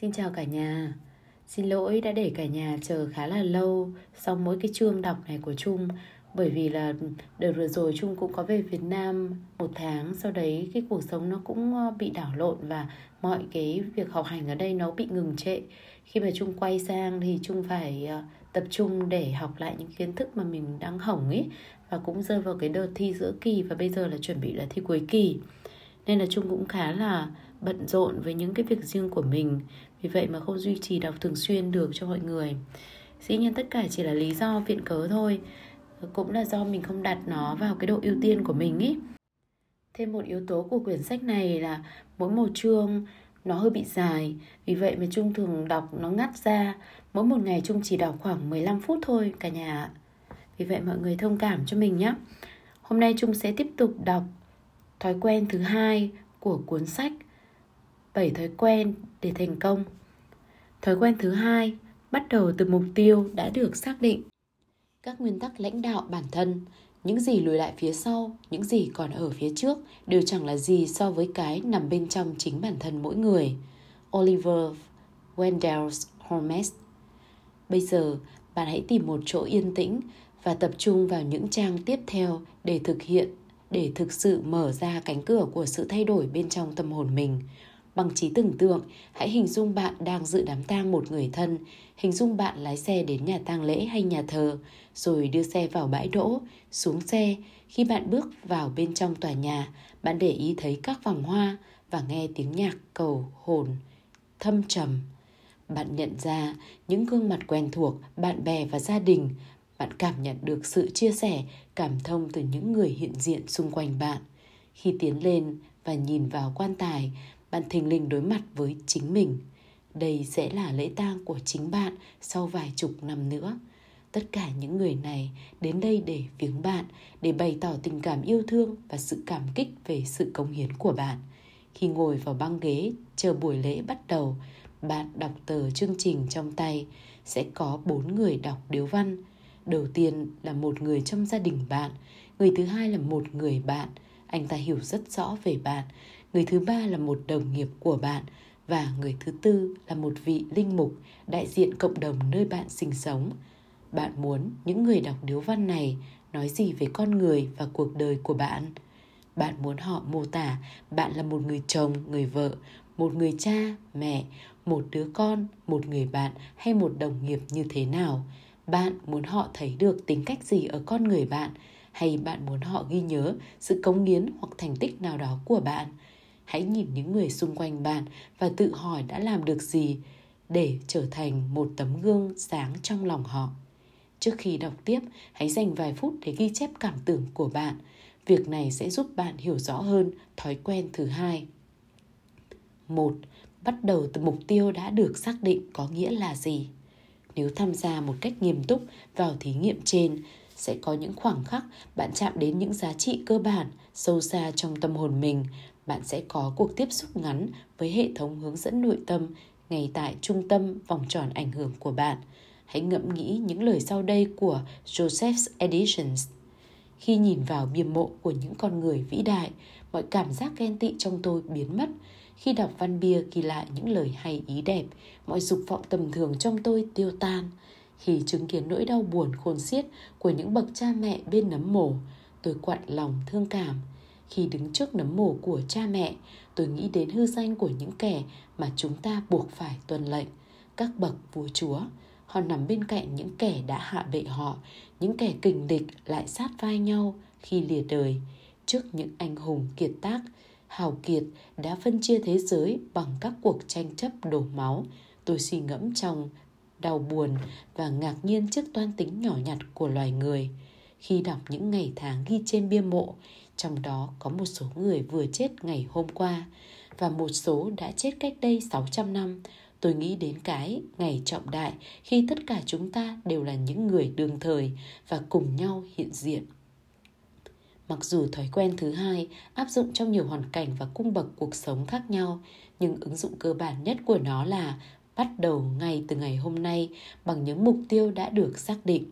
Xin chào cả nhà. Xin lỗi đã để cả nhà chờ khá là lâu sau mỗi cái chương đọc này của Trung, bởi vì là đợt vừa rồi Trung cũng có về Việt Nam một tháng, sau đấy cái cuộc sống nó cũng ờ, bị đảo lộn và mọi cái việc học hành ở đây nó bị ngừng trệ. Khi mà Trung quay sang thì Trung phải ờ, tập trung để học lại những kiến thức mà mình đang hỏng ấy, và cũng rơi vào cái đợt thi giữa kỳ và bây giờ là chuẩn bị là thi cuối kỳ. Nên là Trung cũng khá là bận rộn với những cái việc riêng của mình vì vậy mà không duy trì đọc thường xuyên được cho mọi người. Dĩ nhiên tất cả chỉ là lý do viện cớ thôi. Cũng là do mình không đặt nó vào cái độ ưu tiên của mình ý. Thêm một yếu tố của quyển sách này là mỗi một chương nó hơi bị dài. Vì vậy mà trung thường đọc nó ngắt ra. Mỗi một ngày trung chỉ đọc khoảng 15 phút thôi, cả nhà vì vậy mọi người thông cảm cho mình nhé. Hôm nay trung sẽ tiếp tục đọc thói quen thứ hai của cuốn sách 7 thói quen để thành công. Thói quen thứ hai bắt đầu từ mục tiêu đã được xác định. Các nguyên tắc lãnh đạo bản thân, những gì lùi lại phía sau, những gì còn ở phía trước đều chẳng là gì so với cái nằm bên trong chính bản thân mỗi người. Oliver Wendell Holmes Bây giờ, bạn hãy tìm một chỗ yên tĩnh và tập trung vào những trang tiếp theo để thực hiện, để thực sự mở ra cánh cửa của sự thay đổi bên trong tâm hồn mình Bằng trí tưởng tượng, hãy hình dung bạn đang dự đám tang một người thân, hình dung bạn lái xe đến nhà tang lễ hay nhà thờ, rồi đưa xe vào bãi đỗ, xuống xe. Khi bạn bước vào bên trong tòa nhà, bạn để ý thấy các vòng hoa và nghe tiếng nhạc cầu hồn thâm trầm. Bạn nhận ra những gương mặt quen thuộc, bạn bè và gia đình. Bạn cảm nhận được sự chia sẻ, cảm thông từ những người hiện diện xung quanh bạn. Khi tiến lên và nhìn vào quan tài, bạn thình lình đối mặt với chính mình. Đây sẽ là lễ tang của chính bạn sau vài chục năm nữa. Tất cả những người này đến đây để viếng bạn, để bày tỏ tình cảm yêu thương và sự cảm kích về sự công hiến của bạn. Khi ngồi vào băng ghế chờ buổi lễ bắt đầu, bạn đọc tờ chương trình trong tay sẽ có bốn người đọc điếu văn. Đầu tiên là một người trong gia đình bạn, người thứ hai là một người bạn, anh ta hiểu rất rõ về bạn người thứ ba là một đồng nghiệp của bạn và người thứ tư là một vị linh mục đại diện cộng đồng nơi bạn sinh sống. Bạn muốn những người đọc điếu văn này nói gì về con người và cuộc đời của bạn? Bạn muốn họ mô tả bạn là một người chồng, người vợ, một người cha, mẹ, một đứa con, một người bạn hay một đồng nghiệp như thế nào? Bạn muốn họ thấy được tính cách gì ở con người bạn hay bạn muốn họ ghi nhớ sự cống hiến hoặc thành tích nào đó của bạn? Hãy nhìn những người xung quanh bạn và tự hỏi đã làm được gì để trở thành một tấm gương sáng trong lòng họ. Trước khi đọc tiếp, hãy dành vài phút để ghi chép cảm tưởng của bạn. Việc này sẽ giúp bạn hiểu rõ hơn thói quen thứ hai. Một, bắt đầu từ mục tiêu đã được xác định có nghĩa là gì. Nếu tham gia một cách nghiêm túc vào thí nghiệm trên, sẽ có những khoảng khắc bạn chạm đến những giá trị cơ bản sâu xa trong tâm hồn mình bạn sẽ có cuộc tiếp xúc ngắn với hệ thống hướng dẫn nội tâm ngay tại trung tâm vòng tròn ảnh hưởng của bạn. Hãy ngẫm nghĩ những lời sau đây của Joseph Editions. Khi nhìn vào bia mộ của những con người vĩ đại, mọi cảm giác ghen tị trong tôi biến mất. Khi đọc văn bia ghi lại những lời hay ý đẹp, mọi dục vọng tầm thường trong tôi tiêu tan. Khi chứng kiến nỗi đau buồn khôn xiết của những bậc cha mẹ bên nấm mồ, tôi quặn lòng thương cảm khi đứng trước nấm mồ của cha mẹ, tôi nghĩ đến hư danh của những kẻ mà chúng ta buộc phải tuân lệnh, các bậc vua chúa. Họ nằm bên cạnh những kẻ đã hạ bệ họ, những kẻ kình địch lại sát vai nhau khi lìa đời. Trước những anh hùng kiệt tác, hào kiệt đã phân chia thế giới bằng các cuộc tranh chấp đổ máu. Tôi suy ngẫm trong đau buồn và ngạc nhiên trước toan tính nhỏ nhặt của loài người. Khi đọc những ngày tháng ghi trên bia mộ, trong đó có một số người vừa chết ngày hôm qua và một số đã chết cách đây 600 năm. Tôi nghĩ đến cái ngày trọng đại khi tất cả chúng ta đều là những người đương thời và cùng nhau hiện diện. Mặc dù thói quen thứ hai áp dụng trong nhiều hoàn cảnh và cung bậc cuộc sống khác nhau, nhưng ứng dụng cơ bản nhất của nó là bắt đầu ngay từ ngày hôm nay bằng những mục tiêu đã được xác định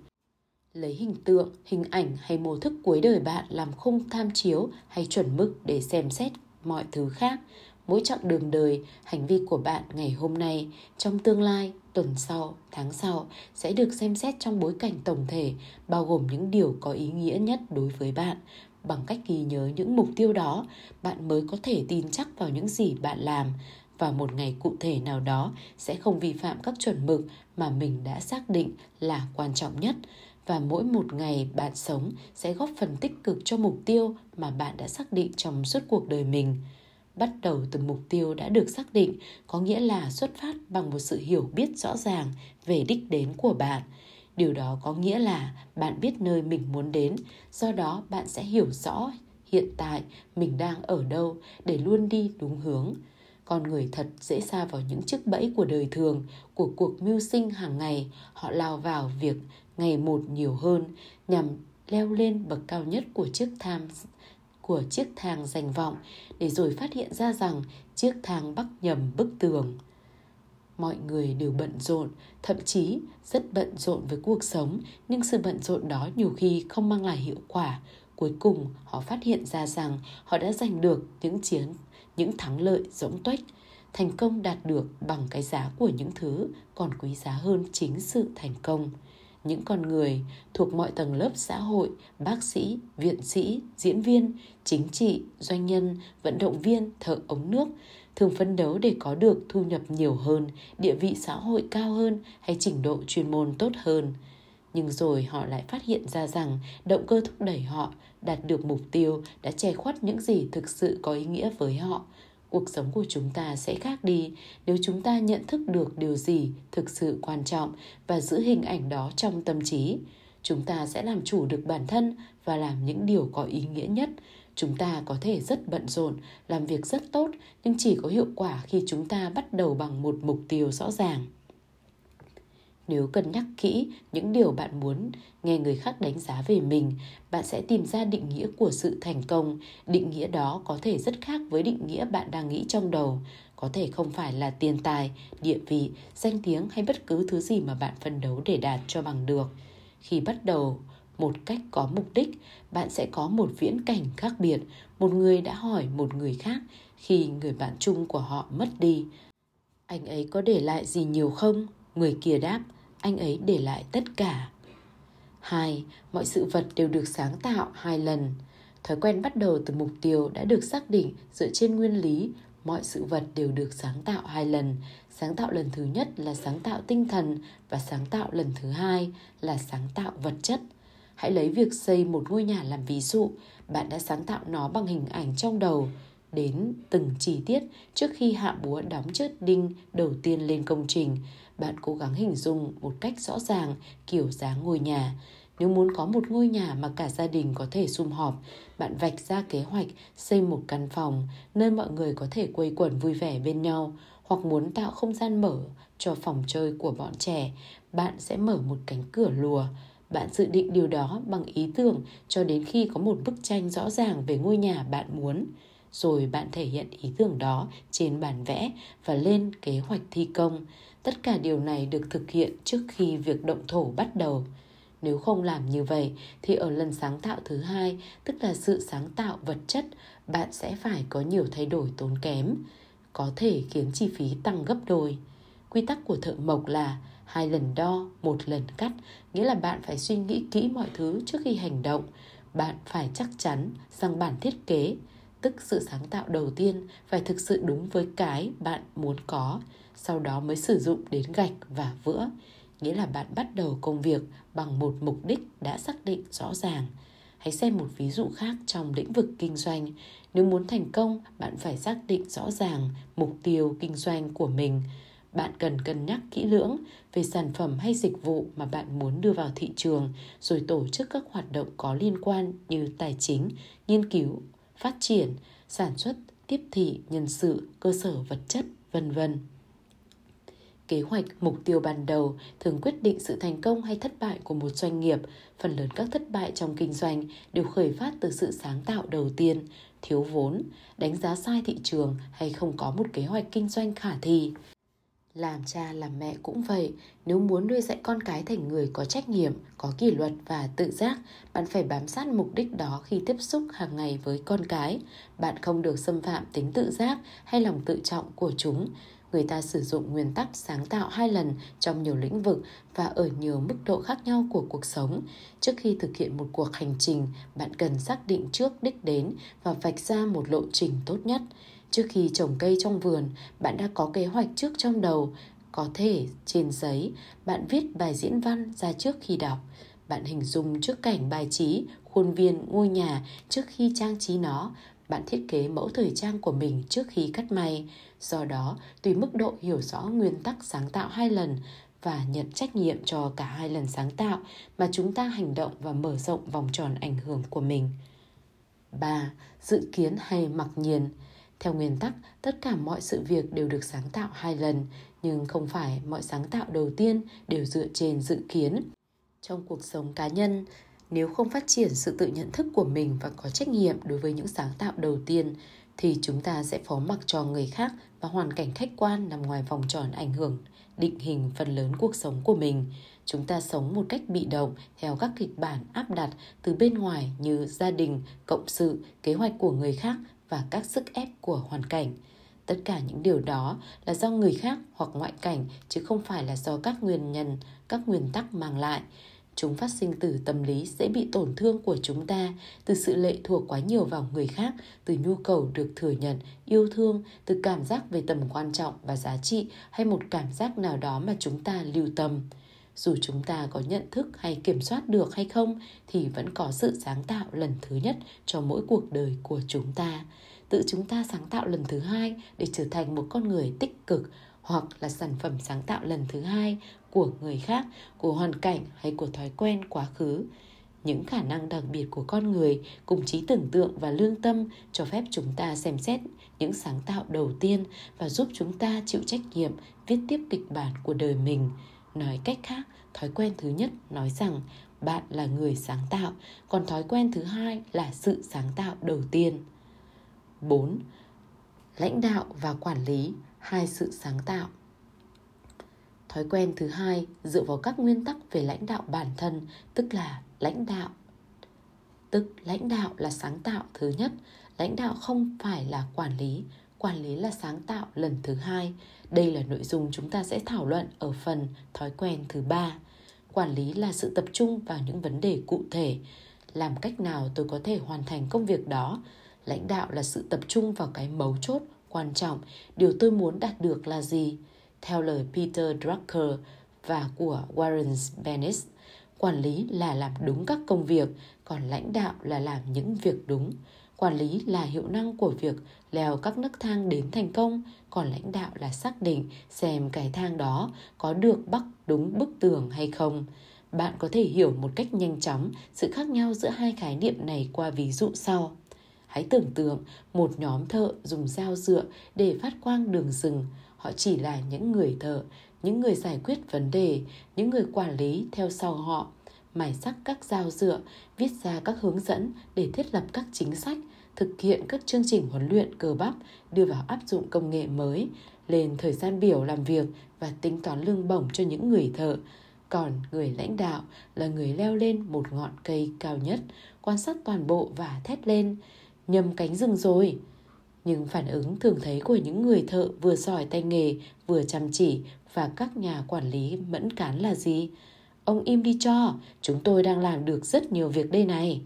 lấy hình tượng, hình ảnh hay mô thức cuối đời bạn làm khung tham chiếu hay chuẩn mực để xem xét mọi thứ khác. mỗi chặng đường đời, hành vi của bạn ngày hôm nay, trong tương lai, tuần sau, tháng sau sẽ được xem xét trong bối cảnh tổng thể, bao gồm những điều có ý nghĩa nhất đối với bạn. Bằng cách ghi nhớ những mục tiêu đó, bạn mới có thể tin chắc vào những gì bạn làm và một ngày cụ thể nào đó sẽ không vi phạm các chuẩn mực mà mình đã xác định là quan trọng nhất và mỗi một ngày bạn sống sẽ góp phần tích cực cho mục tiêu mà bạn đã xác định trong suốt cuộc đời mình. Bắt đầu từ mục tiêu đã được xác định có nghĩa là xuất phát bằng một sự hiểu biết rõ ràng về đích đến của bạn. Điều đó có nghĩa là bạn biết nơi mình muốn đến, do đó bạn sẽ hiểu rõ hiện tại mình đang ở đâu để luôn đi đúng hướng. Con người thật dễ xa vào những chiếc bẫy của đời thường, của cuộc mưu sinh hàng ngày. Họ lao vào việc ngày một nhiều hơn, nhằm leo lên bậc cao nhất của chiếc tham, của chiếc thang danh vọng, để rồi phát hiện ra rằng chiếc thang bắc nhầm bức tường. Mọi người đều bận rộn, thậm chí rất bận rộn với cuộc sống, nhưng sự bận rộn đó nhiều khi không mang lại hiệu quả. Cuối cùng, họ phát hiện ra rằng họ đã giành được những chiến, những thắng lợi rỗng tuếch, thành công đạt được bằng cái giá của những thứ còn quý giá hơn chính sự thành công những con người thuộc mọi tầng lớp xã hội, bác sĩ, viện sĩ, diễn viên, chính trị, doanh nhân, vận động viên, thợ ống nước thường phấn đấu để có được thu nhập nhiều hơn, địa vị xã hội cao hơn hay trình độ chuyên môn tốt hơn. Nhưng rồi họ lại phát hiện ra rằng động cơ thúc đẩy họ đạt được mục tiêu đã che khuất những gì thực sự có ý nghĩa với họ cuộc sống của chúng ta sẽ khác đi nếu chúng ta nhận thức được điều gì thực sự quan trọng và giữ hình ảnh đó trong tâm trí. Chúng ta sẽ làm chủ được bản thân và làm những điều có ý nghĩa nhất. Chúng ta có thể rất bận rộn, làm việc rất tốt nhưng chỉ có hiệu quả khi chúng ta bắt đầu bằng một mục tiêu rõ ràng nếu cân nhắc kỹ những điều bạn muốn, nghe người khác đánh giá về mình, bạn sẽ tìm ra định nghĩa của sự thành công. Định nghĩa đó có thể rất khác với định nghĩa bạn đang nghĩ trong đầu. Có thể không phải là tiền tài, địa vị, danh tiếng hay bất cứ thứ gì mà bạn phân đấu để đạt cho bằng được. Khi bắt đầu một cách có mục đích, bạn sẽ có một viễn cảnh khác biệt. Một người đã hỏi một người khác khi người bạn chung của họ mất đi. Anh ấy có để lại gì nhiều không? Người kia đáp anh ấy để lại tất cả. Hai, mọi sự vật đều được sáng tạo hai lần. Thói quen bắt đầu từ mục tiêu đã được xác định dựa trên nguyên lý mọi sự vật đều được sáng tạo hai lần. Sáng tạo lần thứ nhất là sáng tạo tinh thần và sáng tạo lần thứ hai là sáng tạo vật chất. Hãy lấy việc xây một ngôi nhà làm ví dụ, bạn đã sáng tạo nó bằng hình ảnh trong đầu đến từng chi tiết trước khi hạ búa đóng chốt đinh đầu tiên lên công trình bạn cố gắng hình dung một cách rõ ràng kiểu dáng ngôi nhà. Nếu muốn có một ngôi nhà mà cả gia đình có thể sum họp, bạn vạch ra kế hoạch xây một căn phòng nơi mọi người có thể quây quần vui vẻ bên nhau, hoặc muốn tạo không gian mở cho phòng chơi của bọn trẻ, bạn sẽ mở một cánh cửa lùa. Bạn dự định điều đó bằng ý tưởng cho đến khi có một bức tranh rõ ràng về ngôi nhà bạn muốn. Rồi bạn thể hiện ý tưởng đó trên bản vẽ và lên kế hoạch thi công. Tất cả điều này được thực hiện trước khi việc động thổ bắt đầu. Nếu không làm như vậy thì ở lần sáng tạo thứ hai, tức là sự sáng tạo vật chất, bạn sẽ phải có nhiều thay đổi tốn kém, có thể khiến chi phí tăng gấp đôi. Quy tắc của thợ mộc là hai lần đo, một lần cắt, nghĩa là bạn phải suy nghĩ kỹ mọi thứ trước khi hành động. Bạn phải chắc chắn rằng bản thiết kế, tức sự sáng tạo đầu tiên phải thực sự đúng với cái bạn muốn có sau đó mới sử dụng đến gạch và vữa. Nghĩa là bạn bắt đầu công việc bằng một mục đích đã xác định rõ ràng. Hãy xem một ví dụ khác trong lĩnh vực kinh doanh. Nếu muốn thành công, bạn phải xác định rõ ràng mục tiêu kinh doanh của mình. Bạn cần cân nhắc kỹ lưỡng về sản phẩm hay dịch vụ mà bạn muốn đưa vào thị trường, rồi tổ chức các hoạt động có liên quan như tài chính, nghiên cứu, phát triển, sản xuất, tiếp thị, nhân sự, cơ sở vật chất, vân vân kế hoạch, mục tiêu ban đầu, thường quyết định sự thành công hay thất bại của một doanh nghiệp. Phần lớn các thất bại trong kinh doanh đều khởi phát từ sự sáng tạo đầu tiên, thiếu vốn, đánh giá sai thị trường hay không có một kế hoạch kinh doanh khả thi. Làm cha, làm mẹ cũng vậy, nếu muốn nuôi dạy con cái thành người có trách nhiệm, có kỷ luật và tự giác, bạn phải bám sát mục đích đó khi tiếp xúc hàng ngày với con cái. Bạn không được xâm phạm tính tự giác hay lòng tự trọng của chúng người ta sử dụng nguyên tắc sáng tạo hai lần trong nhiều lĩnh vực và ở nhiều mức độ khác nhau của cuộc sống trước khi thực hiện một cuộc hành trình bạn cần xác định trước đích đến và vạch ra một lộ trình tốt nhất Trước khi trồng cây trong vườn, bạn đã có kế hoạch trước trong đầu. Có thể trên giấy, bạn viết bài diễn văn ra trước khi đọc. Bạn hình dung trước cảnh bài trí, khuôn viên, ngôi nhà trước khi trang trí nó. Bạn thiết kế mẫu thời trang của mình trước khi cắt may. Do đó, tùy mức độ hiểu rõ nguyên tắc sáng tạo hai lần và nhận trách nhiệm cho cả hai lần sáng tạo mà chúng ta hành động và mở rộng vòng tròn ảnh hưởng của mình. 3. Dự kiến hay mặc nhiên theo nguyên tắc, tất cả mọi sự việc đều được sáng tạo hai lần, nhưng không phải mọi sáng tạo đầu tiên đều dựa trên dự kiến. Trong cuộc sống cá nhân, nếu không phát triển sự tự nhận thức của mình và có trách nhiệm đối với những sáng tạo đầu tiên, thì chúng ta sẽ phó mặc cho người khác và hoàn cảnh khách quan nằm ngoài vòng tròn ảnh hưởng định hình phần lớn cuộc sống của mình. Chúng ta sống một cách bị động theo các kịch bản áp đặt từ bên ngoài như gia đình, cộng sự, kế hoạch của người khác và các sức ép của hoàn cảnh tất cả những điều đó là do người khác hoặc ngoại cảnh chứ không phải là do các nguyên nhân các nguyên tắc mang lại chúng phát sinh từ tâm lý dễ bị tổn thương của chúng ta, từ sự lệ thuộc quá nhiều vào người khác, từ nhu cầu được thừa nhận, yêu thương, từ cảm giác về tầm quan trọng và giá trị hay một cảm giác nào đó mà chúng ta lưu tâm. Dù chúng ta có nhận thức hay kiểm soát được hay không, thì vẫn có sự sáng tạo lần thứ nhất cho mỗi cuộc đời của chúng ta. Tự chúng ta sáng tạo lần thứ hai để trở thành một con người tích cực, hoặc là sản phẩm sáng tạo lần thứ hai của người khác, của hoàn cảnh hay của thói quen, quá khứ những khả năng đặc biệt của con người, cùng trí tưởng tượng và lương tâm cho phép chúng ta xem xét những sáng tạo đầu tiên và giúp chúng ta chịu trách nhiệm, viết tiếp kịch bản của đời mình nói cách khác, thói quen thứ nhất nói rằng bạn là người sáng tạo, còn thói quen thứ hai là sự sáng tạo đầu tiên 4. Lãnh đạo và quản lý hai, sự sáng tạo. Thói quen thứ hai dựa vào các nguyên tắc về lãnh đạo bản thân, tức là lãnh đạo. Tức lãnh đạo là sáng tạo thứ nhất, lãnh đạo không phải là quản lý, quản lý là sáng tạo lần thứ hai. Đây là nội dung chúng ta sẽ thảo luận ở phần thói quen thứ ba. Quản lý là sự tập trung vào những vấn đề cụ thể. Làm cách nào tôi có thể hoàn thành công việc đó? Lãnh đạo là sự tập trung vào cái mấu chốt, quan trọng, điều tôi muốn đạt được là gì? Theo lời Peter Drucker và của Warren Bennis, quản lý là làm đúng các công việc, còn lãnh đạo là làm những việc đúng. Quản lý là hiệu năng của việc leo các nấc thang đến thành công, còn lãnh đạo là xác định xem cái thang đó có được bắc đúng bức tường hay không. Bạn có thể hiểu một cách nhanh chóng sự khác nhau giữa hai khái niệm này qua ví dụ sau. Hãy tưởng tượng một nhóm thợ dùng dao dựa để phát quang đường rừng. Họ chỉ là những người thợ, những người giải quyết vấn đề, những người quản lý theo sau họ, mài sắc các dao dựa, viết ra các hướng dẫn để thiết lập các chính sách, thực hiện các chương trình huấn luyện cơ bắp, đưa vào áp dụng công nghệ mới, lên thời gian biểu làm việc và tính toán lương bổng cho những người thợ. Còn người lãnh đạo là người leo lên một ngọn cây cao nhất, quan sát toàn bộ và thét lên nhầm cánh rừng rồi. Nhưng phản ứng thường thấy của những người thợ vừa giỏi tay nghề, vừa chăm chỉ và các nhà quản lý mẫn cán là gì? Ông im đi cho, chúng tôi đang làm được rất nhiều việc đây này.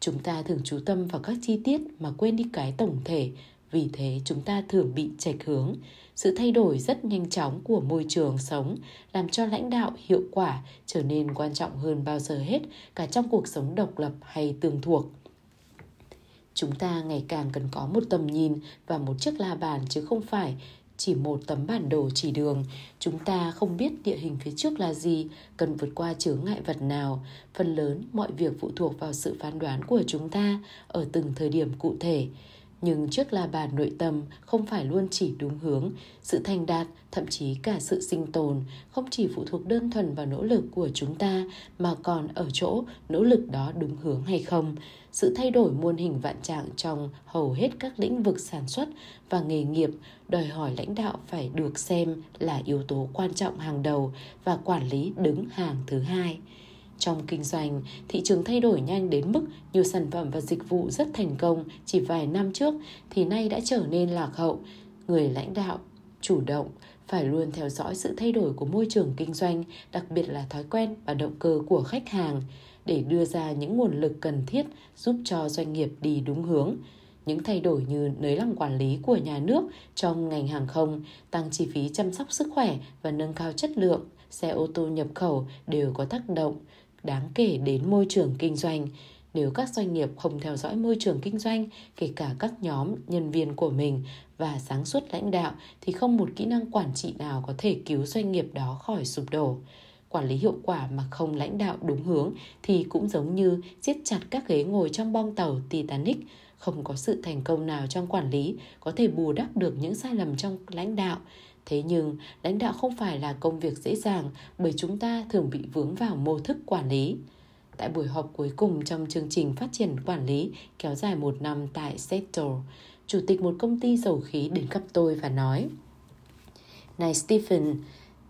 Chúng ta thường chú tâm vào các chi tiết mà quên đi cái tổng thể, vì thế chúng ta thường bị chệch hướng. Sự thay đổi rất nhanh chóng của môi trường sống làm cho lãnh đạo hiệu quả trở nên quan trọng hơn bao giờ hết cả trong cuộc sống độc lập hay tương thuộc. Chúng ta ngày càng cần có một tầm nhìn và một chiếc la bàn chứ không phải chỉ một tấm bản đồ chỉ đường. Chúng ta không biết địa hình phía trước là gì, cần vượt qua chướng ngại vật nào. Phần lớn mọi việc phụ thuộc vào sự phán đoán của chúng ta ở từng thời điểm cụ thể nhưng trước là bàn nội tâm không phải luôn chỉ đúng hướng, sự thành đạt, thậm chí cả sự sinh tồn không chỉ phụ thuộc đơn thuần vào nỗ lực của chúng ta mà còn ở chỗ nỗ lực đó đúng hướng hay không. Sự thay đổi muôn hình vạn trạng trong hầu hết các lĩnh vực sản xuất và nghề nghiệp đòi hỏi lãnh đạo phải được xem là yếu tố quan trọng hàng đầu và quản lý đứng hàng thứ hai. Trong kinh doanh, thị trường thay đổi nhanh đến mức nhiều sản phẩm và dịch vụ rất thành công chỉ vài năm trước thì nay đã trở nên lạc hậu. Người lãnh đạo chủ động phải luôn theo dõi sự thay đổi của môi trường kinh doanh, đặc biệt là thói quen và động cơ của khách hàng để đưa ra những nguồn lực cần thiết giúp cho doanh nghiệp đi đúng hướng. Những thay đổi như nới lỏng quản lý của nhà nước trong ngành hàng không, tăng chi phí chăm sóc sức khỏe và nâng cao chất lượng, xe ô tô nhập khẩu đều có tác động đáng kể đến môi trường kinh doanh. Nếu các doanh nghiệp không theo dõi môi trường kinh doanh, kể cả các nhóm nhân viên của mình và sáng suốt lãnh đạo thì không một kỹ năng quản trị nào có thể cứu doanh nghiệp đó khỏi sụp đổ. Quản lý hiệu quả mà không lãnh đạo đúng hướng thì cũng giống như siết chặt các ghế ngồi trong bong tàu Titanic, không có sự thành công nào trong quản lý có thể bù đắp được những sai lầm trong lãnh đạo Thế nhưng, lãnh đạo không phải là công việc dễ dàng bởi chúng ta thường bị vướng vào mô thức quản lý. Tại buổi họp cuối cùng trong chương trình phát triển quản lý kéo dài một năm tại Seattle, chủ tịch một công ty dầu khí đến gặp tôi và nói Này Stephen,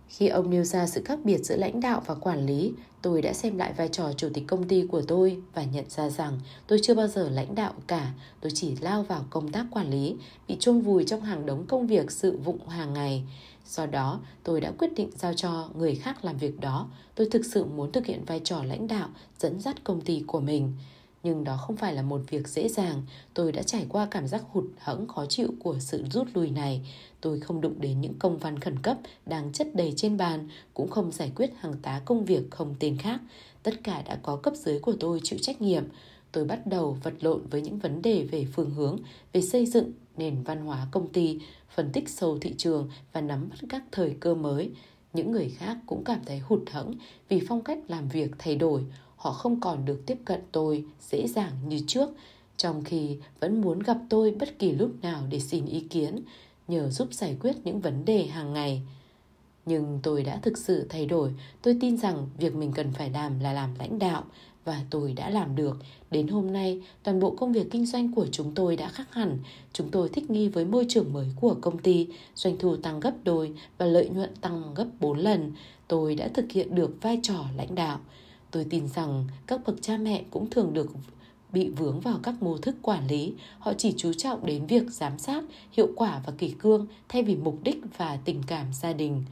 khi ông nêu ra sự khác biệt giữa lãnh đạo và quản lý, tôi đã xem lại vai trò chủ tịch công ty của tôi và nhận ra rằng tôi chưa bao giờ lãnh đạo cả, tôi chỉ lao vào công tác quản lý, bị chôn vùi trong hàng đống công việc sự vụng hàng ngày. Do đó, tôi đã quyết định giao cho người khác làm việc đó. Tôi thực sự muốn thực hiện vai trò lãnh đạo, dẫn dắt công ty của mình nhưng đó không phải là một việc dễ dàng. Tôi đã trải qua cảm giác hụt hẫng khó chịu của sự rút lui này. Tôi không đụng đến những công văn khẩn cấp đang chất đầy trên bàn, cũng không giải quyết hàng tá công việc không tên khác. Tất cả đã có cấp dưới của tôi chịu trách nhiệm. Tôi bắt đầu vật lộn với những vấn đề về phương hướng, về xây dựng nền văn hóa công ty, phân tích sâu thị trường và nắm bắt các thời cơ mới. Những người khác cũng cảm thấy hụt hẫng vì phong cách làm việc thay đổi họ không còn được tiếp cận tôi dễ dàng như trước, trong khi vẫn muốn gặp tôi bất kỳ lúc nào để xin ý kiến, nhờ giúp giải quyết những vấn đề hàng ngày. Nhưng tôi đã thực sự thay đổi, tôi tin rằng việc mình cần phải làm là làm lãnh đạo và tôi đã làm được. Đến hôm nay, toàn bộ công việc kinh doanh của chúng tôi đã khác hẳn. Chúng tôi thích nghi với môi trường mới của công ty, doanh thu tăng gấp đôi và lợi nhuận tăng gấp 4 lần. Tôi đã thực hiện được vai trò lãnh đạo. Tôi tin rằng các bậc cha mẹ cũng thường được bị vướng vào các mô thức quản lý, họ chỉ chú trọng đến việc giám sát, hiệu quả và kỷ cương thay vì mục đích và tình cảm gia đình.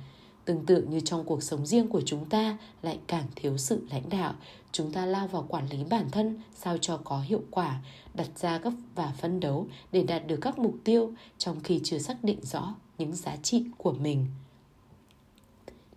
Tương tự như trong cuộc sống riêng của chúng ta lại càng thiếu sự lãnh đạo, chúng ta lao vào quản lý bản thân sao cho có hiệu quả, đặt ra các và phân đấu để đạt được các mục tiêu trong khi chưa xác định rõ những giá trị của mình.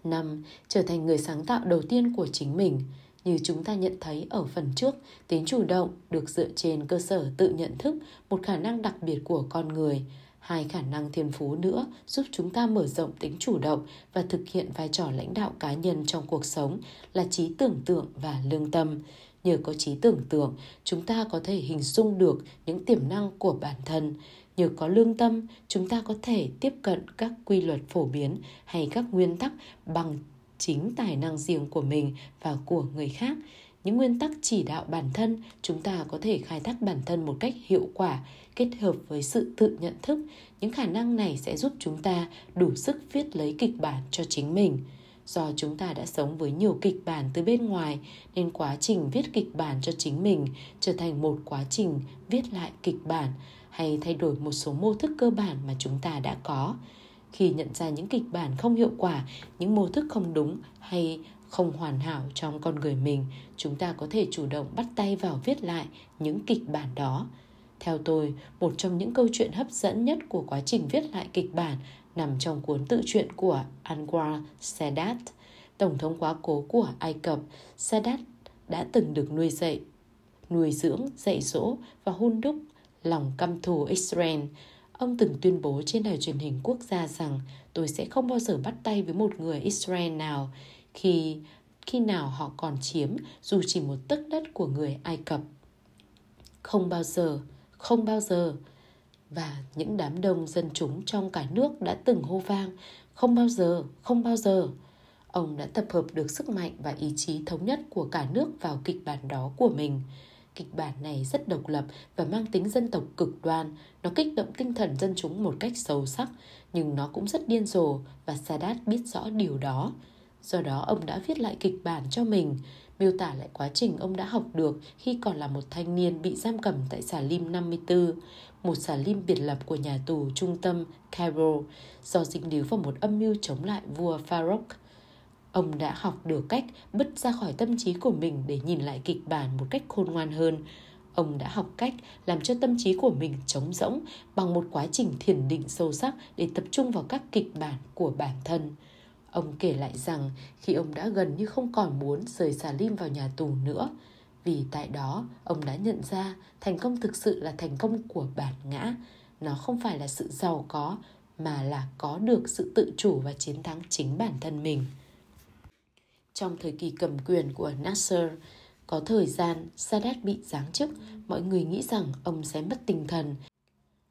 5. Trở thành người sáng tạo đầu tiên của chính mình – như chúng ta nhận thấy ở phần trước, tính chủ động được dựa trên cơ sở tự nhận thức, một khả năng đặc biệt của con người. Hai khả năng thiên phú nữa giúp chúng ta mở rộng tính chủ động và thực hiện vai trò lãnh đạo cá nhân trong cuộc sống là trí tưởng tượng và lương tâm. Nhờ có trí tưởng tượng, chúng ta có thể hình dung được những tiềm năng của bản thân. Nhờ có lương tâm, chúng ta có thể tiếp cận các quy luật phổ biến hay các nguyên tắc bằng chính tài năng riêng của mình và của người khác. Những nguyên tắc chỉ đạo bản thân, chúng ta có thể khai thác bản thân một cách hiệu quả, kết hợp với sự tự nhận thức. Những khả năng này sẽ giúp chúng ta đủ sức viết lấy kịch bản cho chính mình. Do chúng ta đã sống với nhiều kịch bản từ bên ngoài, nên quá trình viết kịch bản cho chính mình trở thành một quá trình viết lại kịch bản, hay thay đổi một số mô thức cơ bản mà chúng ta đã có khi nhận ra những kịch bản không hiệu quả, những mô thức không đúng hay không hoàn hảo trong con người mình, chúng ta có thể chủ động bắt tay vào viết lại những kịch bản đó. Theo tôi, một trong những câu chuyện hấp dẫn nhất của quá trình viết lại kịch bản nằm trong cuốn tự truyện của Anwar Sadat, tổng thống quá cố của Ai Cập. Sadat đã từng được nuôi dạy, nuôi dưỡng, dạy dỗ và hôn đúc lòng căm thù Israel. Ông từng tuyên bố trên đài truyền hình quốc gia rằng tôi sẽ không bao giờ bắt tay với một người Israel nào khi khi nào họ còn chiếm dù chỉ một tấc đất của người Ai Cập. Không bao giờ, không bao giờ. và những đám đông dân chúng trong cả nước đã từng hô vang không bao giờ, không bao giờ. Ông đã tập hợp được sức mạnh và ý chí thống nhất của cả nước vào kịch bản đó của mình. Kịch bản này rất độc lập và mang tính dân tộc cực đoan. Nó kích động tinh thần dân chúng một cách sâu sắc, nhưng nó cũng rất điên rồ và Sadat biết rõ điều đó. Do đó ông đã viết lại kịch bản cho mình, miêu tả lại quá trình ông đã học được khi còn là một thanh niên bị giam cầm tại xà lim 54, một xà lim biệt lập của nhà tù trung tâm Cairo do dính líu vào một âm mưu chống lại vua Farouk. Ông đã học được cách bứt ra khỏi tâm trí của mình để nhìn lại kịch bản một cách khôn ngoan hơn. Ông đã học cách làm cho tâm trí của mình trống rỗng bằng một quá trình thiền định sâu sắc để tập trung vào các kịch bản của bản thân. Ông kể lại rằng khi ông đã gần như không còn muốn rời xà lim vào nhà tù nữa, vì tại đó ông đã nhận ra thành công thực sự là thành công của bản ngã. Nó không phải là sự giàu có mà là có được sự tự chủ và chiến thắng chính bản thân mình. Trong thời kỳ cầm quyền của Nasser, có thời gian Sadat bị giáng chức, mọi người nghĩ rằng ông sẽ mất tinh thần.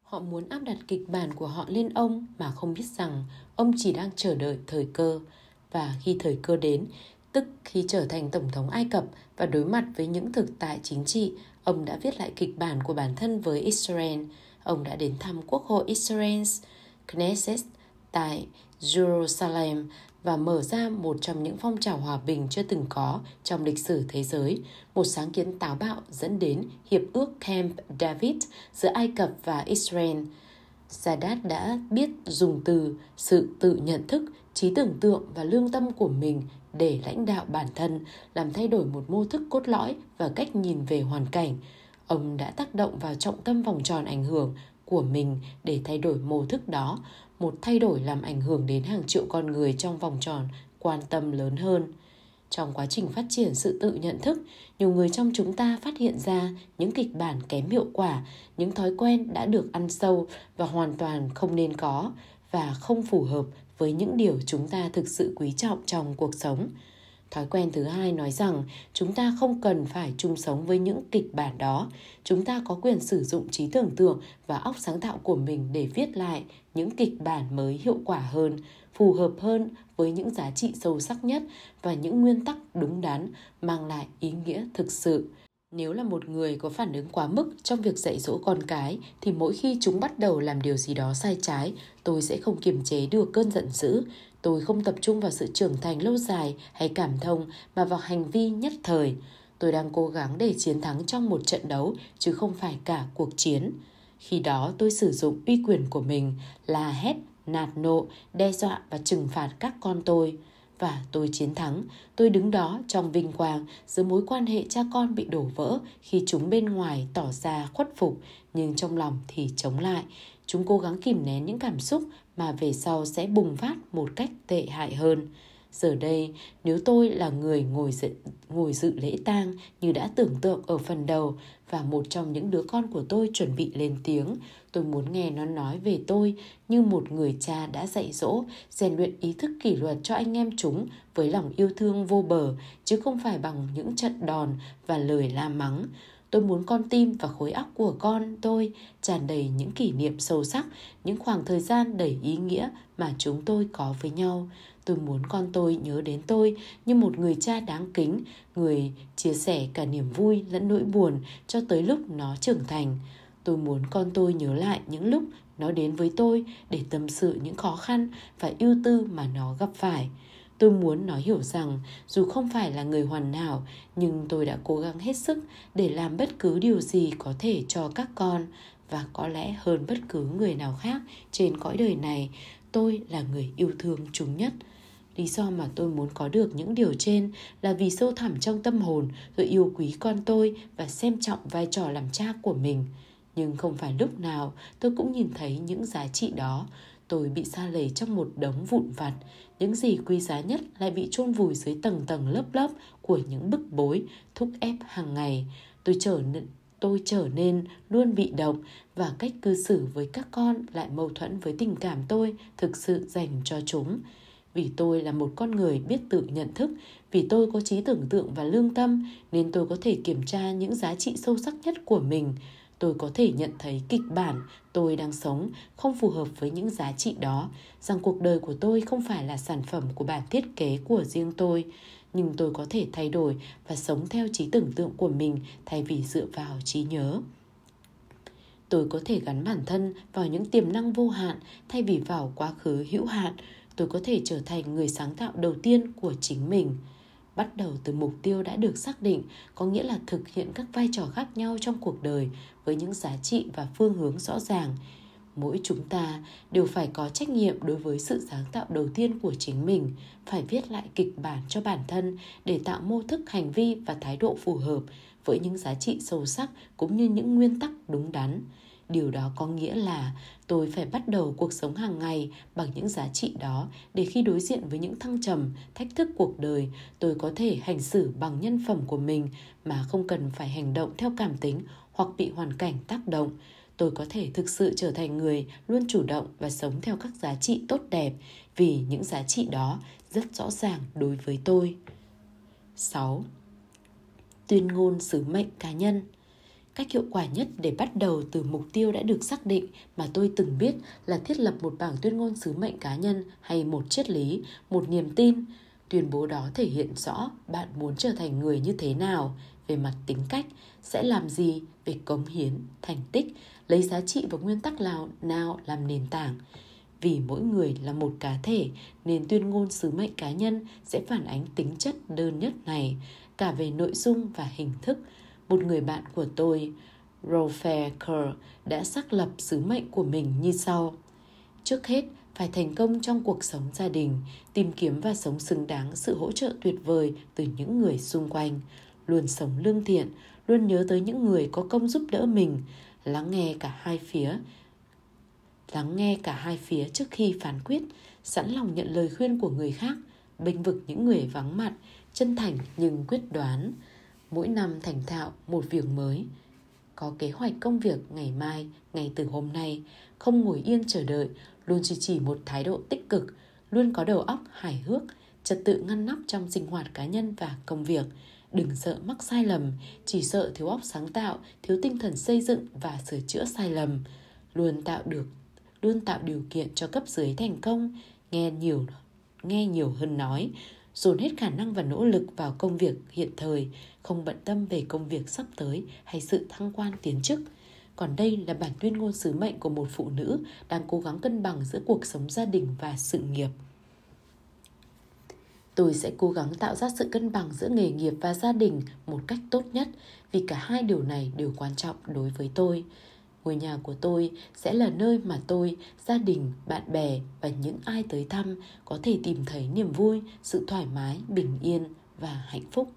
Họ muốn áp đặt kịch bản của họ lên ông mà không biết rằng ông chỉ đang chờ đợi thời cơ. Và khi thời cơ đến, tức khi trở thành Tổng thống Ai Cập và đối mặt với những thực tại chính trị, ông đã viết lại kịch bản của bản thân với Israel. Ông đã đến thăm Quốc hội Israel, Knesset, tại Jerusalem và mở ra một trong những phong trào hòa bình chưa từng có trong lịch sử thế giới, một sáng kiến táo bạo dẫn đến Hiệp ước Camp David giữa Ai Cập và Israel. Sadat đã biết dùng từ sự tự nhận thức, trí tưởng tượng và lương tâm của mình để lãnh đạo bản thân, làm thay đổi một mô thức cốt lõi và cách nhìn về hoàn cảnh. Ông đã tác động vào trọng tâm vòng tròn ảnh hưởng của mình để thay đổi mô thức đó, một thay đổi làm ảnh hưởng đến hàng triệu con người trong vòng tròn quan tâm lớn hơn. Trong quá trình phát triển sự tự nhận thức, nhiều người trong chúng ta phát hiện ra những kịch bản kém hiệu quả, những thói quen đã được ăn sâu và hoàn toàn không nên có và không phù hợp với những điều chúng ta thực sự quý trọng trong cuộc sống. Thói quen thứ hai nói rằng chúng ta không cần phải chung sống với những kịch bản đó. Chúng ta có quyền sử dụng trí tưởng tượng và óc sáng tạo của mình để viết lại những kịch bản mới hiệu quả hơn, phù hợp hơn với những giá trị sâu sắc nhất và những nguyên tắc đúng đắn mang lại ý nghĩa thực sự. Nếu là một người có phản ứng quá mức trong việc dạy dỗ con cái thì mỗi khi chúng bắt đầu làm điều gì đó sai trái, tôi sẽ không kiềm chế được cơn giận dữ. Tôi không tập trung vào sự trưởng thành lâu dài hay cảm thông mà vào hành vi nhất thời. Tôi đang cố gắng để chiến thắng trong một trận đấu chứ không phải cả cuộc chiến. Khi đó tôi sử dụng uy quyền của mình là hét, nạt nộ, đe dọa và trừng phạt các con tôi và tôi chiến thắng. Tôi đứng đó trong vinh quang giữa mối quan hệ cha con bị đổ vỡ khi chúng bên ngoài tỏ ra khuất phục nhưng trong lòng thì chống lại. Chúng cố gắng kìm nén những cảm xúc mà về sau sẽ bùng phát một cách tệ hại hơn. Giờ đây, nếu tôi là người ngồi dự, ngồi dự lễ tang như đã tưởng tượng ở phần đầu và một trong những đứa con của tôi chuẩn bị lên tiếng, tôi muốn nghe nó nói về tôi như một người cha đã dạy dỗ, rèn luyện ý thức kỷ luật cho anh em chúng với lòng yêu thương vô bờ, chứ không phải bằng những trận đòn và lời la mắng. Tôi muốn con tim và khối óc của con tôi tràn đầy những kỷ niệm sâu sắc, những khoảng thời gian đầy ý nghĩa mà chúng tôi có với nhau. Tôi muốn con tôi nhớ đến tôi như một người cha đáng kính, người chia sẻ cả niềm vui lẫn nỗi buồn cho tới lúc nó trưởng thành. Tôi muốn con tôi nhớ lại những lúc nó đến với tôi để tâm sự những khó khăn và ưu tư mà nó gặp phải. Tôi muốn nó hiểu rằng dù không phải là người hoàn hảo, nhưng tôi đã cố gắng hết sức để làm bất cứ điều gì có thể cho các con và có lẽ hơn bất cứ người nào khác trên cõi đời này, tôi là người yêu thương chúng nhất. Lý do mà tôi muốn có được những điều trên là vì sâu thẳm trong tâm hồn tôi yêu quý con tôi và xem trọng vai trò làm cha của mình. Nhưng không phải lúc nào tôi cũng nhìn thấy những giá trị đó. Tôi bị xa lầy trong một đống vụn vặt. Những gì quý giá nhất lại bị chôn vùi dưới tầng tầng lớp lớp của những bức bối, thúc ép hàng ngày. Tôi trở nên tôi trở nên luôn bị động và cách cư xử với các con lại mâu thuẫn với tình cảm tôi thực sự dành cho chúng vì tôi là một con người biết tự nhận thức vì tôi có trí tưởng tượng và lương tâm nên tôi có thể kiểm tra những giá trị sâu sắc nhất của mình tôi có thể nhận thấy kịch bản tôi đang sống không phù hợp với những giá trị đó, rằng cuộc đời của tôi không phải là sản phẩm của bản thiết kế của riêng tôi, nhưng tôi có thể thay đổi và sống theo trí tưởng tượng của mình thay vì dựa vào trí nhớ. Tôi có thể gắn bản thân vào những tiềm năng vô hạn thay vì vào quá khứ hữu hạn. Tôi có thể trở thành người sáng tạo đầu tiên của chính mình bắt đầu từ mục tiêu đã được xác định có nghĩa là thực hiện các vai trò khác nhau trong cuộc đời với những giá trị và phương hướng rõ ràng. Mỗi chúng ta đều phải có trách nhiệm đối với sự sáng tạo đầu tiên của chính mình, phải viết lại kịch bản cho bản thân để tạo mô thức hành vi và thái độ phù hợp với những giá trị sâu sắc cũng như những nguyên tắc đúng đắn. Điều đó có nghĩa là tôi phải bắt đầu cuộc sống hàng ngày bằng những giá trị đó để khi đối diện với những thăng trầm, thách thức cuộc đời, tôi có thể hành xử bằng nhân phẩm của mình mà không cần phải hành động theo cảm tính hoặc bị hoàn cảnh tác động tôi có thể thực sự trở thành người luôn chủ động và sống theo các giá trị tốt đẹp vì những giá trị đó rất rõ ràng đối với tôi 6. Tuyên ngôn sứ mệnh cá nhân Cách hiệu quả nhất để bắt đầu từ mục tiêu đã được xác định mà tôi từng biết là thiết lập một bảng tuyên ngôn sứ mệnh cá nhân hay một triết lý, một niềm tin. Tuyên bố đó thể hiện rõ bạn muốn trở thành người như thế nào về mặt tính cách, sẽ làm gì về cống hiến, thành tích, lấy giá trị và nguyên tắc nào nào làm nền tảng. Vì mỗi người là một cá thể nên tuyên ngôn sứ mệnh cá nhân sẽ phản ánh tính chất đơn nhất này cả về nội dung và hình thức một người bạn của tôi, Rolfe Kerr, đã xác lập sứ mệnh của mình như sau. Trước hết, phải thành công trong cuộc sống gia đình, tìm kiếm và sống xứng đáng sự hỗ trợ tuyệt vời từ những người xung quanh, luôn sống lương thiện, luôn nhớ tới những người có công giúp đỡ mình, lắng nghe cả hai phía, lắng nghe cả hai phía trước khi phán quyết, sẵn lòng nhận lời khuyên của người khác, bênh vực những người vắng mặt, chân thành nhưng quyết đoán, mỗi năm thành thạo một việc mới có kế hoạch công việc ngày mai ngày từ hôm nay không ngồi yên chờ đợi luôn duy trì một thái độ tích cực luôn có đầu óc hài hước trật tự ngăn nắp trong sinh hoạt cá nhân và công việc đừng sợ mắc sai lầm chỉ sợ thiếu óc sáng tạo thiếu tinh thần xây dựng và sửa chữa sai lầm luôn tạo được luôn tạo điều kiện cho cấp dưới thành công nghe nhiều nghe nhiều hơn nói dồn hết khả năng và nỗ lực vào công việc hiện thời, không bận tâm về công việc sắp tới hay sự thăng quan tiến chức. Còn đây là bản tuyên ngôn sứ mệnh của một phụ nữ đang cố gắng cân bằng giữa cuộc sống gia đình và sự nghiệp. Tôi sẽ cố gắng tạo ra sự cân bằng giữa nghề nghiệp và gia đình một cách tốt nhất vì cả hai điều này đều quan trọng đối với tôi. Ngôi nhà của tôi sẽ là nơi mà tôi, gia đình, bạn bè và những ai tới thăm có thể tìm thấy niềm vui, sự thoải mái, bình yên và hạnh phúc.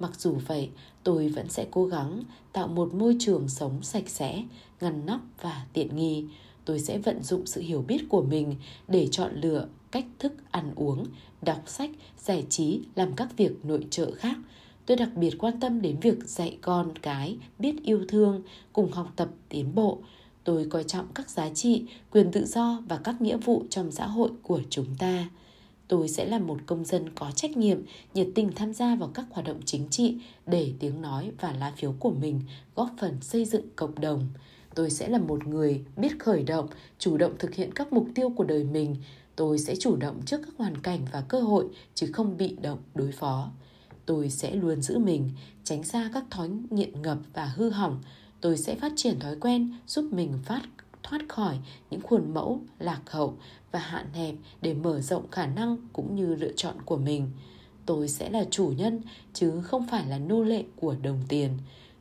Mặc dù vậy, tôi vẫn sẽ cố gắng tạo một môi trường sống sạch sẽ, ngăn nắp và tiện nghi. Tôi sẽ vận dụng sự hiểu biết của mình để chọn lựa cách thức ăn uống, đọc sách, giải trí, làm các việc nội trợ khác – Tôi đặc biệt quan tâm đến việc dạy con cái biết yêu thương, cùng học tập tiến bộ. Tôi coi trọng các giá trị, quyền tự do và các nghĩa vụ trong xã hội của chúng ta. Tôi sẽ là một công dân có trách nhiệm, nhiệt tình tham gia vào các hoạt động chính trị để tiếng nói và lá phiếu của mình góp phần xây dựng cộng đồng. Tôi sẽ là một người biết khởi động, chủ động thực hiện các mục tiêu của đời mình. Tôi sẽ chủ động trước các hoàn cảnh và cơ hội, chứ không bị động đối phó. Tôi sẽ luôn giữ mình, tránh xa các thói nghiện ngập và hư hỏng. Tôi sẽ phát triển thói quen giúp mình phát, thoát khỏi những khuôn mẫu, lạc hậu và hạn hẹp để mở rộng khả năng cũng như lựa chọn của mình. Tôi sẽ là chủ nhân, chứ không phải là nô lệ của đồng tiền.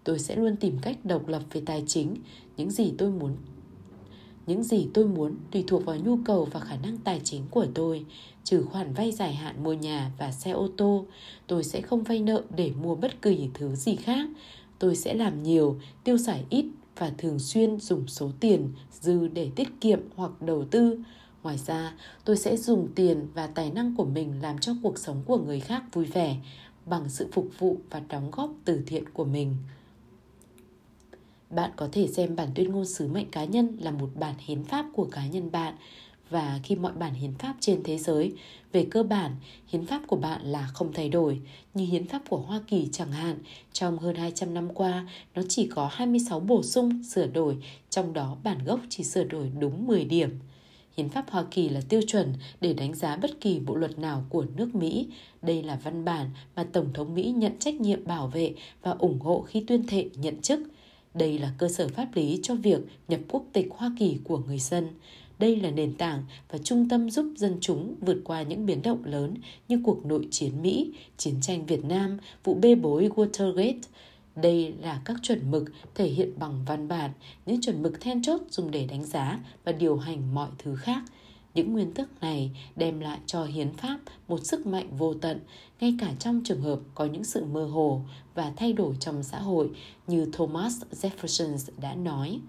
Tôi sẽ luôn tìm cách độc lập về tài chính, những gì tôi muốn những gì tôi muốn tùy thuộc vào nhu cầu và khả năng tài chính của tôi. Trừ khoản vay dài hạn mua nhà và xe ô tô, tôi sẽ không vay nợ để mua bất kỳ thứ gì khác. Tôi sẽ làm nhiều, tiêu xài ít và thường xuyên dùng số tiền dư để tiết kiệm hoặc đầu tư. Ngoài ra, tôi sẽ dùng tiền và tài năng của mình làm cho cuộc sống của người khác vui vẻ, bằng sự phục vụ và đóng góp từ thiện của mình bạn có thể xem bản tuyên ngôn sứ mệnh cá nhân là một bản hiến pháp của cá nhân bạn và khi mọi bản hiến pháp trên thế giới về cơ bản, hiến pháp của bạn là không thay đổi, như hiến pháp của Hoa Kỳ chẳng hạn, trong hơn 200 năm qua, nó chỉ có 26 bổ sung, sửa đổi, trong đó bản gốc chỉ sửa đổi đúng 10 điểm. Hiến pháp Hoa Kỳ là tiêu chuẩn để đánh giá bất kỳ bộ luật nào của nước Mỹ. Đây là văn bản mà Tổng thống Mỹ nhận trách nhiệm bảo vệ và ủng hộ khi tuyên thệ nhận chức. Đây là cơ sở pháp lý cho việc nhập quốc tịch Hoa Kỳ của người dân. Đây là nền tảng và trung tâm giúp dân chúng vượt qua những biến động lớn như cuộc nội chiến Mỹ, chiến tranh Việt Nam, vụ bê bối Watergate. Đây là các chuẩn mực thể hiện bằng văn bản, những chuẩn mực then chốt dùng để đánh giá và điều hành mọi thứ khác. Những nguyên tắc này đem lại cho hiến pháp một sức mạnh vô tận, ngay cả trong trường hợp có những sự mơ hồ và thay đổi trong xã hội như Thomas Jefferson đã nói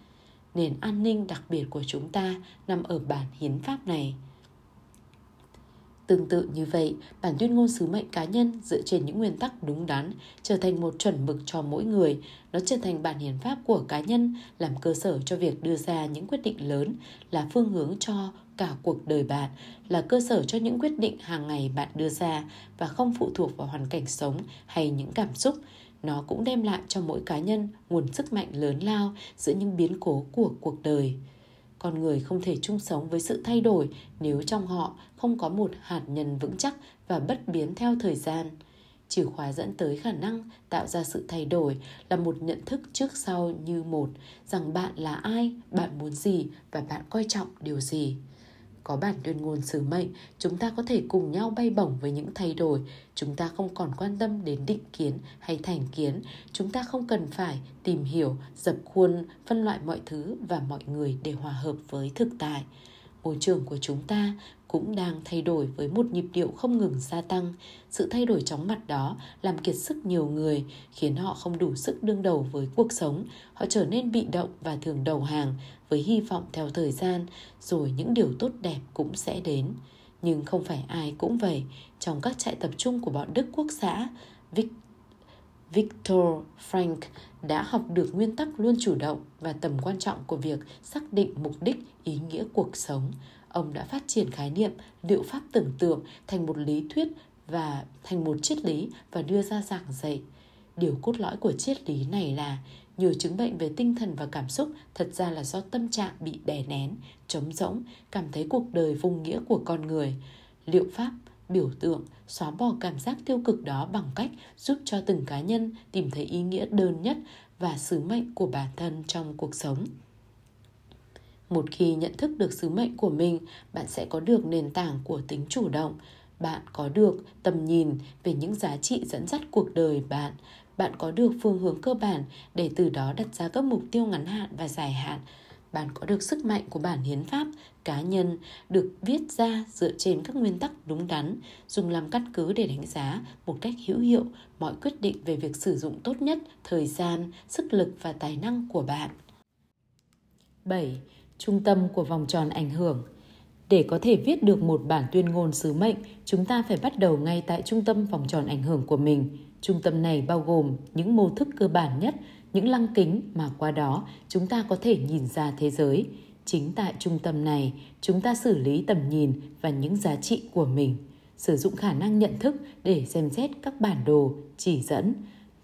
nền an ninh đặc biệt của chúng ta nằm ở bản hiến pháp này. Tương tự như vậy, bản tuyên ngôn sứ mệnh cá nhân dựa trên những nguyên tắc đúng đắn trở thành một chuẩn mực cho mỗi người. Nó trở thành bản hiến pháp của cá nhân, làm cơ sở cho việc đưa ra những quyết định lớn, là phương hướng cho cả cuộc đời bạn, là cơ sở cho những quyết định hàng ngày bạn đưa ra và không phụ thuộc vào hoàn cảnh sống hay những cảm xúc, nó cũng đem lại cho mỗi cá nhân nguồn sức mạnh lớn lao giữa những biến cố của cuộc đời. Con người không thể chung sống với sự thay đổi nếu trong họ không có một hạt nhân vững chắc và bất biến theo thời gian. Chìa khóa dẫn tới khả năng tạo ra sự thay đổi là một nhận thức trước sau như một rằng bạn là ai bạn muốn gì và bạn coi trọng điều gì có bản tuyên ngôn sứ mệnh, chúng ta có thể cùng nhau bay bổng với những thay đổi. Chúng ta không còn quan tâm đến định kiến hay thành kiến. Chúng ta không cần phải tìm hiểu, dập khuôn, phân loại mọi thứ và mọi người để hòa hợp với thực tại. Môi trường của chúng ta cũng đang thay đổi với một nhịp điệu không ngừng gia tăng. Sự thay đổi chóng mặt đó làm kiệt sức nhiều người, khiến họ không đủ sức đương đầu với cuộc sống. Họ trở nên bị động và thường đầu hàng với hy vọng theo thời gian, rồi những điều tốt đẹp cũng sẽ đến. Nhưng không phải ai cũng vậy. Trong các trại tập trung của bọn Đức Quốc xã, Vic Victor Frank đã học được nguyên tắc luôn chủ động và tầm quan trọng của việc xác định mục đích, ý nghĩa cuộc sống ông đã phát triển khái niệm liệu pháp tưởng tượng thành một lý thuyết và thành một triết lý và đưa ra giảng dạy. Điều cốt lõi của triết lý này là nhiều chứng bệnh về tinh thần và cảm xúc thật ra là do tâm trạng bị đè nén, trống rỗng, cảm thấy cuộc đời vô nghĩa của con người. Liệu pháp, biểu tượng, xóa bỏ cảm giác tiêu cực đó bằng cách giúp cho từng cá nhân tìm thấy ý nghĩa đơn nhất và sứ mệnh của bản thân trong cuộc sống. Một khi nhận thức được sứ mệnh của mình, bạn sẽ có được nền tảng của tính chủ động. Bạn có được tầm nhìn về những giá trị dẫn dắt cuộc đời bạn. Bạn có được phương hướng cơ bản để từ đó đặt ra các mục tiêu ngắn hạn và dài hạn. Bạn có được sức mạnh của bản hiến pháp cá nhân được viết ra dựa trên các nguyên tắc đúng đắn, dùng làm căn cứ để đánh giá một cách hữu hiệu mọi quyết định về việc sử dụng tốt nhất thời gian, sức lực và tài năng của bạn. 7 trung tâm của vòng tròn ảnh hưởng. Để có thể viết được một bản tuyên ngôn sứ mệnh, chúng ta phải bắt đầu ngay tại trung tâm vòng tròn ảnh hưởng của mình. Trung tâm này bao gồm những mô thức cơ bản nhất, những lăng kính mà qua đó chúng ta có thể nhìn ra thế giới. Chính tại trung tâm này, chúng ta xử lý tầm nhìn và những giá trị của mình, sử dụng khả năng nhận thức để xem xét các bản đồ, chỉ dẫn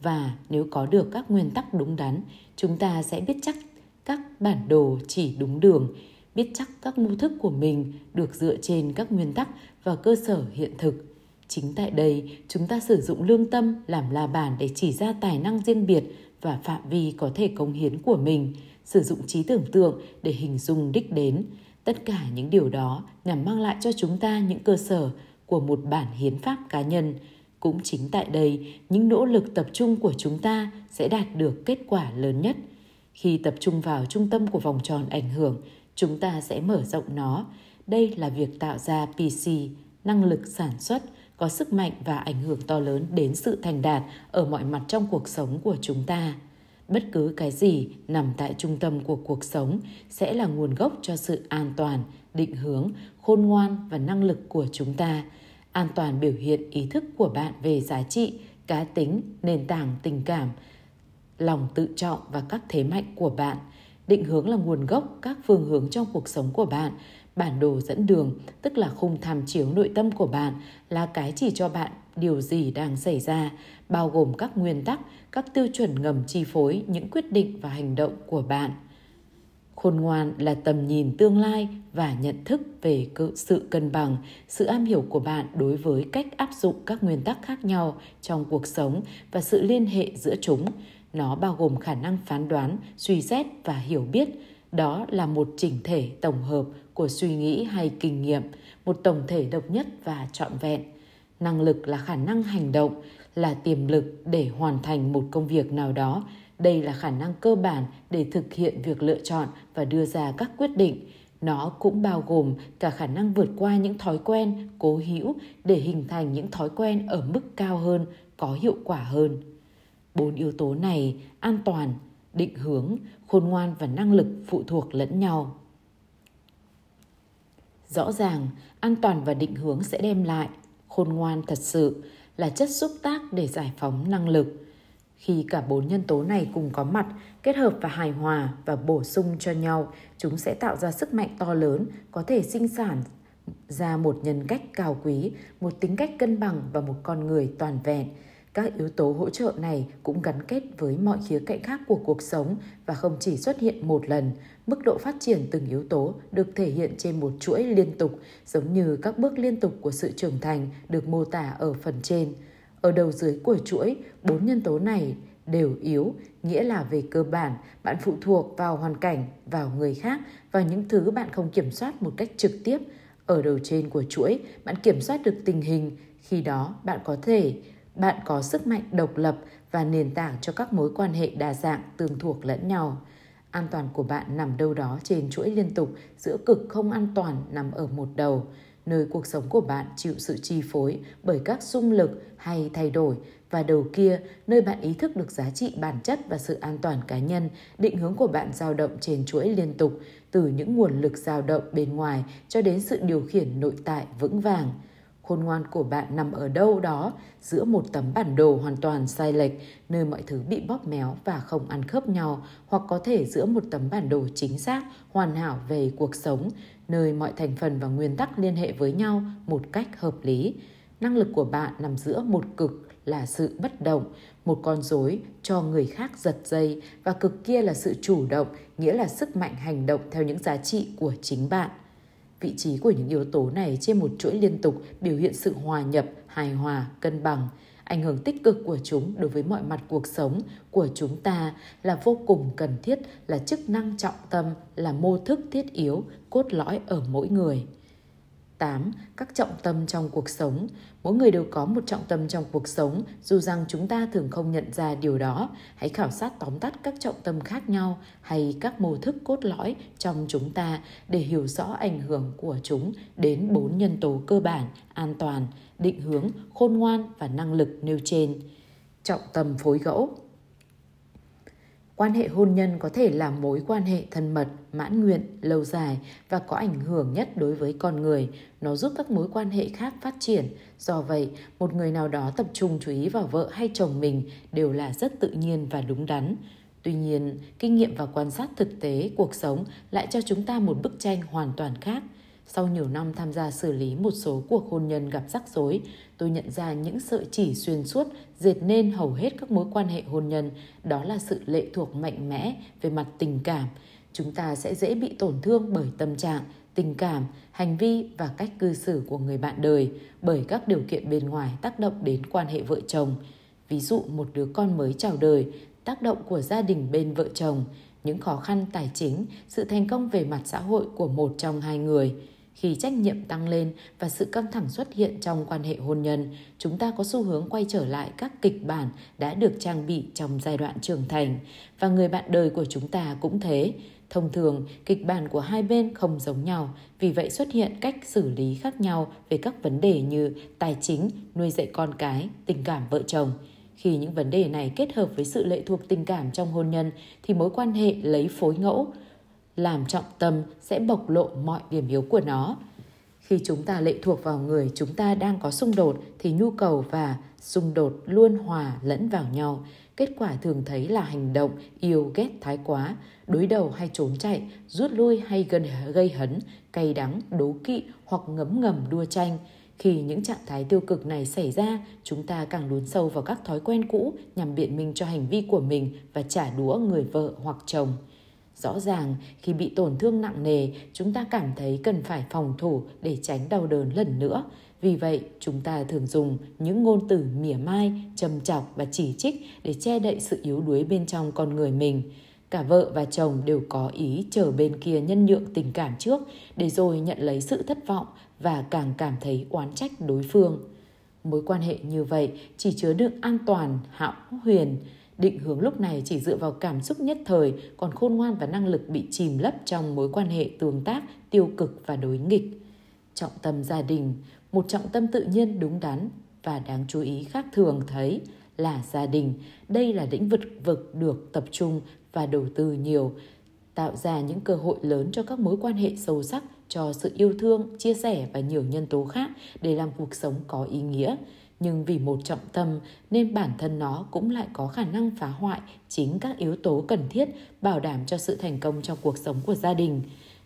và nếu có được các nguyên tắc đúng đắn, chúng ta sẽ biết chắc các bản đồ chỉ đúng đường, biết chắc các mô thức của mình được dựa trên các nguyên tắc và cơ sở hiện thực. Chính tại đây, chúng ta sử dụng lương tâm làm la bàn để chỉ ra tài năng riêng biệt và phạm vi có thể cống hiến của mình, sử dụng trí tưởng tượng để hình dung đích đến. Tất cả những điều đó nhằm mang lại cho chúng ta những cơ sở của một bản hiến pháp cá nhân. Cũng chính tại đây, những nỗ lực tập trung của chúng ta sẽ đạt được kết quả lớn nhất – khi tập trung vào trung tâm của vòng tròn ảnh hưởng, chúng ta sẽ mở rộng nó. Đây là việc tạo ra PC, năng lực sản xuất, có sức mạnh và ảnh hưởng to lớn đến sự thành đạt ở mọi mặt trong cuộc sống của chúng ta. Bất cứ cái gì nằm tại trung tâm của cuộc sống sẽ là nguồn gốc cho sự an toàn, định hướng, khôn ngoan và năng lực của chúng ta. An toàn biểu hiện ý thức của bạn về giá trị, cá tính, nền tảng tình cảm, lòng tự trọng và các thế mạnh của bạn. Định hướng là nguồn gốc các phương hướng trong cuộc sống của bạn bản đồ dẫn đường, tức là khung tham chiếu nội tâm của bạn, là cái chỉ cho bạn điều gì đang xảy ra, bao gồm các nguyên tắc, các tiêu chuẩn ngầm chi phối những quyết định và hành động của bạn. Khôn ngoan là tầm nhìn tương lai và nhận thức về sự cân bằng, sự am hiểu của bạn đối với cách áp dụng các nguyên tắc khác nhau trong cuộc sống và sự liên hệ giữa chúng. Nó bao gồm khả năng phán đoán, suy xét và hiểu biết. Đó là một chỉnh thể tổng hợp của suy nghĩ hay kinh nghiệm, một tổng thể độc nhất và trọn vẹn. Năng lực là khả năng hành động, là tiềm lực để hoàn thành một công việc nào đó. Đây là khả năng cơ bản để thực hiện việc lựa chọn và đưa ra các quyết định. Nó cũng bao gồm cả khả năng vượt qua những thói quen cố hữu để hình thành những thói quen ở mức cao hơn có hiệu quả hơn. Bốn yếu tố này an toàn định hướng khôn ngoan và năng lực phụ thuộc lẫn nhau rõ ràng an toàn và định hướng sẽ đem lại khôn ngoan thật sự là chất xúc tác để giải phóng năng lực khi cả bốn nhân tố này cùng có mặt, kết hợp và hài hòa và bổ sung cho nhau, chúng sẽ tạo ra sức mạnh to lớn, có thể sinh sản ra một nhân cách cao quý, một tính cách cân bằng và một con người toàn vẹn. Các yếu tố hỗ trợ này cũng gắn kết với mọi khía cạnh khác của cuộc sống và không chỉ xuất hiện một lần. Mức độ phát triển từng yếu tố được thể hiện trên một chuỗi liên tục, giống như các bước liên tục của sự trưởng thành được mô tả ở phần trên. Ở đầu dưới của chuỗi, bốn nhân tố này đều yếu, nghĩa là về cơ bản, bạn phụ thuộc vào hoàn cảnh, vào người khác, vào những thứ bạn không kiểm soát một cách trực tiếp. Ở đầu trên của chuỗi, bạn kiểm soát được tình hình, khi đó bạn có thể bạn có sức mạnh độc lập và nền tảng cho các mối quan hệ đa dạng tương thuộc lẫn nhau. An toàn của bạn nằm đâu đó trên chuỗi liên tục, giữa cực không an toàn nằm ở một đầu. Nơi cuộc sống của bạn chịu sự chi phối bởi các xung lực hay thay đổi. Và đầu kia, nơi bạn ý thức được giá trị bản chất và sự an toàn cá nhân, định hướng của bạn dao động trên chuỗi liên tục, từ những nguồn lực dao động bên ngoài cho đến sự điều khiển nội tại vững vàng khôn ngoan của bạn nằm ở đâu đó, giữa một tấm bản đồ hoàn toàn sai lệch, nơi mọi thứ bị bóp méo và không ăn khớp nhau, hoặc có thể giữa một tấm bản đồ chính xác, hoàn hảo về cuộc sống, nơi mọi thành phần và nguyên tắc liên hệ với nhau một cách hợp lý. Năng lực của bạn nằm giữa một cực là sự bất động, một con rối cho người khác giật dây, và cực kia là sự chủ động, nghĩa là sức mạnh hành động theo những giá trị của chính bạn. Vị trí của những yếu tố này trên một chuỗi liên tục biểu hiện sự hòa nhập, hài hòa, cân bằng. Ảnh hưởng tích cực của chúng đối với mọi mặt cuộc sống của chúng ta là vô cùng cần thiết, là chức năng trọng tâm, là mô thức thiết yếu, cốt lõi ở mỗi người. 8. Các trọng tâm trong cuộc sống. Mỗi người đều có một trọng tâm trong cuộc sống, dù rằng chúng ta thường không nhận ra điều đó. Hãy khảo sát tóm tắt các trọng tâm khác nhau hay các mô thức cốt lõi trong chúng ta để hiểu rõ ảnh hưởng của chúng đến bốn nhân tố cơ bản, an toàn, định hướng, khôn ngoan và năng lực nêu trên. Trọng tâm phối gẫu Quan hệ hôn nhân có thể là mối quan hệ thân mật, mãn nguyện, lâu dài và có ảnh hưởng nhất đối với con người. Nó giúp các mối quan hệ khác phát triển. Do vậy, một người nào đó tập trung chú ý vào vợ hay chồng mình đều là rất tự nhiên và đúng đắn. Tuy nhiên, kinh nghiệm và quan sát thực tế cuộc sống lại cho chúng ta một bức tranh hoàn toàn khác – sau nhiều năm tham gia xử lý một số cuộc hôn nhân gặp rắc rối, tôi nhận ra những sợi chỉ xuyên suốt dệt nên hầu hết các mối quan hệ hôn nhân, đó là sự lệ thuộc mạnh mẽ về mặt tình cảm. Chúng ta sẽ dễ bị tổn thương bởi tâm trạng, tình cảm, hành vi và cách cư xử của người bạn đời bởi các điều kiện bên ngoài tác động đến quan hệ vợ chồng. Ví dụ một đứa con mới chào đời, tác động của gia đình bên vợ chồng, những khó khăn tài chính, sự thành công về mặt xã hội của một trong hai người – khi trách nhiệm tăng lên và sự căng thẳng xuất hiện trong quan hệ hôn nhân, chúng ta có xu hướng quay trở lại các kịch bản đã được trang bị trong giai đoạn trưởng thành và người bạn đời của chúng ta cũng thế. Thông thường, kịch bản của hai bên không giống nhau, vì vậy xuất hiện cách xử lý khác nhau về các vấn đề như tài chính, nuôi dạy con cái, tình cảm vợ chồng. Khi những vấn đề này kết hợp với sự lệ thuộc tình cảm trong hôn nhân thì mối quan hệ lấy phối ngẫu làm trọng tâm sẽ bộc lộ mọi điểm yếu của nó. Khi chúng ta lệ thuộc vào người chúng ta đang có xung đột thì nhu cầu và xung đột luôn hòa lẫn vào nhau. kết quả thường thấy là hành động yêu ghét thái quá, đối đầu hay trốn chạy, rút lui hay gần gây hấn, cay đắng, đố kỵ hoặc ngấm ngầm đua tranh. Khi những trạng thái tiêu cực này xảy ra, chúng ta càng lún sâu vào các thói quen cũ nhằm biện minh cho hành vi của mình và trả đũa người vợ hoặc chồng. Rõ ràng, khi bị tổn thương nặng nề, chúng ta cảm thấy cần phải phòng thủ để tránh đau đớn lần nữa. Vì vậy, chúng ta thường dùng những ngôn từ mỉa mai, châm chọc và chỉ trích để che đậy sự yếu đuối bên trong con người mình. Cả vợ và chồng đều có ý chờ bên kia nhân nhượng tình cảm trước để rồi nhận lấy sự thất vọng và càng cảm thấy oán trách đối phương. Mối quan hệ như vậy chỉ chứa đựng an toàn, hão huyền, định hướng lúc này chỉ dựa vào cảm xúc nhất thời, còn khôn ngoan và năng lực bị chìm lấp trong mối quan hệ tương tác tiêu cực và đối nghịch. Trọng tâm gia đình, một trọng tâm tự nhiên đúng đắn và đáng chú ý khác thường thấy là gia đình. Đây là lĩnh vực vực được tập trung và đầu tư nhiều, tạo ra những cơ hội lớn cho các mối quan hệ sâu sắc, cho sự yêu thương, chia sẻ và nhiều nhân tố khác để làm cuộc sống có ý nghĩa. Nhưng vì một trọng tâm nên bản thân nó cũng lại có khả năng phá hoại chính các yếu tố cần thiết bảo đảm cho sự thành công trong cuộc sống của gia đình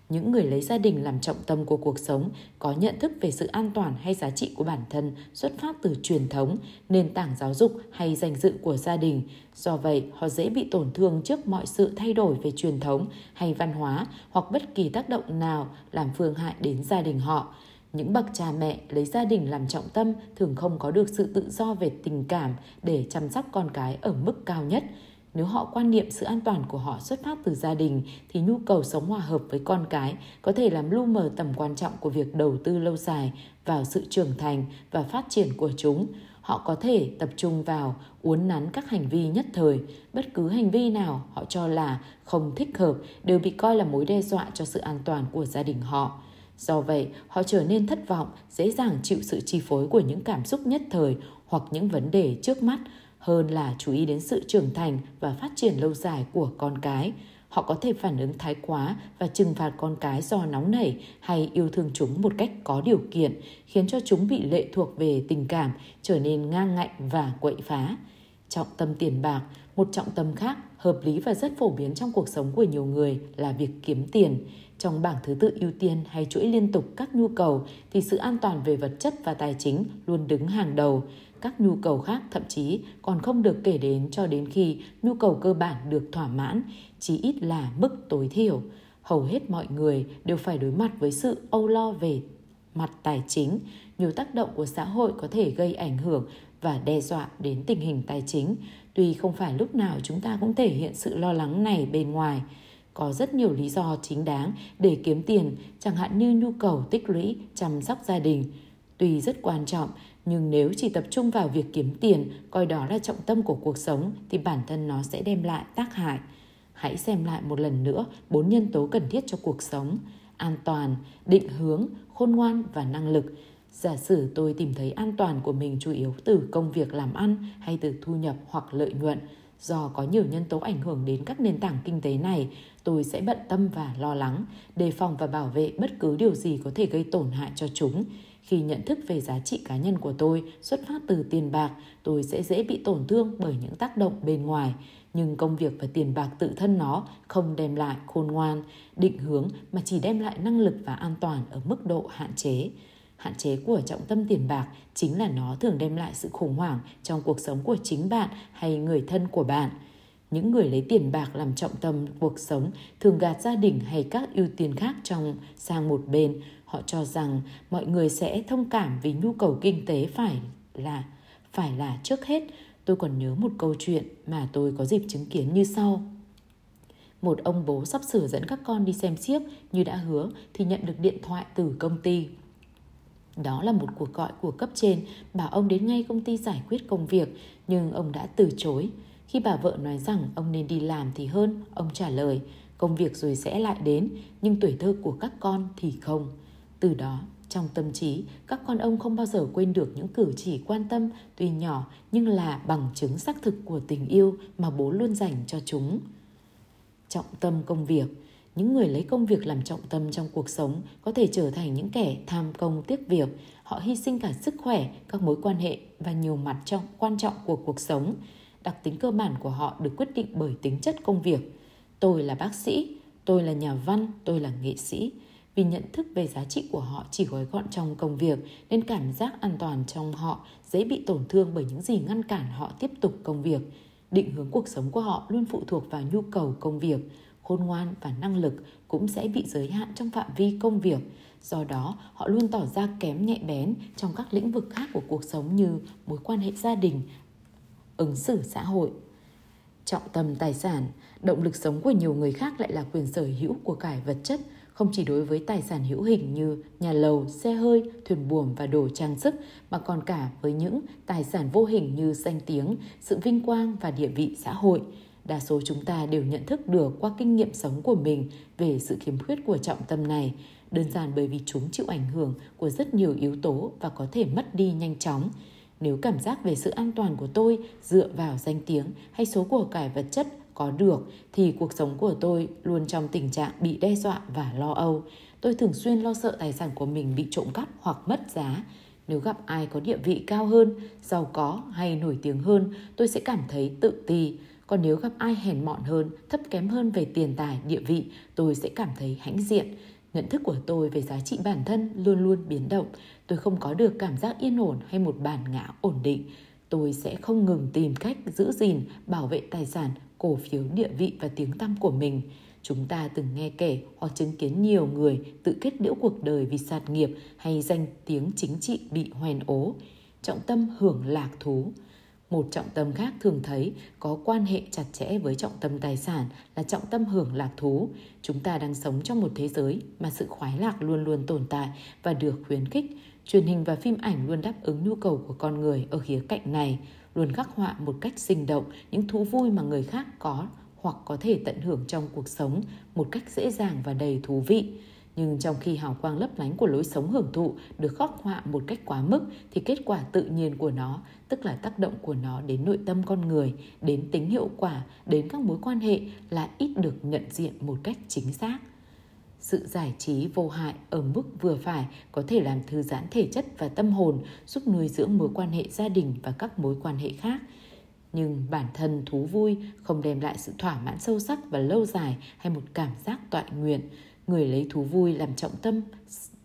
những người lấy gia đình làm trọng tâm của cuộc sống có nhận thức về sự an toàn hay giá trị của bản thân xuất phát từ truyền thống, nền tảng giáo dục hay danh dự của gia đình. Do vậy, họ dễ bị tổn thương trước mọi sự thay đổi về truyền thống hay văn hóa hoặc bất kỳ tác động nào làm phương hại đến gia đình họ. Những bậc cha mẹ lấy gia đình làm trọng tâm thường không có được sự tự do về tình cảm để chăm sóc con cái ở mức cao nhất – nếu họ quan niệm sự an toàn của họ xuất phát từ gia đình thì nhu cầu sống hòa hợp với con cái có thể làm lu mờ tầm quan trọng của việc đầu tư lâu dài vào sự trưởng thành và phát triển của chúng. Họ có thể tập trung vào uốn nắn các hành vi nhất thời, bất cứ hành vi nào họ cho là không thích hợp đều bị coi là mối đe dọa cho sự an toàn của gia đình họ. Do vậy, họ trở nên thất vọng, dễ dàng chịu sự chi phối của những cảm xúc nhất thời hoặc những vấn đề trước mắt hơn là chú ý đến sự trưởng thành và phát triển lâu dài của con cái. Họ có thể phản ứng thái quá và trừng phạt con cái do nóng nảy hay yêu thương chúng một cách có điều kiện, khiến cho chúng bị lệ thuộc về tình cảm, trở nên ngang ngạnh và quậy phá. Trọng tâm tiền bạc, một trọng tâm khác, hợp lý và rất phổ biến trong cuộc sống của nhiều người là việc kiếm tiền. Trong bảng thứ tự ưu tiên hay chuỗi liên tục các nhu cầu thì sự an toàn về vật chất và tài chính luôn đứng hàng đầu các nhu cầu khác thậm chí còn không được kể đến cho đến khi nhu cầu cơ bản được thỏa mãn, chỉ ít là mức tối thiểu. Hầu hết mọi người đều phải đối mặt với sự âu lo về mặt tài chính. Nhiều tác động của xã hội có thể gây ảnh hưởng và đe dọa đến tình hình tài chính. Tuy không phải lúc nào chúng ta cũng thể hiện sự lo lắng này bên ngoài, có rất nhiều lý do chính đáng để kiếm tiền, chẳng hạn như nhu cầu tích lũy, chăm sóc gia đình. Tuy rất quan trọng, nhưng nếu chỉ tập trung vào việc kiếm tiền, coi đó là trọng tâm của cuộc sống thì bản thân nó sẽ đem lại tác hại. Hãy xem lại một lần nữa bốn nhân tố cần thiết cho cuộc sống: an toàn, định hướng, khôn ngoan và năng lực. Giả sử tôi tìm thấy an toàn của mình chủ yếu từ công việc làm ăn hay từ thu nhập hoặc lợi nhuận, do có nhiều nhân tố ảnh hưởng đến các nền tảng kinh tế này, tôi sẽ bận tâm và lo lắng, đề phòng và bảo vệ bất cứ điều gì có thể gây tổn hại cho chúng khi nhận thức về giá trị cá nhân của tôi xuất phát từ tiền bạc, tôi sẽ dễ bị tổn thương bởi những tác động bên ngoài. Nhưng công việc và tiền bạc tự thân nó không đem lại khôn ngoan, định hướng mà chỉ đem lại năng lực và an toàn ở mức độ hạn chế. Hạn chế của trọng tâm tiền bạc chính là nó thường đem lại sự khủng hoảng trong cuộc sống của chính bạn hay người thân của bạn. Những người lấy tiền bạc làm trọng tâm cuộc sống thường gạt gia đình hay các ưu tiên khác trong sang một bên họ cho rằng mọi người sẽ thông cảm vì nhu cầu kinh tế phải là phải là trước hết. Tôi còn nhớ một câu chuyện mà tôi có dịp chứng kiến như sau. Một ông bố sắp sửa dẫn các con đi xem xiếc, như đã hứa, thì nhận được điện thoại từ công ty. Đó là một cuộc gọi của cấp trên, bảo ông đến ngay công ty giải quyết công việc, nhưng ông đã từ chối. Khi bà vợ nói rằng ông nên đi làm thì hơn, ông trả lời, công việc rồi sẽ lại đến, nhưng tuổi thơ của các con thì không từ đó, trong tâm trí, các con ông không bao giờ quên được những cử chỉ quan tâm tuy nhỏ nhưng là bằng chứng xác thực của tình yêu mà bố luôn dành cho chúng. Trọng tâm công việc những người lấy công việc làm trọng tâm trong cuộc sống có thể trở thành những kẻ tham công tiếc việc. Họ hy sinh cả sức khỏe, các mối quan hệ và nhiều mặt trong quan trọng của cuộc sống đặc tính cơ bản của họ được quyết định bởi tính chất công việc. Tôi là bác sĩ, tôi là nhà văn, tôi là nghệ sĩ. Vì nhận thức về giá trị của họ chỉ gói gọn trong công việc nên cảm giác an toàn trong họ dễ bị tổn thương bởi những gì ngăn cản họ tiếp tục công việc. Định hướng cuộc sống của họ luôn phụ thuộc vào nhu cầu công việc, khôn ngoan và năng lực cũng sẽ bị giới hạn trong phạm vi công việc. Do đó, họ luôn tỏ ra kém nhạy bén trong các lĩnh vực khác của cuộc sống như mối quan hệ gia đình, ứng xử xã hội. Trọng tâm tài sản, động lực sống của nhiều người khác lại là quyền sở hữu của cải vật chất, không chỉ đối với tài sản hữu hình như nhà lầu, xe hơi, thuyền buồm và đồ trang sức, mà còn cả với những tài sản vô hình như danh tiếng, sự vinh quang và địa vị xã hội. Đa số chúng ta đều nhận thức được qua kinh nghiệm sống của mình về sự khiếm khuyết của trọng tâm này, đơn giản bởi vì chúng chịu ảnh hưởng của rất nhiều yếu tố và có thể mất đi nhanh chóng. Nếu cảm giác về sự an toàn của tôi dựa vào danh tiếng hay số của cải vật chất có được thì cuộc sống của tôi luôn trong tình trạng bị đe dọa và lo âu. Tôi thường xuyên lo sợ tài sản của mình bị trộm cắp hoặc mất giá. Nếu gặp ai có địa vị cao hơn, giàu có hay nổi tiếng hơn, tôi sẽ cảm thấy tự ti. Còn nếu gặp ai hèn mọn hơn, thấp kém hơn về tiền tài, địa vị, tôi sẽ cảm thấy hãnh diện. Nhận thức của tôi về giá trị bản thân luôn luôn biến động. Tôi không có được cảm giác yên ổn hay một bản ngã ổn định. Tôi sẽ không ngừng tìm cách giữ gìn, bảo vệ tài sản, cổ phiếu địa vị và tiếng tăm của mình. Chúng ta từng nghe kể hoặc chứng kiến nhiều người tự kết liễu cuộc đời vì sạt nghiệp hay danh tiếng chính trị bị hoen ố. Trọng tâm hưởng lạc thú. Một trọng tâm khác thường thấy có quan hệ chặt chẽ với trọng tâm tài sản là trọng tâm hưởng lạc thú. Chúng ta đang sống trong một thế giới mà sự khoái lạc luôn luôn tồn tại và được khuyến khích. Truyền hình và phim ảnh luôn đáp ứng nhu cầu của con người ở khía cạnh này, luôn khắc họa một cách sinh động những thú vui mà người khác có hoặc có thể tận hưởng trong cuộc sống một cách dễ dàng và đầy thú vị. Nhưng trong khi hào quang lấp lánh của lối sống hưởng thụ được khắc họa một cách quá mức thì kết quả tự nhiên của nó, tức là tác động của nó đến nội tâm con người, đến tính hiệu quả, đến các mối quan hệ là ít được nhận diện một cách chính xác. Sự giải trí vô hại ở mức vừa phải có thể làm thư giãn thể chất và tâm hồn, giúp nuôi dưỡng mối quan hệ gia đình và các mối quan hệ khác. Nhưng bản thân thú vui không đem lại sự thỏa mãn sâu sắc và lâu dài hay một cảm giác tọa nguyện người lấy thú vui làm trọng tâm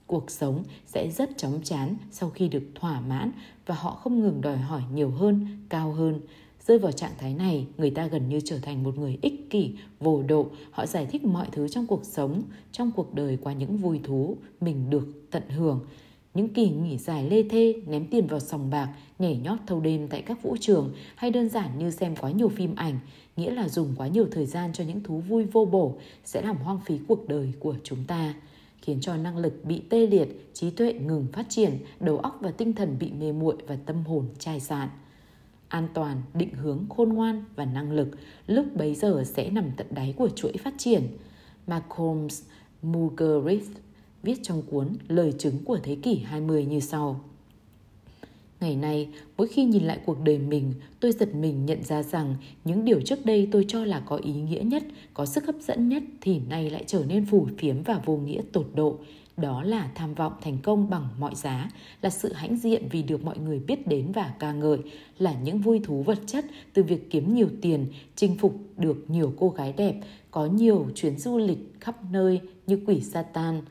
cuộc sống sẽ rất chóng chán sau khi được thỏa mãn và họ không ngừng đòi hỏi nhiều hơn, cao hơn. Rơi vào trạng thái này, người ta gần như trở thành một người ích kỷ, vô độ. Họ giải thích mọi thứ trong cuộc sống, trong cuộc đời qua những vui thú mình được tận hưởng. Những kỳ nghỉ dài lê thê, ném tiền vào sòng bạc, nhảy nhót thâu đêm tại các vũ trường hay đơn giản như xem quá nhiều phim ảnh, nghĩa là dùng quá nhiều thời gian cho những thú vui vô bổ sẽ làm hoang phí cuộc đời của chúng ta khiến cho năng lực bị tê liệt, trí tuệ ngừng phát triển, đầu óc và tinh thần bị mê muội và tâm hồn chai sạn. An toàn, định hướng khôn ngoan và năng lực lúc bấy giờ sẽ nằm tận đáy của chuỗi phát triển. Malcolm Muggeridge viết trong cuốn Lời chứng của thế kỷ 20 như sau. Ngày nay, mỗi khi nhìn lại cuộc đời mình, tôi giật mình nhận ra rằng những điều trước đây tôi cho là có ý nghĩa nhất, có sức hấp dẫn nhất thì nay lại trở nên phù phiếm và vô nghĩa tột độ. Đó là tham vọng thành công bằng mọi giá, là sự hãnh diện vì được mọi người biết đến và ca ngợi, là những vui thú vật chất từ việc kiếm nhiều tiền, chinh phục được nhiều cô gái đẹp, có nhiều chuyến du lịch khắp nơi như quỷ Satan,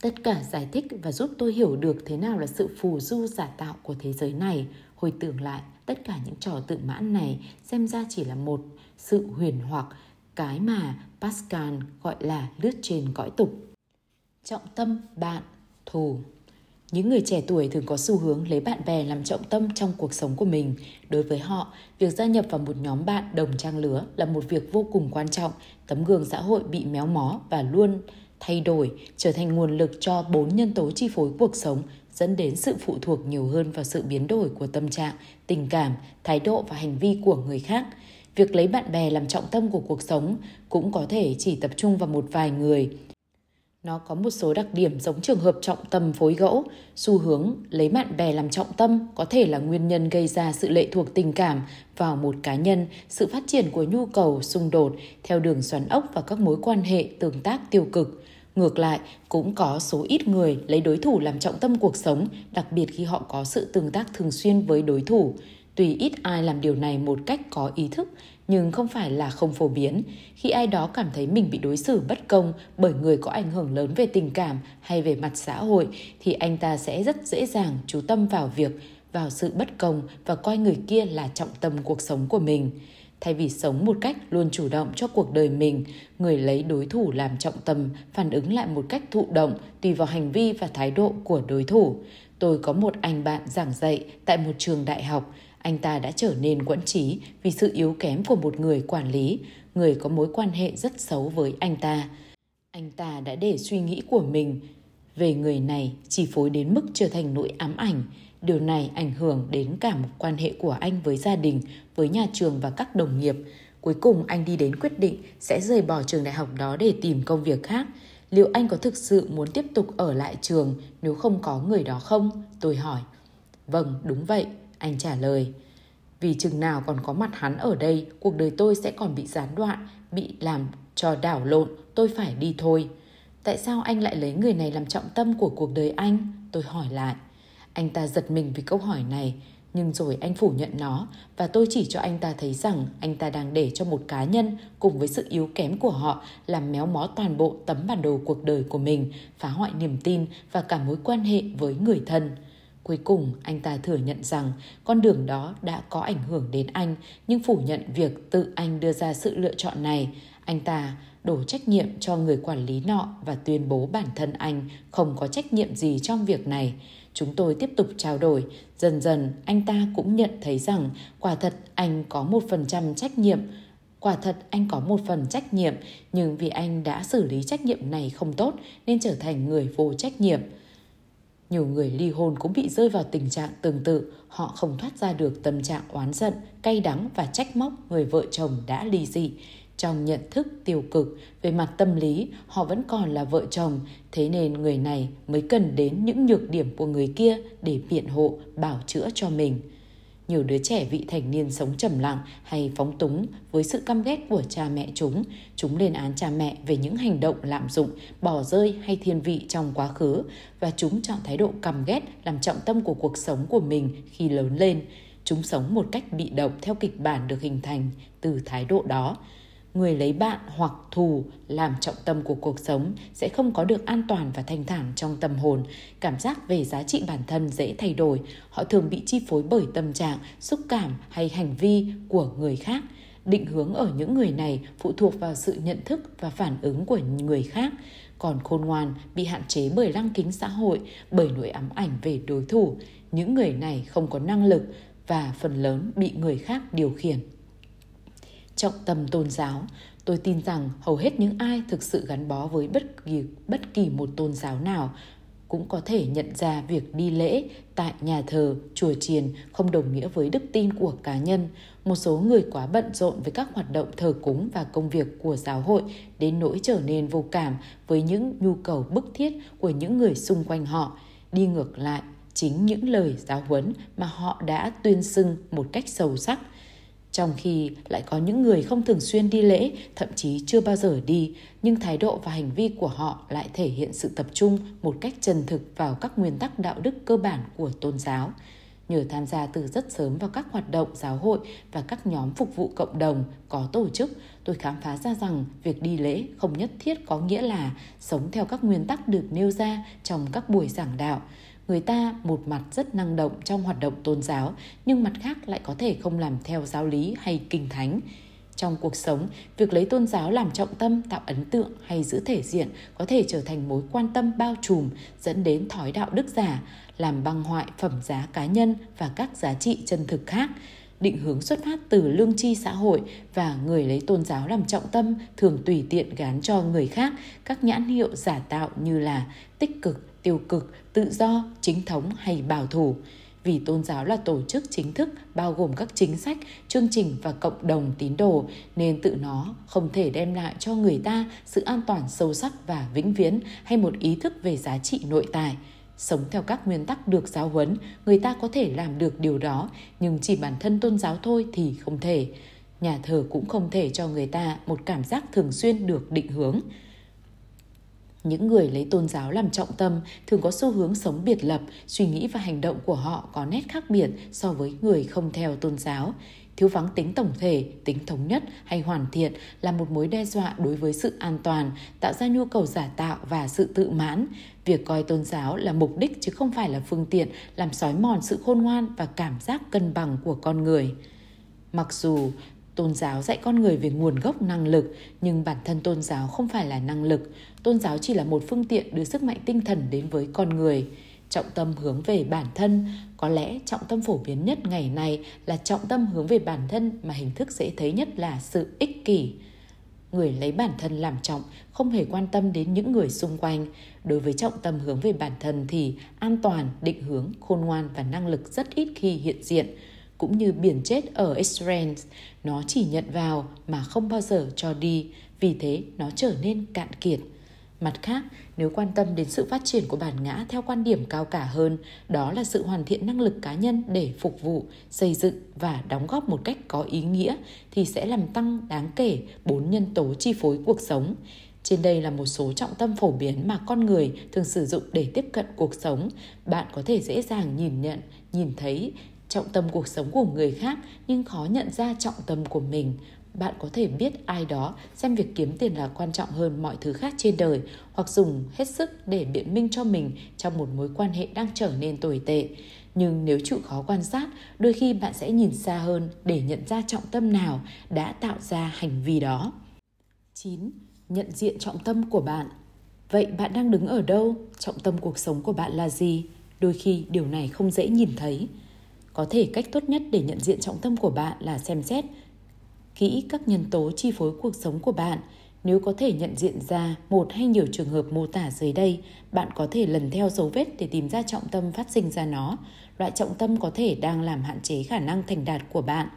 Tất cả giải thích và giúp tôi hiểu được thế nào là sự phù du giả tạo của thế giới này. Hồi tưởng lại, tất cả những trò tự mãn này xem ra chỉ là một sự huyền hoặc, cái mà Pascal gọi là lướt trên cõi tục. Trọng tâm bạn, thù những người trẻ tuổi thường có xu hướng lấy bạn bè làm trọng tâm trong cuộc sống của mình. Đối với họ, việc gia nhập vào một nhóm bạn đồng trang lứa là một việc vô cùng quan trọng. Tấm gương xã hội bị méo mó và luôn thay đổi trở thành nguồn lực cho bốn nhân tố chi phối cuộc sống dẫn đến sự phụ thuộc nhiều hơn vào sự biến đổi của tâm trạng, tình cảm, thái độ và hành vi của người khác. Việc lấy bạn bè làm trọng tâm của cuộc sống cũng có thể chỉ tập trung vào một vài người. Nó có một số đặc điểm giống trường hợp trọng tâm phối gẫu, xu hướng lấy bạn bè làm trọng tâm có thể là nguyên nhân gây ra sự lệ thuộc tình cảm vào một cá nhân, sự phát triển của nhu cầu xung đột theo đường xoắn ốc và các mối quan hệ tương tác tiêu cực. Ngược lại, cũng có số ít người lấy đối thủ làm trọng tâm cuộc sống, đặc biệt khi họ có sự tương tác thường xuyên với đối thủ. Tuy ít ai làm điều này một cách có ý thức, nhưng không phải là không phổ biến. Khi ai đó cảm thấy mình bị đối xử bất công bởi người có ảnh hưởng lớn về tình cảm hay về mặt xã hội, thì anh ta sẽ rất dễ dàng chú tâm vào việc, vào sự bất công và coi người kia là trọng tâm cuộc sống của mình. Thay vì sống một cách luôn chủ động cho cuộc đời mình, người lấy đối thủ làm trọng tâm, phản ứng lại một cách thụ động tùy vào hành vi và thái độ của đối thủ. Tôi có một anh bạn giảng dạy tại một trường đại học. Anh ta đã trở nên quẫn trí vì sự yếu kém của một người quản lý, người có mối quan hệ rất xấu với anh ta. Anh ta đã để suy nghĩ của mình về người này chi phối đến mức trở thành nỗi ám ảnh. Điều này ảnh hưởng đến cả một quan hệ của anh với gia đình, với nhà trường và các đồng nghiệp. Cuối cùng anh đi đến quyết định sẽ rời bỏ trường đại học đó để tìm công việc khác. Liệu anh có thực sự muốn tiếp tục ở lại trường nếu không có người đó không? Tôi hỏi. Vâng, đúng vậy, anh trả lời. Vì chừng nào còn có mặt hắn ở đây, cuộc đời tôi sẽ còn bị gián đoạn, bị làm cho đảo lộn, tôi phải đi thôi. Tại sao anh lại lấy người này làm trọng tâm của cuộc đời anh? Tôi hỏi lại. Anh ta giật mình vì câu hỏi này, nhưng rồi anh phủ nhận nó và tôi chỉ cho anh ta thấy rằng anh ta đang để cho một cá nhân cùng với sự yếu kém của họ làm méo mó toàn bộ tấm bản đồ cuộc đời của mình, phá hoại niềm tin và cả mối quan hệ với người thân. Cuối cùng, anh ta thừa nhận rằng con đường đó đã có ảnh hưởng đến anh, nhưng phủ nhận việc tự anh đưa ra sự lựa chọn này. Anh ta đổ trách nhiệm cho người quản lý nọ và tuyên bố bản thân anh không có trách nhiệm gì trong việc này. Chúng tôi tiếp tục trao đổi. Dần dần, anh ta cũng nhận thấy rằng quả thật anh có một phần trăm trách nhiệm. Quả thật anh có một phần trách nhiệm, nhưng vì anh đã xử lý trách nhiệm này không tốt nên trở thành người vô trách nhiệm. Nhiều người ly hôn cũng bị rơi vào tình trạng tương tự, họ không thoát ra được tâm trạng oán giận, cay đắng và trách móc người vợ chồng đã ly dị. Trong nhận thức tiêu cực về mặt tâm lý, họ vẫn còn là vợ chồng, thế nên người này mới cần đến những nhược điểm của người kia để biện hộ, bảo chữa cho mình. Nhiều đứa trẻ vị thành niên sống trầm lặng hay phóng túng với sự căm ghét của cha mẹ chúng. Chúng lên án cha mẹ về những hành động lạm dụng, bỏ rơi hay thiên vị trong quá khứ và chúng chọn thái độ căm ghét làm trọng tâm của cuộc sống của mình khi lớn lên. Chúng sống một cách bị động theo kịch bản được hình thành từ thái độ đó người lấy bạn hoặc thù làm trọng tâm của cuộc sống sẽ không có được an toàn và thanh thản trong tâm hồn. Cảm giác về giá trị bản thân dễ thay đổi. Họ thường bị chi phối bởi tâm trạng, xúc cảm hay hành vi của người khác. Định hướng ở những người này phụ thuộc vào sự nhận thức và phản ứng của người khác. Còn khôn ngoan bị hạn chế bởi lăng kính xã hội, bởi nỗi ám ảnh về đối thủ. Những người này không có năng lực và phần lớn bị người khác điều khiển trọng tâm tôn giáo. Tôi tin rằng hầu hết những ai thực sự gắn bó với bất kỳ bất kỳ một tôn giáo nào cũng có thể nhận ra việc đi lễ tại nhà thờ, chùa chiền không đồng nghĩa với đức tin của cá nhân. Một số người quá bận rộn với các hoạt động thờ cúng và công việc của giáo hội đến nỗi trở nên vô cảm với những nhu cầu bức thiết của những người xung quanh họ. Đi ngược lại, chính những lời giáo huấn mà họ đã tuyên xưng một cách sâu sắc – trong khi lại có những người không thường xuyên đi lễ, thậm chí chưa bao giờ đi, nhưng thái độ và hành vi của họ lại thể hiện sự tập trung một cách chân thực vào các nguyên tắc đạo đức cơ bản của tôn giáo. Nhờ tham gia từ rất sớm vào các hoạt động giáo hội và các nhóm phục vụ cộng đồng có tổ chức, tôi khám phá ra rằng việc đi lễ không nhất thiết có nghĩa là sống theo các nguyên tắc được nêu ra trong các buổi giảng đạo người ta một mặt rất năng động trong hoạt động tôn giáo, nhưng mặt khác lại có thể không làm theo giáo lý hay kinh thánh. Trong cuộc sống, việc lấy tôn giáo làm trọng tâm, tạo ấn tượng hay giữ thể diện có thể trở thành mối quan tâm bao trùm, dẫn đến thói đạo đức giả, làm băng hoại phẩm giá cá nhân và các giá trị chân thực khác. Định hướng xuất phát từ lương tri xã hội và người lấy tôn giáo làm trọng tâm thường tùy tiện gán cho người khác các nhãn hiệu giả tạo như là tích cực tiêu cực, tự do, chính thống hay bảo thủ. Vì tôn giáo là tổ chức chính thức bao gồm các chính sách, chương trình và cộng đồng tín đồ nên tự nó không thể đem lại cho người ta sự an toàn sâu sắc và vĩnh viễn hay một ý thức về giá trị nội tại. Sống theo các nguyên tắc được giáo huấn, người ta có thể làm được điều đó, nhưng chỉ bản thân tôn giáo thôi thì không thể. Nhà thờ cũng không thể cho người ta một cảm giác thường xuyên được định hướng những người lấy tôn giáo làm trọng tâm thường có xu hướng sống biệt lập, suy nghĩ và hành động của họ có nét khác biệt so với người không theo tôn giáo. Thiếu vắng tính tổng thể, tính thống nhất hay hoàn thiện là một mối đe dọa đối với sự an toàn, tạo ra nhu cầu giả tạo và sự tự mãn. Việc coi tôn giáo là mục đích chứ không phải là phương tiện làm xói mòn sự khôn ngoan và cảm giác cân bằng của con người. Mặc dù tôn giáo dạy con người về nguồn gốc năng lực, nhưng bản thân tôn giáo không phải là năng lực. Tôn giáo chỉ là một phương tiện đưa sức mạnh tinh thần đến với con người. Trọng tâm hướng về bản thân, có lẽ trọng tâm phổ biến nhất ngày nay là trọng tâm hướng về bản thân mà hình thức dễ thấy nhất là sự ích kỷ. Người lấy bản thân làm trọng không hề quan tâm đến những người xung quanh. Đối với trọng tâm hướng về bản thân thì an toàn, định hướng, khôn ngoan và năng lực rất ít khi hiện diện cũng như biển chết ở Israel, nó chỉ nhận vào mà không bao giờ cho đi, vì thế nó trở nên cạn kiệt. Mặt khác, nếu quan tâm đến sự phát triển của bản ngã theo quan điểm cao cả hơn, đó là sự hoàn thiện năng lực cá nhân để phục vụ, xây dựng và đóng góp một cách có ý nghĩa thì sẽ làm tăng đáng kể bốn nhân tố chi phối cuộc sống. Trên đây là một số trọng tâm phổ biến mà con người thường sử dụng để tiếp cận cuộc sống. Bạn có thể dễ dàng nhìn nhận, nhìn thấy trọng tâm cuộc sống của người khác nhưng khó nhận ra trọng tâm của mình bạn có thể biết ai đó, xem việc kiếm tiền là quan trọng hơn mọi thứ khác trên đời, hoặc dùng hết sức để biện minh cho mình trong một mối quan hệ đang trở nên tồi tệ nhưng nếu chịu khó quan sát, đôi khi bạn sẽ nhìn xa hơn để nhận ra trọng tâm nào đã tạo ra hành vi đó 9. Nhận diện trọng tâm của bạn Vậy bạn đang đứng ở đâu? Trọng tâm cuộc sống của bạn là gì? Đôi khi điều này không dễ nhìn thấy. Có thể cách tốt nhất để nhận diện trọng tâm của bạn là xem xét kỹ các nhân tố chi phối cuộc sống của bạn. Nếu có thể nhận diện ra một hay nhiều trường hợp mô tả dưới đây, bạn có thể lần theo dấu vết để tìm ra trọng tâm phát sinh ra nó. Loại trọng tâm có thể đang làm hạn chế khả năng thành đạt của bạn.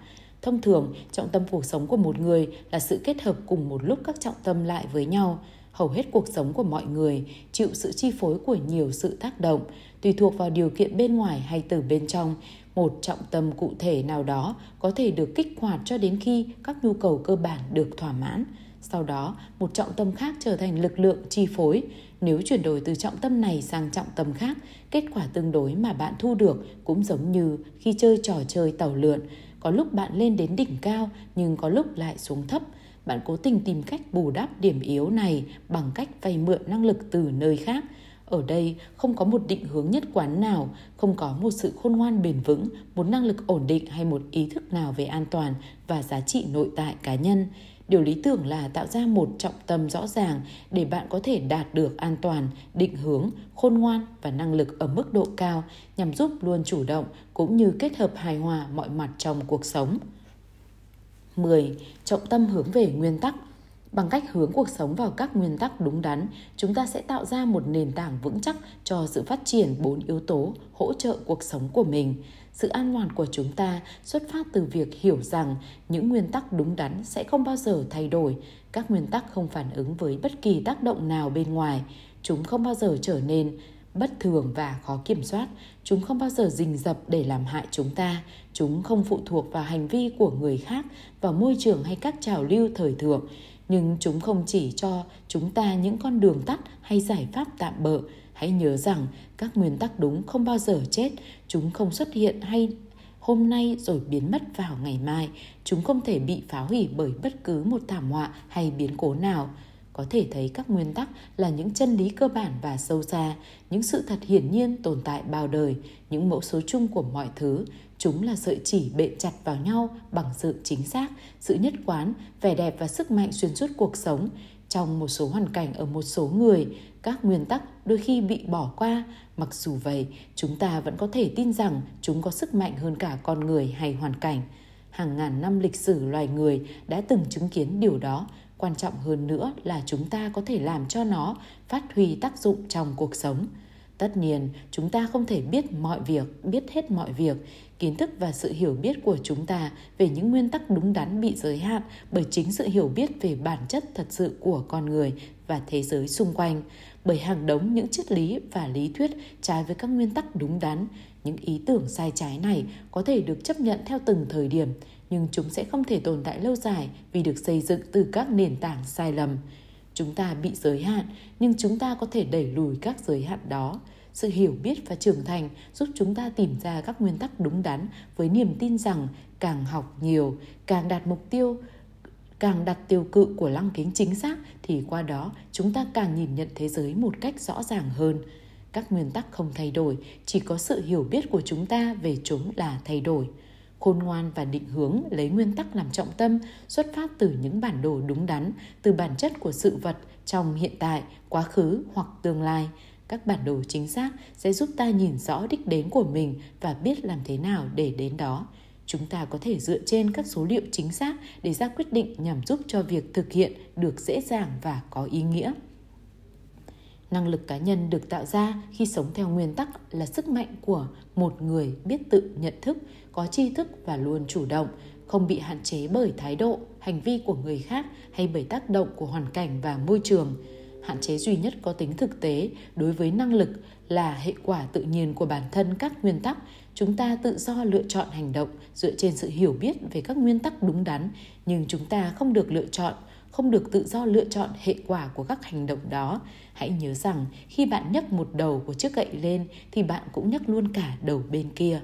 Thông thường, trọng tâm cuộc sống của một người là sự kết hợp cùng một lúc các trọng tâm lại với nhau. Hầu hết cuộc sống của mọi người chịu sự chi phối của nhiều sự tác động, tùy thuộc vào điều kiện bên ngoài hay từ bên trong. Một trọng tâm cụ thể nào đó có thể được kích hoạt cho đến khi các nhu cầu cơ bản được thỏa mãn. Sau đó, một trọng tâm khác trở thành lực lượng chi phối. Nếu chuyển đổi từ trọng tâm này sang trọng tâm khác, kết quả tương đối mà bạn thu được cũng giống như khi chơi trò chơi tàu lượn. Có lúc bạn lên đến đỉnh cao, nhưng có lúc lại xuống thấp. Bạn cố tình tìm cách bù đắp điểm yếu này bằng cách vay mượn năng lực từ nơi khác ở đây không có một định hướng nhất quán nào, không có một sự khôn ngoan bền vững, một năng lực ổn định hay một ý thức nào về an toàn và giá trị nội tại cá nhân. Điều lý tưởng là tạo ra một trọng tâm rõ ràng để bạn có thể đạt được an toàn, định hướng, khôn ngoan và năng lực ở mức độ cao nhằm giúp luôn chủ động cũng như kết hợp hài hòa mọi mặt trong cuộc sống. 10. Trọng tâm hướng về nguyên tắc Bằng cách hướng cuộc sống vào các nguyên tắc đúng đắn, chúng ta sẽ tạo ra một nền tảng vững chắc cho sự phát triển bốn yếu tố hỗ trợ cuộc sống của mình. Sự an toàn của chúng ta xuất phát từ việc hiểu rằng những nguyên tắc đúng đắn sẽ không bao giờ thay đổi. Các nguyên tắc không phản ứng với bất kỳ tác động nào bên ngoài. Chúng không bao giờ trở nên bất thường và khó kiểm soát. Chúng không bao giờ rình rập để làm hại chúng ta. Chúng không phụ thuộc vào hành vi của người khác, vào môi trường hay các trào lưu thời thượng nhưng chúng không chỉ cho chúng ta những con đường tắt hay giải pháp tạm bợ. Hãy nhớ rằng các nguyên tắc đúng không bao giờ chết. Chúng không xuất hiện hay hôm nay rồi biến mất vào ngày mai. Chúng không thể bị phá hủy bởi bất cứ một thảm họa hay biến cố nào. Có thể thấy các nguyên tắc là những chân lý cơ bản và sâu xa, những sự thật hiển nhiên tồn tại bao đời, những mẫu số chung của mọi thứ. Chúng là sợi chỉ bện chặt vào nhau bằng sự chính xác, sự nhất quán, vẻ đẹp và sức mạnh xuyên suốt cuộc sống. Trong một số hoàn cảnh ở một số người, các nguyên tắc đôi khi bị bỏ qua. Mặc dù vậy, chúng ta vẫn có thể tin rằng chúng có sức mạnh hơn cả con người hay hoàn cảnh. Hàng ngàn năm lịch sử loài người đã từng chứng kiến điều đó. Quan trọng hơn nữa là chúng ta có thể làm cho nó phát huy tác dụng trong cuộc sống. Tất nhiên, chúng ta không thể biết mọi việc, biết hết mọi việc. Kiến thức và sự hiểu biết của chúng ta về những nguyên tắc đúng đắn bị giới hạn bởi chính sự hiểu biết về bản chất thật sự của con người và thế giới xung quanh, bởi hàng đống những triết lý và lý thuyết trái với các nguyên tắc đúng đắn. Những ý tưởng sai trái này có thể được chấp nhận theo từng thời điểm, nhưng chúng sẽ không thể tồn tại lâu dài vì được xây dựng từ các nền tảng sai lầm chúng ta bị giới hạn nhưng chúng ta có thể đẩy lùi các giới hạn đó sự hiểu biết và trưởng thành giúp chúng ta tìm ra các nguyên tắc đúng đắn với niềm tin rằng càng học nhiều, càng đạt mục tiêu, càng đặt tiêu cự của lăng kính chính xác thì qua đó chúng ta càng nhìn nhận thế giới một cách rõ ràng hơn. Các nguyên tắc không thay đổi, chỉ có sự hiểu biết của chúng ta về chúng là thay đổi. Khôn ngoan và định hướng lấy nguyên tắc làm trọng tâm, xuất phát từ những bản đồ đúng đắn, từ bản chất của sự vật trong hiện tại, quá khứ hoặc tương lai các bản đồ chính xác sẽ giúp ta nhìn rõ đích đến của mình và biết làm thế nào để đến đó. Chúng ta có thể dựa trên các số liệu chính xác để ra quyết định nhằm giúp cho việc thực hiện được dễ dàng và có ý nghĩa. Năng lực cá nhân được tạo ra khi sống theo nguyên tắc là sức mạnh của một người biết tự nhận thức, có tri thức và luôn chủ động, không bị hạn chế bởi thái độ, hành vi của người khác hay bởi tác động của hoàn cảnh và môi trường hạn chế duy nhất có tính thực tế đối với năng lực là hệ quả tự nhiên của bản thân các nguyên tắc. Chúng ta tự do lựa chọn hành động dựa trên sự hiểu biết về các nguyên tắc đúng đắn, nhưng chúng ta không được lựa chọn, không được tự do lựa chọn hệ quả của các hành động đó. Hãy nhớ rằng khi bạn nhấc một đầu của chiếc gậy lên thì bạn cũng nhấc luôn cả đầu bên kia.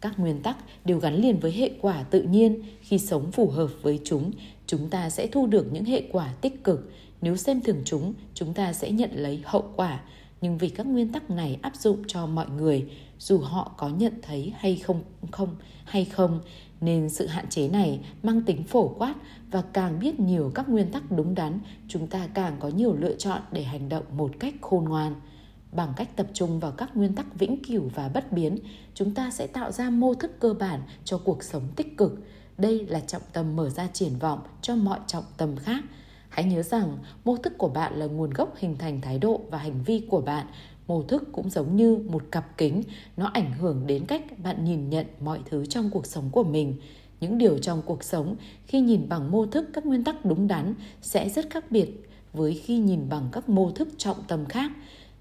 Các nguyên tắc đều gắn liền với hệ quả tự nhiên. Khi sống phù hợp với chúng chúng ta sẽ thu được những hệ quả tích cực nếu xem thường chúng chúng ta sẽ nhận lấy hậu quả. Nhưng vì các nguyên tắc này áp dụng cho mọi người, dù họ có nhận thấy hay không không, hay không, nên sự hạn chế này mang tính phổ quát và càng biết nhiều các nguyên tắc đúng đắn, chúng ta càng có nhiều lựa chọn để hành động một cách khôn ngoan. Bằng cách tập trung vào các nguyên tắc vĩnh cửu và bất biến, chúng ta sẽ tạo ra mô thức cơ bản cho cuộc sống tích cực. Đây là trọng tâm mở ra triển vọng cho mọi trọng tâm khác hãy nhớ rằng, mô thức của bạn là nguồn gốc hình thành thái độ và hành vi của bạn. Mô thức cũng giống như một cặp kính. Nó ảnh hưởng đến cách bạn nhìn nhận mọi thứ trong cuộc sống của mình. Những điều trong cuộc sống, khi nhìn bằng mô thức các nguyên tắc đúng đắn, sẽ rất khác biệt với khi nhìn bằng các mô thức trọng tâm khác.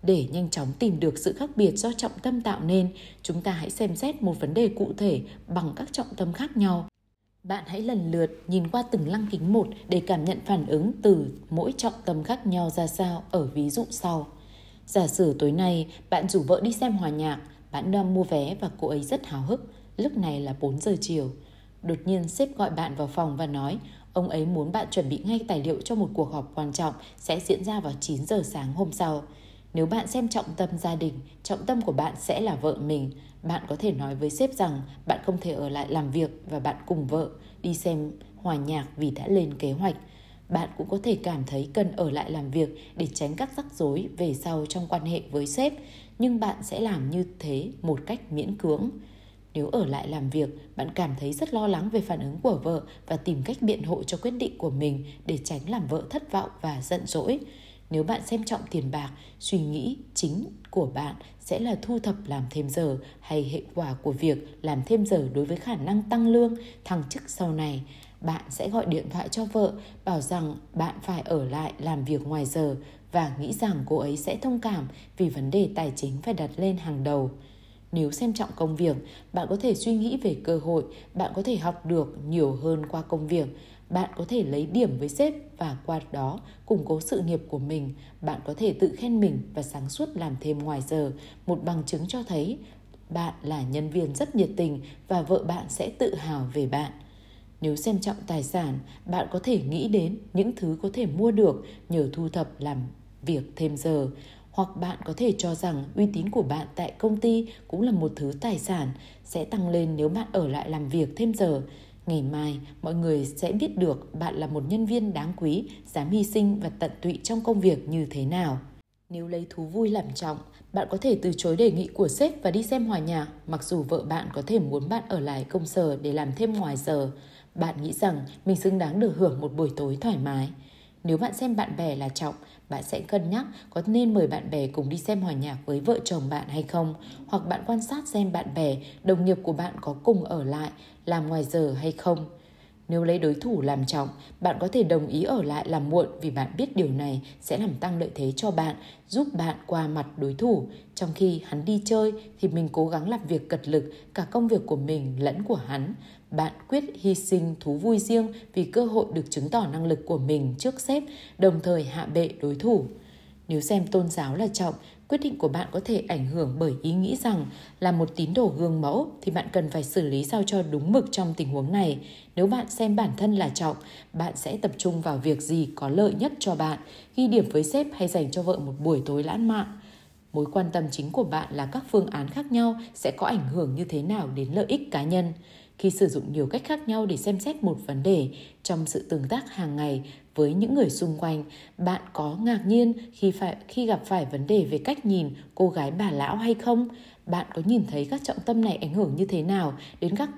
Để nhanh chóng tìm được sự khác biệt do trọng tâm tạo nên, chúng ta hãy xem xét một vấn đề cụ thể bằng các trọng tâm khác nhau bạn hãy lần lượt nhìn qua từng lăng kính một để cảm nhận phản ứng từ mỗi trọng tâm khác nhau ra sao ở ví dụ sau. Giả sử tối nay bạn rủ vợ đi xem hòa nhạc, bạn đang mua vé và cô ấy rất háo hức. Lúc này là 4 giờ chiều. Đột nhiên sếp gọi bạn vào phòng và nói ông ấy muốn bạn chuẩn bị ngay tài liệu cho một cuộc họp quan trọng sẽ diễn ra vào 9 giờ sáng hôm sau. Nếu bạn xem trọng tâm gia đình, trọng tâm của bạn sẽ là vợ mình. Bạn có thể nói với sếp rằng bạn không thể ở lại làm việc và bạn cùng vợ đi xem hòa nhạc vì đã lên kế hoạch. Bạn cũng có thể cảm thấy cần ở lại làm việc để tránh các rắc rối về sau trong quan hệ với sếp, nhưng bạn sẽ làm như thế một cách miễn cưỡng. Nếu ở lại làm việc, bạn cảm thấy rất lo lắng về phản ứng của vợ và tìm cách biện hộ cho quyết định của mình để tránh làm vợ thất vọng và giận dỗi. Nếu bạn xem trọng tiền bạc, suy nghĩ chính của bạn sẽ là thu thập làm thêm giờ hay hệ quả của việc làm thêm giờ đối với khả năng tăng lương, thăng chức sau này. Bạn sẽ gọi điện thoại cho vợ bảo rằng bạn phải ở lại làm việc ngoài giờ và nghĩ rằng cô ấy sẽ thông cảm vì vấn đề tài chính phải đặt lên hàng đầu. Nếu xem trọng công việc, bạn có thể suy nghĩ về cơ hội, bạn có thể học được nhiều hơn qua công việc bạn có thể lấy điểm với sếp và qua đó củng cố sự nghiệp của mình. Bạn có thể tự khen mình và sáng suốt làm thêm ngoài giờ. Một bằng chứng cho thấy bạn là nhân viên rất nhiệt tình và vợ bạn sẽ tự hào về bạn. Nếu xem trọng tài sản, bạn có thể nghĩ đến những thứ có thể mua được nhờ thu thập làm việc thêm giờ. Hoặc bạn có thể cho rằng uy tín của bạn tại công ty cũng là một thứ tài sản, sẽ tăng lên nếu bạn ở lại làm việc thêm giờ. Ngày mai, mọi người sẽ biết được bạn là một nhân viên đáng quý, dám hy sinh và tận tụy trong công việc như thế nào. Nếu lấy thú vui làm trọng, bạn có thể từ chối đề nghị của sếp và đi xem hòa nhạc, mặc dù vợ bạn có thể muốn bạn ở lại công sở để làm thêm ngoài giờ. Bạn nghĩ rằng mình xứng đáng được hưởng một buổi tối thoải mái. Nếu bạn xem bạn bè là trọng, bạn sẽ cân nhắc có nên mời bạn bè cùng đi xem hòa nhạc với vợ chồng bạn hay không, hoặc bạn quan sát xem bạn bè, đồng nghiệp của bạn có cùng ở lại làm ngoài giờ hay không. Nếu lấy đối thủ làm trọng, bạn có thể đồng ý ở lại làm muộn vì bạn biết điều này sẽ làm tăng lợi thế cho bạn, giúp bạn qua mặt đối thủ. Trong khi hắn đi chơi thì mình cố gắng làm việc cật lực cả công việc của mình lẫn của hắn. Bạn quyết hy sinh thú vui riêng vì cơ hội được chứng tỏ năng lực của mình trước sếp, đồng thời hạ bệ đối thủ. Nếu xem tôn giáo là trọng, quyết định của bạn có thể ảnh hưởng bởi ý nghĩ rằng là một tín đồ gương mẫu thì bạn cần phải xử lý sao cho đúng mực trong tình huống này. Nếu bạn xem bản thân là trọng, bạn sẽ tập trung vào việc gì có lợi nhất cho bạn, ghi điểm với sếp hay dành cho vợ một buổi tối lãng mạn. Mối quan tâm chính của bạn là các phương án khác nhau sẽ có ảnh hưởng như thế nào đến lợi ích cá nhân. Khi sử dụng nhiều cách khác nhau để xem xét một vấn đề trong sự tương tác hàng ngày với những người xung quanh, bạn có ngạc nhiên khi phải khi gặp phải vấn đề về cách nhìn cô gái bà lão hay không? Bạn có nhìn thấy các trọng tâm này ảnh hưởng như thế nào đến các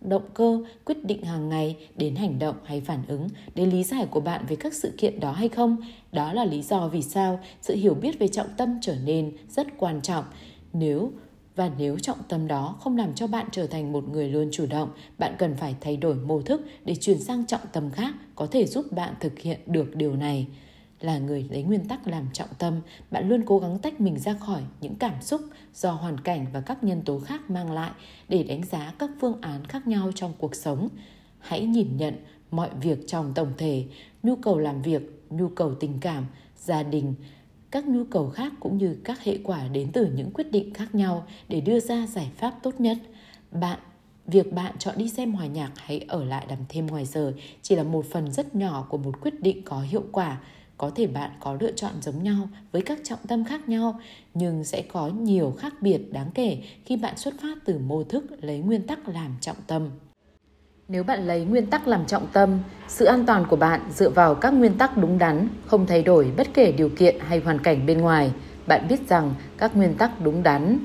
động cơ, quyết định hàng ngày đến hành động hay phản ứng, đến lý giải của bạn về các sự kiện đó hay không? Đó là lý do vì sao sự hiểu biết về trọng tâm trở nên rất quan trọng. Nếu và nếu trọng tâm đó không làm cho bạn trở thành một người luôn chủ động, bạn cần phải thay đổi mô thức để chuyển sang trọng tâm khác có thể giúp bạn thực hiện được điều này. Là người lấy nguyên tắc làm trọng tâm, bạn luôn cố gắng tách mình ra khỏi những cảm xúc do hoàn cảnh và các nhân tố khác mang lại để đánh giá các phương án khác nhau trong cuộc sống. Hãy nhìn nhận mọi việc trong tổng thể, nhu cầu làm việc, nhu cầu tình cảm, gia đình, các nhu cầu khác cũng như các hệ quả đến từ những quyết định khác nhau để đưa ra giải pháp tốt nhất. Bạn Việc bạn chọn đi xem hòa nhạc hay ở lại làm thêm ngoài giờ chỉ là một phần rất nhỏ của một quyết định có hiệu quả. Có thể bạn có lựa chọn giống nhau với các trọng tâm khác nhau, nhưng sẽ có nhiều khác biệt đáng kể khi bạn xuất phát từ mô thức lấy nguyên tắc làm trọng tâm. Nếu bạn lấy nguyên tắc làm trọng tâm, sự an toàn của bạn dựa vào các nguyên tắc đúng đắn, không thay đổi bất kể điều kiện hay hoàn cảnh bên ngoài. Bạn biết rằng các nguyên tắc đúng đắn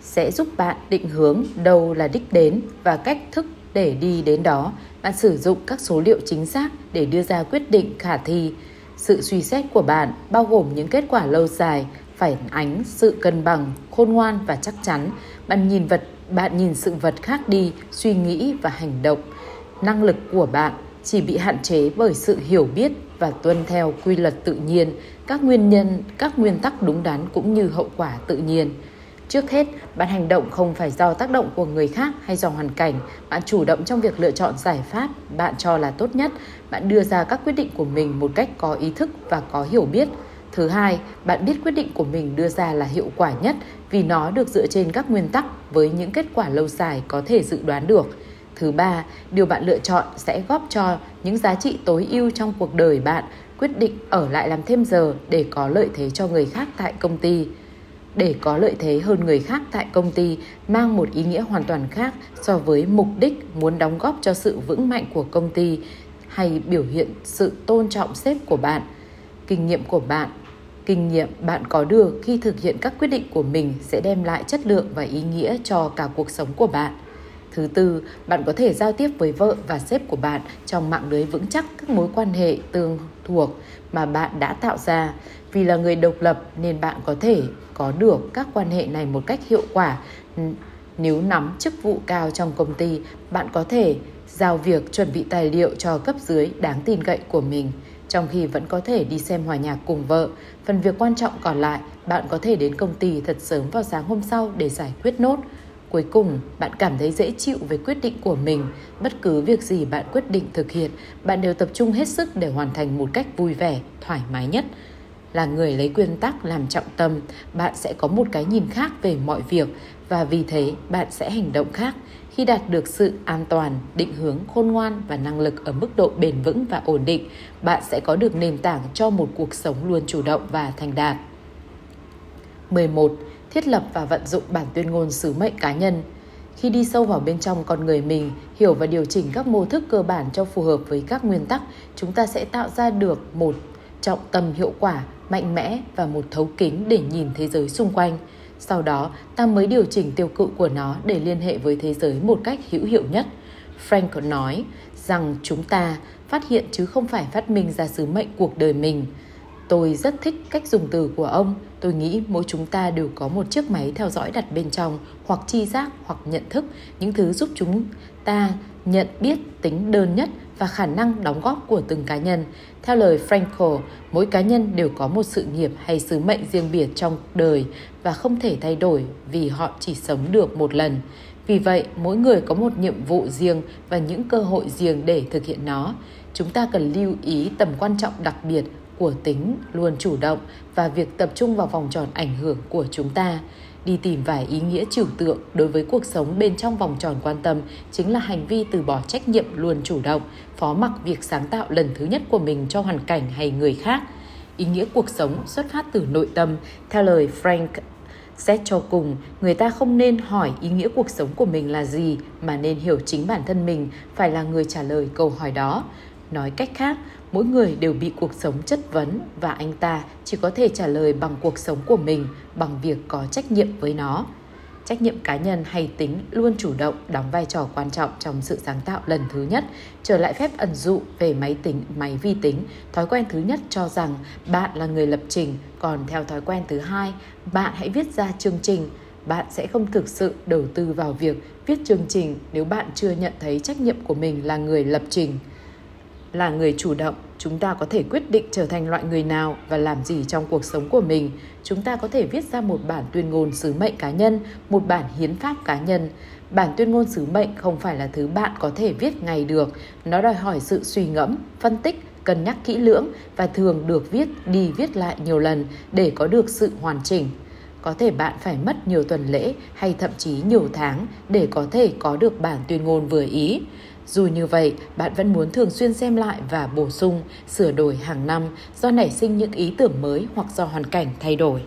sẽ giúp bạn định hướng đâu là đích đến và cách thức để đi đến đó. Bạn sử dụng các số liệu chính xác để đưa ra quyết định khả thi. Sự suy xét của bạn bao gồm những kết quả lâu dài, phản ánh sự cân bằng, khôn ngoan và chắc chắn. Bạn nhìn vật, bạn nhìn sự vật khác đi, suy nghĩ và hành động năng lực của bạn chỉ bị hạn chế bởi sự hiểu biết và tuân theo quy luật tự nhiên, các nguyên nhân, các nguyên tắc đúng đắn cũng như hậu quả tự nhiên. Trước hết, bạn hành động không phải do tác động của người khác hay do hoàn cảnh, bạn chủ động trong việc lựa chọn giải pháp bạn cho là tốt nhất, bạn đưa ra các quyết định của mình một cách có ý thức và có hiểu biết. Thứ hai, bạn biết quyết định của mình đưa ra là hiệu quả nhất vì nó được dựa trên các nguyên tắc với những kết quả lâu dài có thể dự đoán được. Thứ ba, điều bạn lựa chọn sẽ góp cho những giá trị tối ưu trong cuộc đời bạn, quyết định ở lại làm thêm giờ để có lợi thế cho người khác tại công ty. Để có lợi thế hơn người khác tại công ty mang một ý nghĩa hoàn toàn khác so với mục đích muốn đóng góp cho sự vững mạnh của công ty hay biểu hiện sự tôn trọng sếp của bạn. Kinh nghiệm của bạn kinh nghiệm bạn có được khi thực hiện các quyết định của mình sẽ đem lại chất lượng và ý nghĩa cho cả cuộc sống của bạn Thứ tư, bạn có thể giao tiếp với vợ và sếp của bạn trong mạng lưới vững chắc các mối quan hệ tương thuộc mà bạn đã tạo ra. Vì là người độc lập nên bạn có thể có được các quan hệ này một cách hiệu quả. Nếu nắm chức vụ cao trong công ty, bạn có thể giao việc chuẩn bị tài liệu cho cấp dưới đáng tin cậy của mình trong khi vẫn có thể đi xem hòa nhạc cùng vợ. Phần việc quan trọng còn lại, bạn có thể đến công ty thật sớm vào sáng hôm sau để giải quyết nốt. Cuối cùng, bạn cảm thấy dễ chịu với quyết định của mình. Bất cứ việc gì bạn quyết định thực hiện, bạn đều tập trung hết sức để hoàn thành một cách vui vẻ, thoải mái nhất. Là người lấy nguyên tắc làm trọng tâm, bạn sẽ có một cái nhìn khác về mọi việc và vì thế bạn sẽ hành động khác. Khi đạt được sự an toàn, định hướng khôn ngoan và năng lực ở mức độ bền vững và ổn định, bạn sẽ có được nền tảng cho một cuộc sống luôn chủ động và thành đạt. 11 thiết lập và vận dụng bản tuyên ngôn sứ mệnh cá nhân. Khi đi sâu vào bên trong con người mình, hiểu và điều chỉnh các mô thức cơ bản cho phù hợp với các nguyên tắc, chúng ta sẽ tạo ra được một trọng tâm hiệu quả, mạnh mẽ và một thấu kính để nhìn thế giới xung quanh. Sau đó, ta mới điều chỉnh tiêu cự của nó để liên hệ với thế giới một cách hữu hiệu nhất. Frank nói rằng chúng ta phát hiện chứ không phải phát minh ra sứ mệnh cuộc đời mình. Tôi rất thích cách dùng từ của ông. Tôi nghĩ mỗi chúng ta đều có một chiếc máy theo dõi đặt bên trong, hoặc chi giác, hoặc nhận thức, những thứ giúp chúng ta nhận biết tính đơn nhất và khả năng đóng góp của từng cá nhân. Theo lời Frankl, mỗi cá nhân đều có một sự nghiệp hay sứ mệnh riêng biệt trong đời và không thể thay đổi vì họ chỉ sống được một lần. Vì vậy, mỗi người có một nhiệm vụ riêng và những cơ hội riêng để thực hiện nó. Chúng ta cần lưu ý tầm quan trọng đặc biệt của tính luôn chủ động và việc tập trung vào vòng tròn ảnh hưởng của chúng ta đi tìm vài ý nghĩa trừu tượng đối với cuộc sống bên trong vòng tròn quan tâm chính là hành vi từ bỏ trách nhiệm luôn chủ động, phó mặc việc sáng tạo lần thứ nhất của mình cho hoàn cảnh hay người khác. Ý nghĩa cuộc sống xuất phát từ nội tâm, theo lời Frank Xét cho cùng, người ta không nên hỏi ý nghĩa cuộc sống của mình là gì mà nên hiểu chính bản thân mình phải là người trả lời câu hỏi đó. Nói cách khác, mỗi người đều bị cuộc sống chất vấn và anh ta chỉ có thể trả lời bằng cuộc sống của mình, bằng việc có trách nhiệm với nó. Trách nhiệm cá nhân hay tính luôn chủ động đóng vai trò quan trọng trong sự sáng tạo lần thứ nhất. Trở lại phép ẩn dụ về máy tính, máy vi tính, thói quen thứ nhất cho rằng bạn là người lập trình, còn theo thói quen thứ hai, bạn hãy viết ra chương trình. Bạn sẽ không thực sự đầu tư vào việc viết chương trình nếu bạn chưa nhận thấy trách nhiệm của mình là người lập trình là người chủ động, chúng ta có thể quyết định trở thành loại người nào và làm gì trong cuộc sống của mình. Chúng ta có thể viết ra một bản tuyên ngôn sứ mệnh cá nhân, một bản hiến pháp cá nhân. Bản tuyên ngôn sứ mệnh không phải là thứ bạn có thể viết ngay được. Nó đòi hỏi sự suy ngẫm, phân tích, cân nhắc kỹ lưỡng và thường được viết, đi viết lại nhiều lần để có được sự hoàn chỉnh. Có thể bạn phải mất nhiều tuần lễ hay thậm chí nhiều tháng để có thể có được bản tuyên ngôn vừa ý dù như vậy, bạn vẫn muốn thường xuyên xem lại và bổ sung, sửa đổi hàng năm do nảy sinh những ý tưởng mới hoặc do hoàn cảnh thay đổi.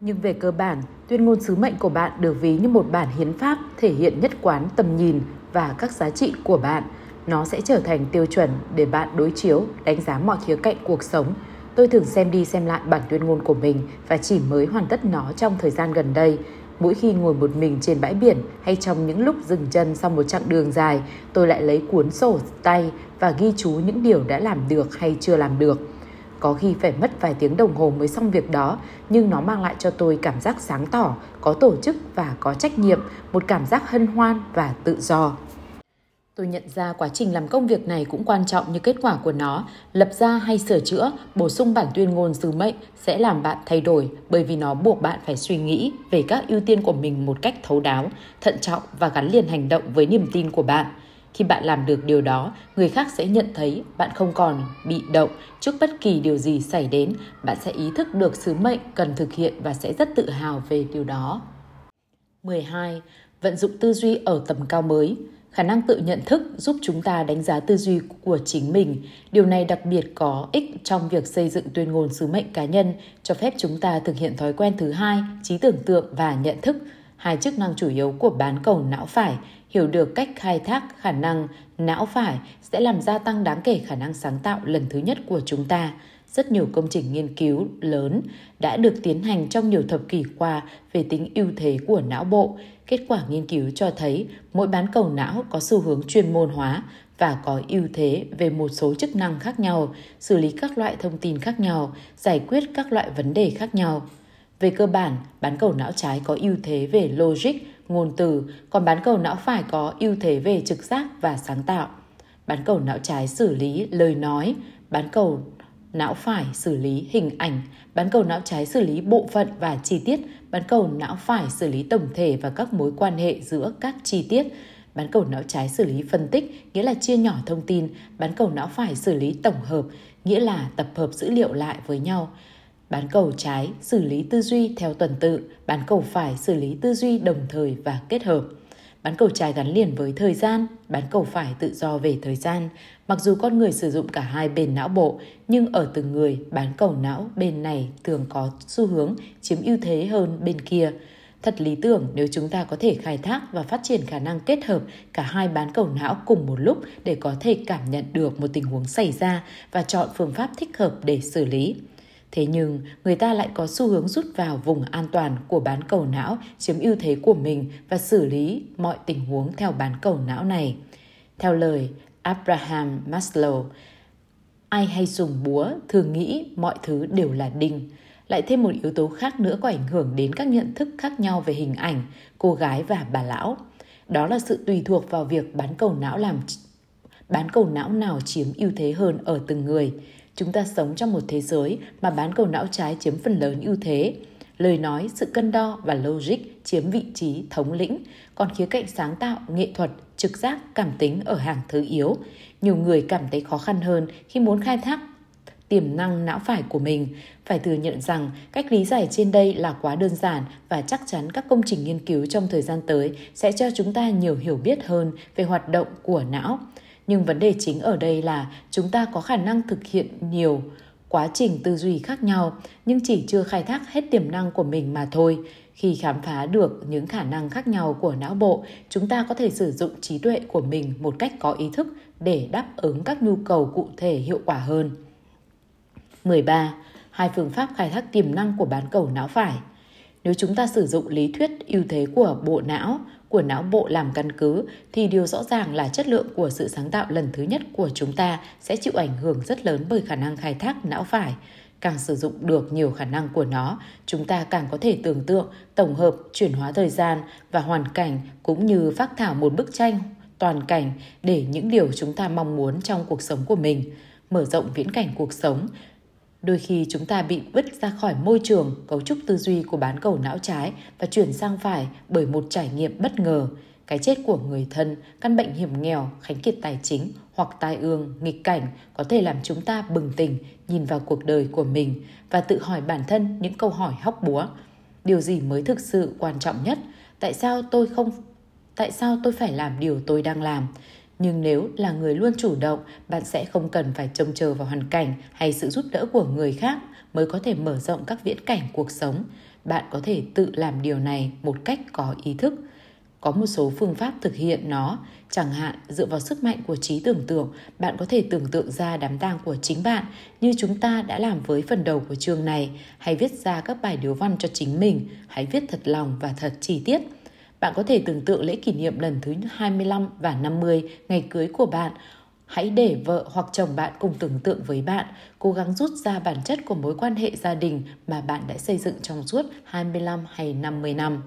Nhưng về cơ bản, tuyên ngôn sứ mệnh của bạn được ví như một bản hiến pháp thể hiện nhất quán tầm nhìn và các giá trị của bạn. Nó sẽ trở thành tiêu chuẩn để bạn đối chiếu, đánh giá mọi khía cạnh cuộc sống. Tôi thường xem đi xem lại bản tuyên ngôn của mình và chỉ mới hoàn tất nó trong thời gian gần đây Mỗi khi ngồi một mình trên bãi biển hay trong những lúc dừng chân sau một chặng đường dài, tôi lại lấy cuốn sổ tay và ghi chú những điều đã làm được hay chưa làm được. Có khi phải mất vài tiếng đồng hồ mới xong việc đó, nhưng nó mang lại cho tôi cảm giác sáng tỏ, có tổ chức và có trách nhiệm, một cảm giác hân hoan và tự do. Tôi nhận ra quá trình làm công việc này cũng quan trọng như kết quả của nó. Lập ra hay sửa chữa, bổ sung bản tuyên ngôn sứ mệnh sẽ làm bạn thay đổi bởi vì nó buộc bạn phải suy nghĩ về các ưu tiên của mình một cách thấu đáo, thận trọng và gắn liền hành động với niềm tin của bạn. Khi bạn làm được điều đó, người khác sẽ nhận thấy bạn không còn bị động trước bất kỳ điều gì xảy đến. Bạn sẽ ý thức được sứ mệnh cần thực hiện và sẽ rất tự hào về điều đó. 12. Vận dụng tư duy ở tầm cao mới khả năng tự nhận thức giúp chúng ta đánh giá tư duy của chính mình. Điều này đặc biệt có ích trong việc xây dựng tuyên ngôn sứ mệnh cá nhân, cho phép chúng ta thực hiện thói quen thứ hai, trí tưởng tượng và nhận thức. Hai chức năng chủ yếu của bán cầu não phải, hiểu được cách khai thác khả năng não phải sẽ làm gia tăng đáng kể khả năng sáng tạo lần thứ nhất của chúng ta rất nhiều công trình nghiên cứu lớn đã được tiến hành trong nhiều thập kỷ qua về tính ưu thế của não bộ. Kết quả nghiên cứu cho thấy mỗi bán cầu não có xu hướng chuyên môn hóa và có ưu thế về một số chức năng khác nhau, xử lý các loại thông tin khác nhau, giải quyết các loại vấn đề khác nhau. Về cơ bản, bán cầu não trái có ưu thế về logic, ngôn từ, còn bán cầu não phải có ưu thế về trực giác và sáng tạo. Bán cầu não trái xử lý lời nói, bán cầu não phải xử lý hình ảnh, bán cầu não trái xử lý bộ phận và chi tiết, bán cầu não phải xử lý tổng thể và các mối quan hệ giữa các chi tiết. Bán cầu não trái xử lý phân tích, nghĩa là chia nhỏ thông tin, bán cầu não phải xử lý tổng hợp, nghĩa là tập hợp dữ liệu lại với nhau. Bán cầu trái xử lý tư duy theo tuần tự, bán cầu phải xử lý tư duy đồng thời và kết hợp. Bán cầu trái gắn liền với thời gian, bán cầu phải tự do về thời gian. Mặc dù con người sử dụng cả hai bên não bộ, nhưng ở từng người, bán cầu não bên này thường có xu hướng chiếm ưu thế hơn bên kia. Thật lý tưởng nếu chúng ta có thể khai thác và phát triển khả năng kết hợp cả hai bán cầu não cùng một lúc để có thể cảm nhận được một tình huống xảy ra và chọn phương pháp thích hợp để xử lý. Thế nhưng, người ta lại có xu hướng rút vào vùng an toàn của bán cầu não, chiếm ưu thế của mình và xử lý mọi tình huống theo bán cầu não này. Theo lời Abraham Maslow, Ai hay dùng búa thường nghĩ mọi thứ đều là đinh. Lại thêm một yếu tố khác nữa có ảnh hưởng đến các nhận thức khác nhau về hình ảnh, cô gái và bà lão. Đó là sự tùy thuộc vào việc bán cầu não làm bán cầu não nào chiếm ưu thế hơn ở từng người. Chúng ta sống trong một thế giới mà bán cầu não trái chiếm phần lớn ưu thế. Lời nói, sự cân đo và logic chiếm vị trí thống lĩnh, còn khía cạnh sáng tạo, nghệ thuật, trực giác, cảm tính ở hàng thứ yếu. Nhiều người cảm thấy khó khăn hơn khi muốn khai thác tiềm năng não phải của mình. Phải thừa nhận rằng cách lý giải trên đây là quá đơn giản và chắc chắn các công trình nghiên cứu trong thời gian tới sẽ cho chúng ta nhiều hiểu biết hơn về hoạt động của não. Nhưng vấn đề chính ở đây là chúng ta có khả năng thực hiện nhiều quá trình tư duy khác nhau nhưng chỉ chưa khai thác hết tiềm năng của mình mà thôi. Khi khám phá được những khả năng khác nhau của não bộ, chúng ta có thể sử dụng trí tuệ của mình một cách có ý thức để đáp ứng các nhu cầu cụ thể hiệu quả hơn. 13. Hai phương pháp khai thác tiềm năng của bán cầu não phải. Nếu chúng ta sử dụng lý thuyết ưu thế của bộ não, của não bộ làm căn cứ thì điều rõ ràng là chất lượng của sự sáng tạo lần thứ nhất của chúng ta sẽ chịu ảnh hưởng rất lớn bởi khả năng khai thác não phải. Càng sử dụng được nhiều khả năng của nó, chúng ta càng có thể tưởng tượng, tổng hợp, chuyển hóa thời gian và hoàn cảnh cũng như phát thảo một bức tranh toàn cảnh để những điều chúng ta mong muốn trong cuộc sống của mình, mở rộng viễn cảnh cuộc sống, Đôi khi chúng ta bị vứt ra khỏi môi trường cấu trúc tư duy của bán cầu não trái và chuyển sang phải bởi một trải nghiệm bất ngờ, cái chết của người thân, căn bệnh hiểm nghèo, khánh kiệt tài chính hoặc tai ương, nghịch cảnh có thể làm chúng ta bừng tỉnh, nhìn vào cuộc đời của mình và tự hỏi bản thân những câu hỏi hóc búa. Điều gì mới thực sự quan trọng nhất? Tại sao tôi không tại sao tôi phải làm điều tôi đang làm? Nhưng nếu là người luôn chủ động, bạn sẽ không cần phải trông chờ vào hoàn cảnh hay sự giúp đỡ của người khác mới có thể mở rộng các viễn cảnh cuộc sống. Bạn có thể tự làm điều này một cách có ý thức. Có một số phương pháp thực hiện nó, chẳng hạn dựa vào sức mạnh của trí tưởng tượng, bạn có thể tưởng tượng ra đám tang của chính bạn như chúng ta đã làm với phần đầu của chương này, hay viết ra các bài điếu văn cho chính mình, hãy viết thật lòng và thật chi tiết – bạn có thể tưởng tượng lễ kỷ niệm lần thứ 25 và 50 ngày cưới của bạn. Hãy để vợ hoặc chồng bạn cùng tưởng tượng với bạn, cố gắng rút ra bản chất của mối quan hệ gia đình mà bạn đã xây dựng trong suốt 25 hay 50 năm.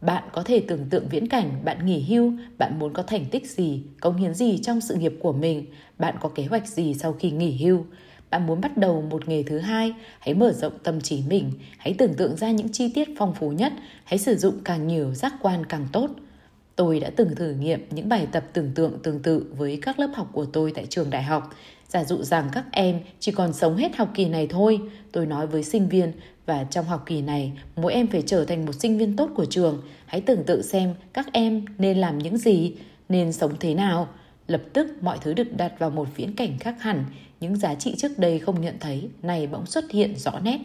Bạn có thể tưởng tượng viễn cảnh bạn nghỉ hưu, bạn muốn có thành tích gì, công hiến gì trong sự nghiệp của mình, bạn có kế hoạch gì sau khi nghỉ hưu bạn muốn bắt đầu một nghề thứ hai, hãy mở rộng tâm trí mình, hãy tưởng tượng ra những chi tiết phong phú nhất, hãy sử dụng càng nhiều giác quan càng tốt. Tôi đã từng thử nghiệm những bài tập tưởng tượng tương tự với các lớp học của tôi tại trường đại học. Giả dụ rằng các em chỉ còn sống hết học kỳ này thôi, tôi nói với sinh viên và trong học kỳ này, mỗi em phải trở thành một sinh viên tốt của trường. Hãy tưởng tượng xem các em nên làm những gì, nên sống thế nào. Lập tức mọi thứ được đặt vào một viễn cảnh khác hẳn, những giá trị trước đây không nhận thấy này bỗng xuất hiện rõ nét.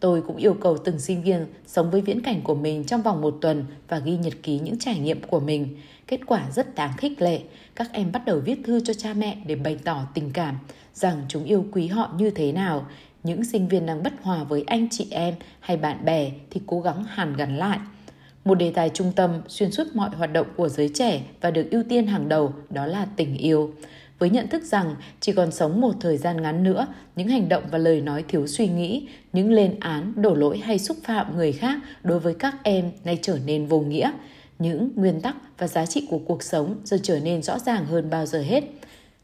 Tôi cũng yêu cầu từng sinh viên sống với viễn cảnh của mình trong vòng một tuần và ghi nhật ký những trải nghiệm của mình. Kết quả rất đáng khích lệ. Các em bắt đầu viết thư cho cha mẹ để bày tỏ tình cảm, rằng chúng yêu quý họ như thế nào. Những sinh viên đang bất hòa với anh chị em hay bạn bè thì cố gắng hàn gắn lại. Một đề tài trung tâm xuyên suốt mọi hoạt động của giới trẻ và được ưu tiên hàng đầu đó là tình yêu với nhận thức rằng chỉ còn sống một thời gian ngắn nữa, những hành động và lời nói thiếu suy nghĩ, những lên án, đổ lỗi hay xúc phạm người khác đối với các em nay trở nên vô nghĩa. Những nguyên tắc và giá trị của cuộc sống giờ trở nên rõ ràng hơn bao giờ hết.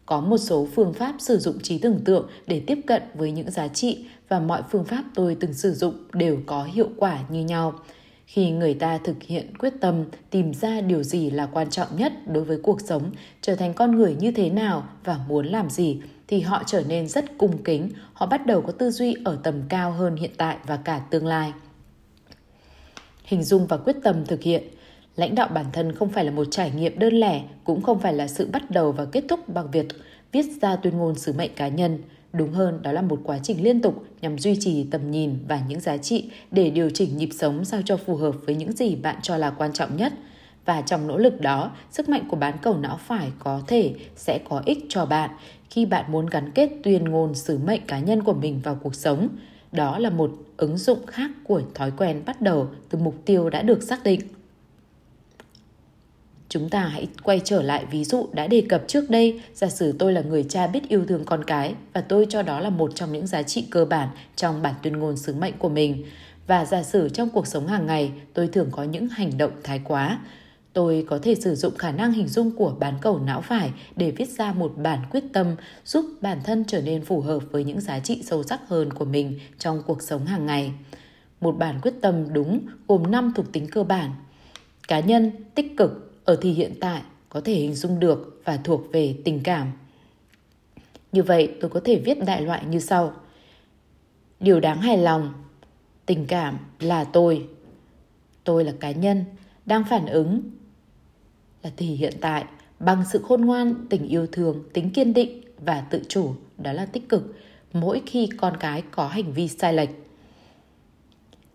Có một số phương pháp sử dụng trí tưởng tượng để tiếp cận với những giá trị và mọi phương pháp tôi từng sử dụng đều có hiệu quả như nhau khi người ta thực hiện quyết tâm tìm ra điều gì là quan trọng nhất đối với cuộc sống, trở thành con người như thế nào và muốn làm gì, thì họ trở nên rất cung kính. Họ bắt đầu có tư duy ở tầm cao hơn hiện tại và cả tương lai. Hình dung và quyết tâm thực hiện. Lãnh đạo bản thân không phải là một trải nghiệm đơn lẻ, cũng không phải là sự bắt đầu và kết thúc bằng việc viết ra tuyên ngôn sứ mệnh cá nhân. Đúng hơn, đó là một quá trình liên tục nhằm duy trì tầm nhìn và những giá trị để điều chỉnh nhịp sống sao cho phù hợp với những gì bạn cho là quan trọng nhất. Và trong nỗ lực đó, sức mạnh của bán cầu não phải có thể sẽ có ích cho bạn khi bạn muốn gắn kết tuyên ngôn sứ mệnh cá nhân của mình vào cuộc sống. Đó là một ứng dụng khác của thói quen bắt đầu từ mục tiêu đã được xác định. Chúng ta hãy quay trở lại ví dụ đã đề cập trước đây, giả sử tôi là người cha biết yêu thương con cái và tôi cho đó là một trong những giá trị cơ bản trong bản tuyên ngôn sứ mệnh của mình. Và giả sử trong cuộc sống hàng ngày tôi thường có những hành động thái quá, tôi có thể sử dụng khả năng hình dung của bán cầu não phải để viết ra một bản quyết tâm giúp bản thân trở nên phù hợp với những giá trị sâu sắc hơn của mình trong cuộc sống hàng ngày. Một bản quyết tâm đúng gồm 5 thuộc tính cơ bản. Cá nhân, tích cực, ở thì hiện tại có thể hình dung được và thuộc về tình cảm. Như vậy, tôi có thể viết đại loại như sau. Điều đáng hài lòng, tình cảm là tôi. Tôi là cá nhân, đang phản ứng là thì hiện tại bằng sự khôn ngoan, tình yêu thương, tính kiên định và tự chủ, đó là tích cực, mỗi khi con cái có hành vi sai lệch.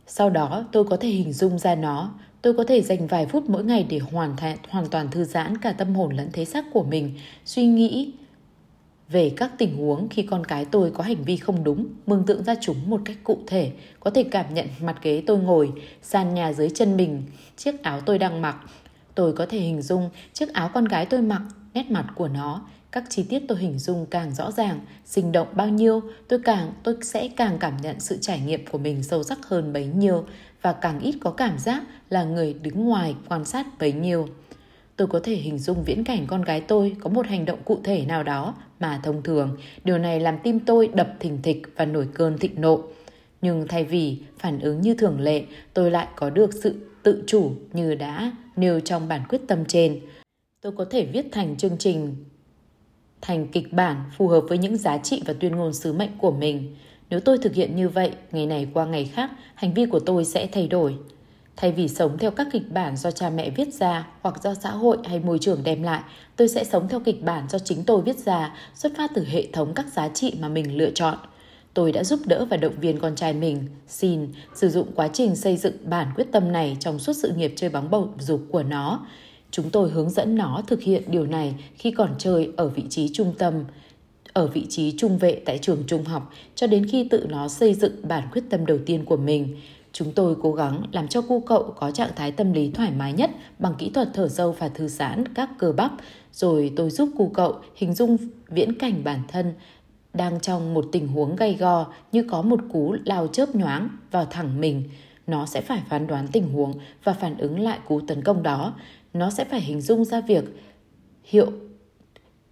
Sau đó tôi có thể hình dung ra nó Tôi có thể dành vài phút mỗi ngày để hoàn thành hoàn toàn thư giãn cả tâm hồn lẫn thế xác của mình, suy nghĩ về các tình huống khi con cái tôi có hành vi không đúng, mường tượng ra chúng một cách cụ thể, có thể cảm nhận mặt ghế tôi ngồi, sàn nhà dưới chân mình, chiếc áo tôi đang mặc. Tôi có thể hình dung chiếc áo con gái tôi mặc, nét mặt của nó, các chi tiết tôi hình dung càng rõ ràng, sinh động bao nhiêu, tôi càng tôi sẽ càng cảm nhận sự trải nghiệm của mình sâu sắc hơn bấy nhiêu và càng ít có cảm giác là người đứng ngoài quan sát bấy nhiêu. Tôi có thể hình dung viễn cảnh con gái tôi có một hành động cụ thể nào đó mà thông thường, điều này làm tim tôi đập thình thịch và nổi cơn thịnh nộ. Nhưng thay vì phản ứng như thường lệ, tôi lại có được sự tự chủ như đã nêu trong bản quyết tâm trên. Tôi có thể viết thành chương trình, thành kịch bản phù hợp với những giá trị và tuyên ngôn sứ mệnh của mình. Nếu tôi thực hiện như vậy, ngày này qua ngày khác, hành vi của tôi sẽ thay đổi. Thay vì sống theo các kịch bản do cha mẹ viết ra hoặc do xã hội hay môi trường đem lại, tôi sẽ sống theo kịch bản do chính tôi viết ra, xuất phát từ hệ thống các giá trị mà mình lựa chọn. Tôi đã giúp đỡ và động viên con trai mình, xin sử dụng quá trình xây dựng bản quyết tâm này trong suốt sự nghiệp chơi bóng bầu dục của nó. Chúng tôi hướng dẫn nó thực hiện điều này khi còn chơi ở vị trí trung tâm, ở vị trí trung vệ tại trường trung học cho đến khi tự nó xây dựng bản quyết tâm đầu tiên của mình. Chúng tôi cố gắng làm cho cu cậu có trạng thái tâm lý thoải mái nhất bằng kỹ thuật thở sâu và thư giãn các cơ bắp, rồi tôi giúp cu cậu hình dung viễn cảnh bản thân đang trong một tình huống gay go như có một cú lao chớp nhoáng vào thẳng mình. Nó sẽ phải phán đoán tình huống và phản ứng lại cú tấn công đó. Nó sẽ phải hình dung ra việc hiệu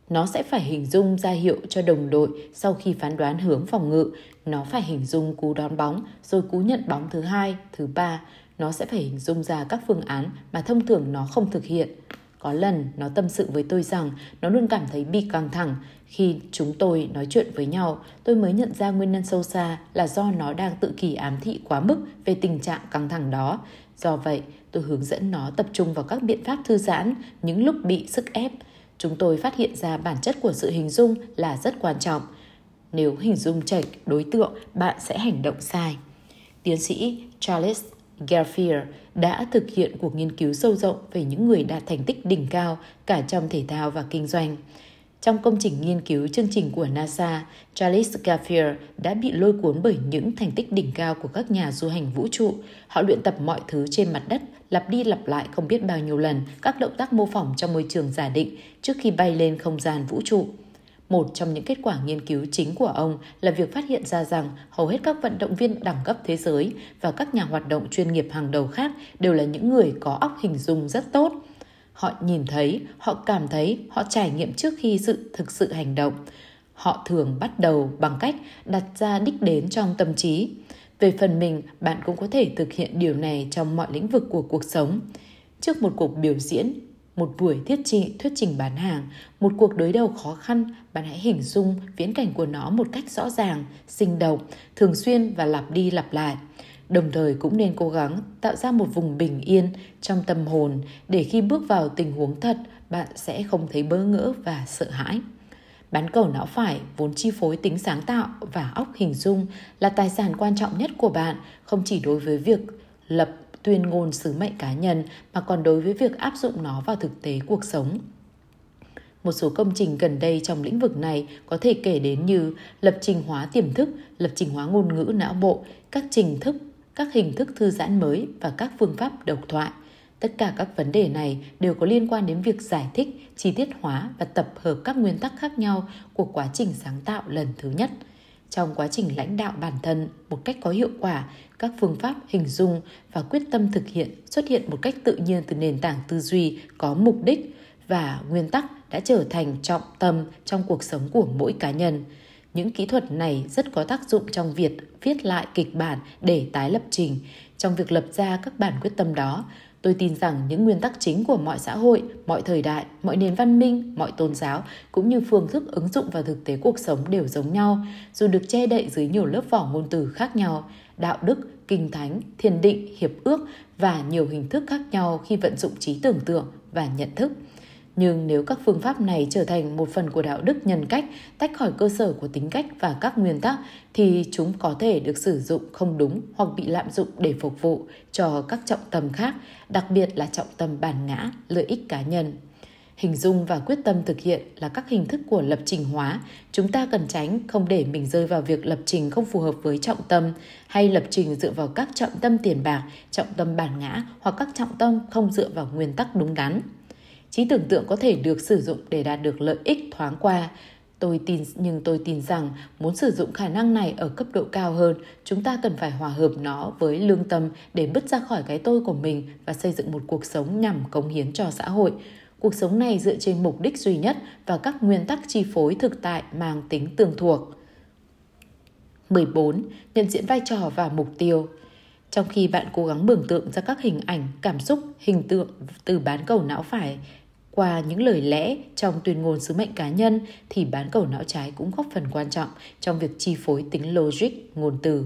nó sẽ phải hình dung ra hiệu cho đồng đội sau khi phán đoán hướng phòng ngự. Nó phải hình dung cú đón bóng, rồi cú nhận bóng thứ hai, thứ ba. Nó sẽ phải hình dung ra các phương án mà thông thường nó không thực hiện. Có lần nó tâm sự với tôi rằng nó luôn cảm thấy bị căng thẳng. Khi chúng tôi nói chuyện với nhau, tôi mới nhận ra nguyên nhân sâu xa là do nó đang tự kỳ ám thị quá mức về tình trạng căng thẳng đó. Do vậy, tôi hướng dẫn nó tập trung vào các biện pháp thư giãn những lúc bị sức ép – chúng tôi phát hiện ra bản chất của sự hình dung là rất quan trọng. Nếu hình dung chệch đối tượng, bạn sẽ hành động sai. Tiến sĩ Charles Garfield đã thực hiện cuộc nghiên cứu sâu rộng về những người đạt thành tích đỉnh cao cả trong thể thao và kinh doanh. Trong công trình nghiên cứu chương trình của NASA, Charles Garfield đã bị lôi cuốn bởi những thành tích đỉnh cao của các nhà du hành vũ trụ. Họ luyện tập mọi thứ trên mặt đất, lặp đi lặp lại không biết bao nhiêu lần các động tác mô phỏng trong môi trường giả định trước khi bay lên không gian vũ trụ. Một trong những kết quả nghiên cứu chính của ông là việc phát hiện ra rằng hầu hết các vận động viên đẳng cấp thế giới và các nhà hoạt động chuyên nghiệp hàng đầu khác đều là những người có óc hình dung rất tốt – họ nhìn thấy, họ cảm thấy, họ trải nghiệm trước khi sự thực sự hành động. Họ thường bắt đầu bằng cách đặt ra đích đến trong tâm trí. Về phần mình, bạn cũng có thể thực hiện điều này trong mọi lĩnh vực của cuộc sống. Trước một cuộc biểu diễn, một buổi thiết trị thuyết trình bán hàng, một cuộc đối đầu khó khăn, bạn hãy hình dung viễn cảnh của nó một cách rõ ràng, sinh động, thường xuyên và lặp đi lặp lại đồng thời cũng nên cố gắng tạo ra một vùng bình yên trong tâm hồn để khi bước vào tình huống thật bạn sẽ không thấy bỡ ngỡ và sợ hãi. Bán cầu não phải vốn chi phối tính sáng tạo và óc hình dung là tài sản quan trọng nhất của bạn không chỉ đối với việc lập tuyên ngôn sứ mệnh cá nhân mà còn đối với việc áp dụng nó vào thực tế cuộc sống. Một số công trình gần đây trong lĩnh vực này có thể kể đến như lập trình hóa tiềm thức, lập trình hóa ngôn ngữ não bộ, các trình thức các hình thức thư giãn mới và các phương pháp độc thoại. Tất cả các vấn đề này đều có liên quan đến việc giải thích, chi tiết hóa và tập hợp các nguyên tắc khác nhau của quá trình sáng tạo lần thứ nhất. Trong quá trình lãnh đạo bản thân một cách có hiệu quả, các phương pháp hình dung và quyết tâm thực hiện xuất hiện một cách tự nhiên từ nền tảng tư duy có mục đích và nguyên tắc đã trở thành trọng tâm trong cuộc sống của mỗi cá nhân. Những kỹ thuật này rất có tác dụng trong việc viết lại kịch bản để tái lập trình. Trong việc lập ra các bản quyết tâm đó, tôi tin rằng những nguyên tắc chính của mọi xã hội, mọi thời đại, mọi nền văn minh, mọi tôn giáo cũng như phương thức ứng dụng vào thực tế cuộc sống đều giống nhau, dù được che đậy dưới nhiều lớp vỏ ngôn từ khác nhau, đạo đức, kinh thánh, thiền định, hiệp ước và nhiều hình thức khác nhau khi vận dụng trí tưởng tượng và nhận thức – nhưng nếu các phương pháp này trở thành một phần của đạo đức nhân cách, tách khỏi cơ sở của tính cách và các nguyên tắc, thì chúng có thể được sử dụng không đúng hoặc bị lạm dụng để phục vụ cho các trọng tâm khác, đặc biệt là trọng tâm bản ngã, lợi ích cá nhân. Hình dung và quyết tâm thực hiện là các hình thức của lập trình hóa. Chúng ta cần tránh không để mình rơi vào việc lập trình không phù hợp với trọng tâm hay lập trình dựa vào các trọng tâm tiền bạc, trọng tâm bản ngã hoặc các trọng tâm không dựa vào nguyên tắc đúng đắn trí tưởng tượng có thể được sử dụng để đạt được lợi ích thoáng qua. Tôi tin nhưng tôi tin rằng muốn sử dụng khả năng này ở cấp độ cao hơn chúng ta cần phải hòa hợp nó với lương tâm để bứt ra khỏi cái tôi của mình và xây dựng một cuộc sống nhằm cống hiến cho xã hội. Cuộc sống này dựa trên mục đích duy nhất và các nguyên tắc chi phối thực tại mang tính tương thuộc. 14. Nhận diện vai trò và mục tiêu. Trong khi bạn cố gắng mường tượng ra các hình ảnh, cảm xúc, hình tượng từ bán cầu não phải qua những lời lẽ trong tuyên ngôn sứ mệnh cá nhân thì bán cầu não trái cũng góp phần quan trọng trong việc chi phối tính logic ngôn từ.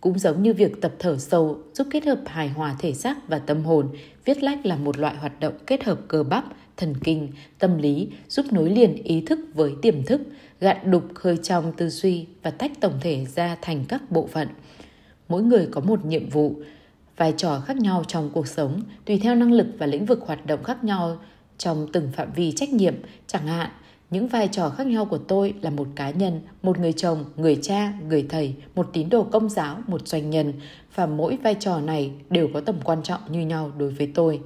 Cũng giống như việc tập thở sâu giúp kết hợp hài hòa thể xác và tâm hồn, viết lách là một loại hoạt động kết hợp cơ bắp, thần kinh, tâm lý, giúp nối liền ý thức với tiềm thức, gạn đục khơi trong tư duy và tách tổng thể ra thành các bộ phận. Mỗi người có một nhiệm vụ, vai trò khác nhau trong cuộc sống, tùy theo năng lực và lĩnh vực hoạt động khác nhau trong từng phạm vi trách nhiệm, chẳng hạn những vai trò khác nhau của tôi là một cá nhân, một người chồng, người cha, người thầy, một tín đồ công giáo, một doanh nhân và mỗi vai trò này đều có tầm quan trọng như nhau đối với tôi.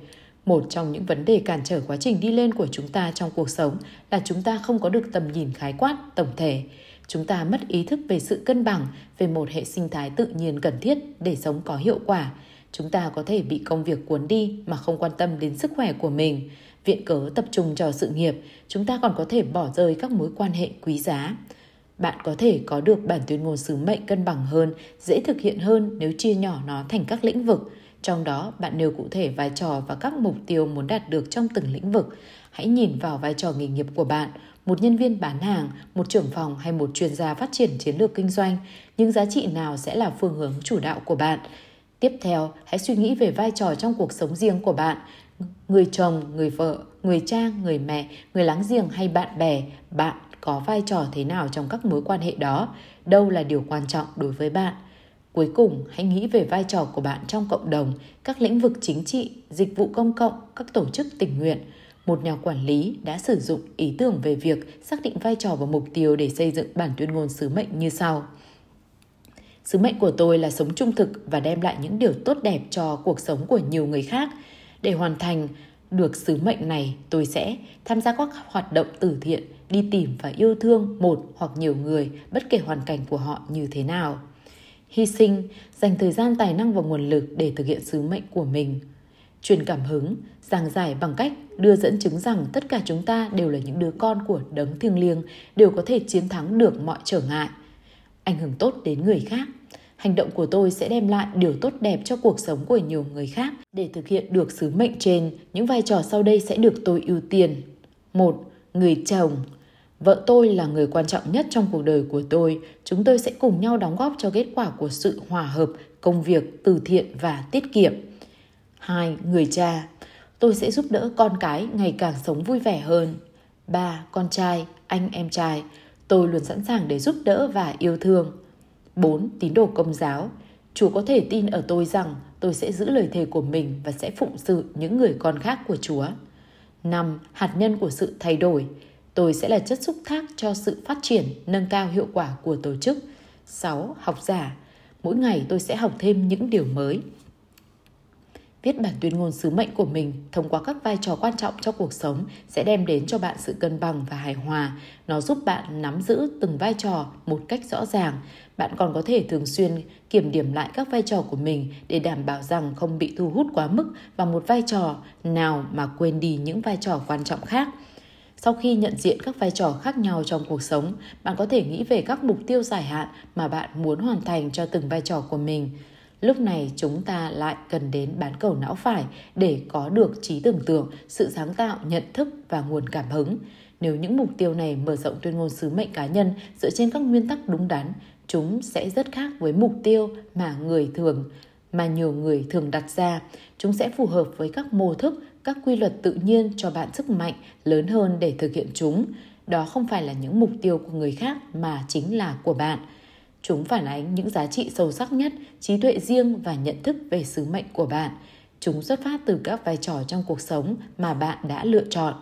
Một trong những vấn đề cản trở quá trình đi lên của chúng ta trong cuộc sống là chúng ta không có được tầm nhìn khái quát, tổng thể. Chúng ta mất ý thức về sự cân bằng, về một hệ sinh thái tự nhiên cần thiết để sống có hiệu quả. Chúng ta có thể bị công việc cuốn đi mà không quan tâm đến sức khỏe của mình viện cớ tập trung cho sự nghiệp, chúng ta còn có thể bỏ rơi các mối quan hệ quý giá. Bạn có thể có được bản tuyên ngôn sứ mệnh cân bằng hơn, dễ thực hiện hơn nếu chia nhỏ nó thành các lĩnh vực. Trong đó, bạn nêu cụ thể vai trò và các mục tiêu muốn đạt được trong từng lĩnh vực. Hãy nhìn vào vai trò nghề nghiệp của bạn, một nhân viên bán hàng, một trưởng phòng hay một chuyên gia phát triển chiến lược kinh doanh. Những giá trị nào sẽ là phương hướng chủ đạo của bạn? Tiếp theo, hãy suy nghĩ về vai trò trong cuộc sống riêng của bạn người chồng, người vợ, người cha, người mẹ, người láng giềng hay bạn bè, bạn có vai trò thế nào trong các mối quan hệ đó, đâu là điều quan trọng đối với bạn. Cuối cùng, hãy nghĩ về vai trò của bạn trong cộng đồng, các lĩnh vực chính trị, dịch vụ công cộng, các tổ chức tình nguyện. Một nhà quản lý đã sử dụng ý tưởng về việc xác định vai trò và mục tiêu để xây dựng bản tuyên ngôn sứ mệnh như sau. Sứ mệnh của tôi là sống trung thực và đem lại những điều tốt đẹp cho cuộc sống của nhiều người khác – để hoàn thành được sứ mệnh này, tôi sẽ tham gia các hoạt động từ thiện, đi tìm và yêu thương một hoặc nhiều người bất kể hoàn cảnh của họ như thế nào. Hy sinh, dành thời gian tài năng và nguồn lực để thực hiện sứ mệnh của mình. Truyền cảm hứng, giảng giải bằng cách đưa dẫn chứng rằng tất cả chúng ta đều là những đứa con của đấng thiêng liêng, đều có thể chiến thắng được mọi trở ngại. Ảnh hưởng tốt đến người khác, hành động của tôi sẽ đem lại điều tốt đẹp cho cuộc sống của nhiều người khác. Để thực hiện được sứ mệnh trên, những vai trò sau đây sẽ được tôi ưu tiên. một Người chồng Vợ tôi là người quan trọng nhất trong cuộc đời của tôi. Chúng tôi sẽ cùng nhau đóng góp cho kết quả của sự hòa hợp, công việc, từ thiện và tiết kiệm. 2. Người cha Tôi sẽ giúp đỡ con cái ngày càng sống vui vẻ hơn. 3. Con trai, anh em trai Tôi luôn sẵn sàng để giúp đỡ và yêu thương. 4. Tín đồ công giáo Chúa có thể tin ở tôi rằng tôi sẽ giữ lời thề của mình và sẽ phụng sự những người con khác của Chúa. 5. Hạt nhân của sự thay đổi Tôi sẽ là chất xúc tác cho sự phát triển, nâng cao hiệu quả của tổ chức. 6. Học giả Mỗi ngày tôi sẽ học thêm những điều mới. Viết bản tuyên ngôn sứ mệnh của mình thông qua các vai trò quan trọng trong cuộc sống sẽ đem đến cho bạn sự cân bằng và hài hòa. Nó giúp bạn nắm giữ từng vai trò một cách rõ ràng. Bạn còn có thể thường xuyên kiểm điểm lại các vai trò của mình để đảm bảo rằng không bị thu hút quá mức vào một vai trò nào mà quên đi những vai trò quan trọng khác. Sau khi nhận diện các vai trò khác nhau trong cuộc sống, bạn có thể nghĩ về các mục tiêu dài hạn mà bạn muốn hoàn thành cho từng vai trò của mình. Lúc này chúng ta lại cần đến bán cầu não phải để có được trí tưởng tượng, sự sáng tạo, nhận thức và nguồn cảm hứng. Nếu những mục tiêu này mở rộng tuyên ngôn sứ mệnh cá nhân dựa trên các nguyên tắc đúng đắn, chúng sẽ rất khác với mục tiêu mà người thường mà nhiều người thường đặt ra. Chúng sẽ phù hợp với các mô thức, các quy luật tự nhiên cho bạn sức mạnh lớn hơn để thực hiện chúng. Đó không phải là những mục tiêu của người khác mà chính là của bạn. Chúng phản ánh những giá trị sâu sắc nhất, trí tuệ riêng và nhận thức về sứ mệnh của bạn. Chúng xuất phát từ các vai trò trong cuộc sống mà bạn đã lựa chọn.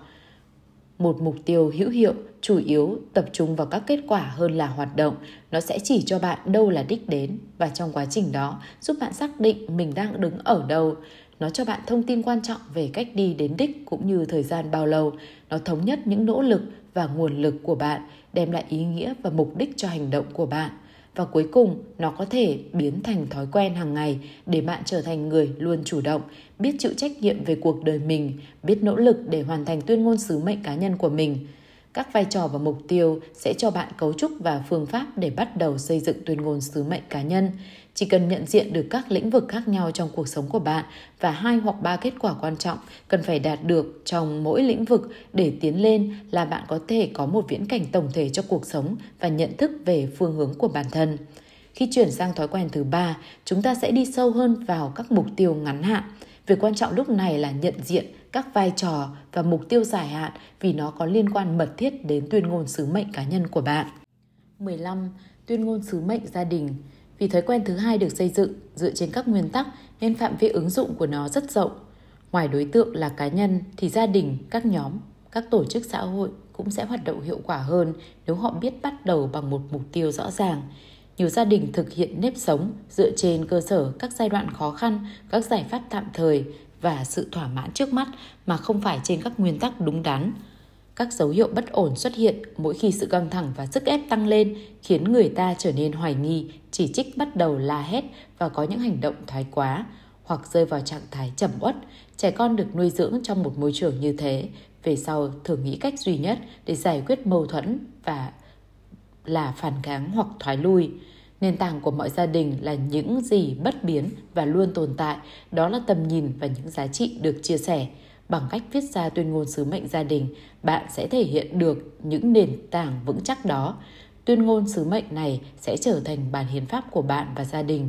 Một mục tiêu hữu hiệu chủ yếu tập trung vào các kết quả hơn là hoạt động. Nó sẽ chỉ cho bạn đâu là đích đến và trong quá trình đó giúp bạn xác định mình đang đứng ở đâu. Nó cho bạn thông tin quan trọng về cách đi đến đích cũng như thời gian bao lâu. Nó thống nhất những nỗ lực và nguồn lực của bạn, đem lại ý nghĩa và mục đích cho hành động của bạn và cuối cùng nó có thể biến thành thói quen hàng ngày để bạn trở thành người luôn chủ động, biết chịu trách nhiệm về cuộc đời mình, biết nỗ lực để hoàn thành tuyên ngôn sứ mệnh cá nhân của mình. Các vai trò và mục tiêu sẽ cho bạn cấu trúc và phương pháp để bắt đầu xây dựng tuyên ngôn sứ mệnh cá nhân. Chỉ cần nhận diện được các lĩnh vực khác nhau trong cuộc sống của bạn và hai hoặc ba kết quả quan trọng cần phải đạt được trong mỗi lĩnh vực để tiến lên là bạn có thể có một viễn cảnh tổng thể cho cuộc sống và nhận thức về phương hướng của bản thân. Khi chuyển sang thói quen thứ ba, chúng ta sẽ đi sâu hơn vào các mục tiêu ngắn hạn. Việc quan trọng lúc này là nhận diện các vai trò và mục tiêu dài hạn vì nó có liên quan mật thiết đến tuyên ngôn sứ mệnh cá nhân của bạn. 15. Tuyên ngôn sứ mệnh gia đình vì thói quen thứ hai được xây dựng dựa trên các nguyên tắc nên phạm vi ứng dụng của nó rất rộng. Ngoài đối tượng là cá nhân thì gia đình, các nhóm, các tổ chức xã hội cũng sẽ hoạt động hiệu quả hơn nếu họ biết bắt đầu bằng một mục tiêu rõ ràng. Nhiều gia đình thực hiện nếp sống dựa trên cơ sở các giai đoạn khó khăn, các giải pháp tạm thời và sự thỏa mãn trước mắt mà không phải trên các nguyên tắc đúng đắn. Các dấu hiệu bất ổn xuất hiện mỗi khi sự căng thẳng và sức ép tăng lên khiến người ta trở nên hoài nghi, chỉ trích bắt đầu la hét và có những hành động thái quá hoặc rơi vào trạng thái trầm uất. Trẻ con được nuôi dưỡng trong một môi trường như thế, về sau thường nghĩ cách duy nhất để giải quyết mâu thuẫn và là phản kháng hoặc thoái lui. Nền tảng của mọi gia đình là những gì bất biến và luôn tồn tại, đó là tầm nhìn và những giá trị được chia sẻ. Bằng cách viết ra tuyên ngôn sứ mệnh gia đình, bạn sẽ thể hiện được những nền tảng vững chắc đó. Tuyên ngôn sứ mệnh này sẽ trở thành bản hiến pháp của bạn và gia đình.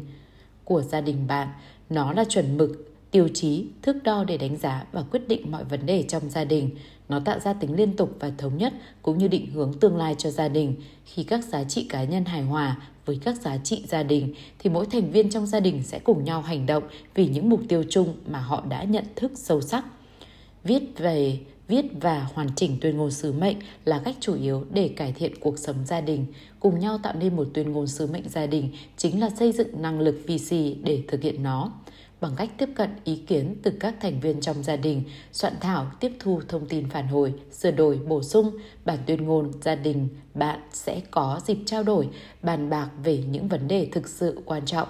Của gia đình bạn, nó là chuẩn mực, tiêu chí, thước đo để đánh giá và quyết định mọi vấn đề trong gia đình. Nó tạo ra tính liên tục và thống nhất cũng như định hướng tương lai cho gia đình. Khi các giá trị cá nhân hài hòa với các giá trị gia đình thì mỗi thành viên trong gia đình sẽ cùng nhau hành động vì những mục tiêu chung mà họ đã nhận thức sâu sắc. Viết về viết và hoàn chỉnh tuyên ngôn sứ mệnh là cách chủ yếu để cải thiện cuộc sống gia đình. Cùng nhau tạo nên một tuyên ngôn sứ mệnh gia đình chính là xây dựng năng lực VC để thực hiện nó bằng cách tiếp cận ý kiến từ các thành viên trong gia đình, soạn thảo, tiếp thu thông tin phản hồi, sửa đổi, bổ sung bản tuyên ngôn gia đình, bạn sẽ có dịp trao đổi, bàn bạc về những vấn đề thực sự quan trọng.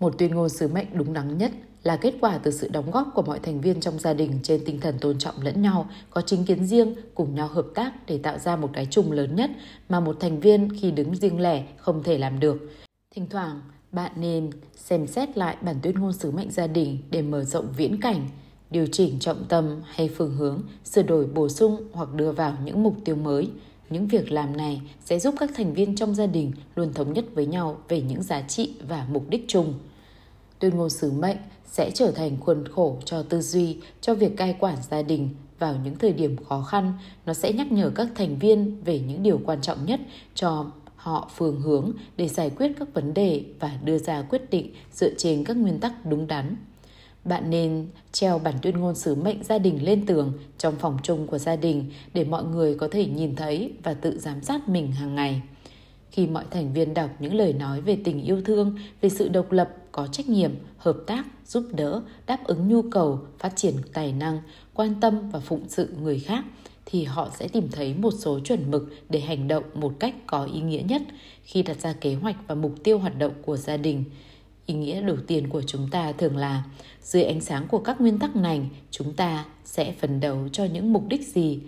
Một tuyên ngôn sứ mệnh đúng đắn nhất là kết quả từ sự đóng góp của mọi thành viên trong gia đình trên tinh thần tôn trọng lẫn nhau, có chính kiến riêng, cùng nhau hợp tác để tạo ra một cái chung lớn nhất mà một thành viên khi đứng riêng lẻ không thể làm được. Thỉnh thoảng, bạn nên xem xét lại bản tuyên ngôn sứ mệnh gia đình để mở rộng viễn cảnh, điều chỉnh trọng tâm hay phương hướng, sửa đổi bổ sung hoặc đưa vào những mục tiêu mới. Những việc làm này sẽ giúp các thành viên trong gia đình luôn thống nhất với nhau về những giá trị và mục đích chung. Tuyên ngôn sứ mệnh sẽ trở thành khuôn khổ cho tư duy, cho việc cai quản gia đình vào những thời điểm khó khăn. Nó sẽ nhắc nhở các thành viên về những điều quan trọng nhất cho họ phương hướng để giải quyết các vấn đề và đưa ra quyết định dựa trên các nguyên tắc đúng đắn. Bạn nên treo bản tuyên ngôn sứ mệnh gia đình lên tường trong phòng chung của gia đình để mọi người có thể nhìn thấy và tự giám sát mình hàng ngày. Khi mọi thành viên đọc những lời nói về tình yêu thương, về sự độc lập có trách nhiệm, hợp tác, giúp đỡ, đáp ứng nhu cầu, phát triển tài năng, quan tâm và phụng sự người khác thì họ sẽ tìm thấy một số chuẩn mực để hành động một cách có ý nghĩa nhất khi đặt ra kế hoạch và mục tiêu hoạt động của gia đình. Ý nghĩa đầu tiên của chúng ta thường là dưới ánh sáng của các nguyên tắc này, chúng ta sẽ phấn đấu cho những mục đích gì,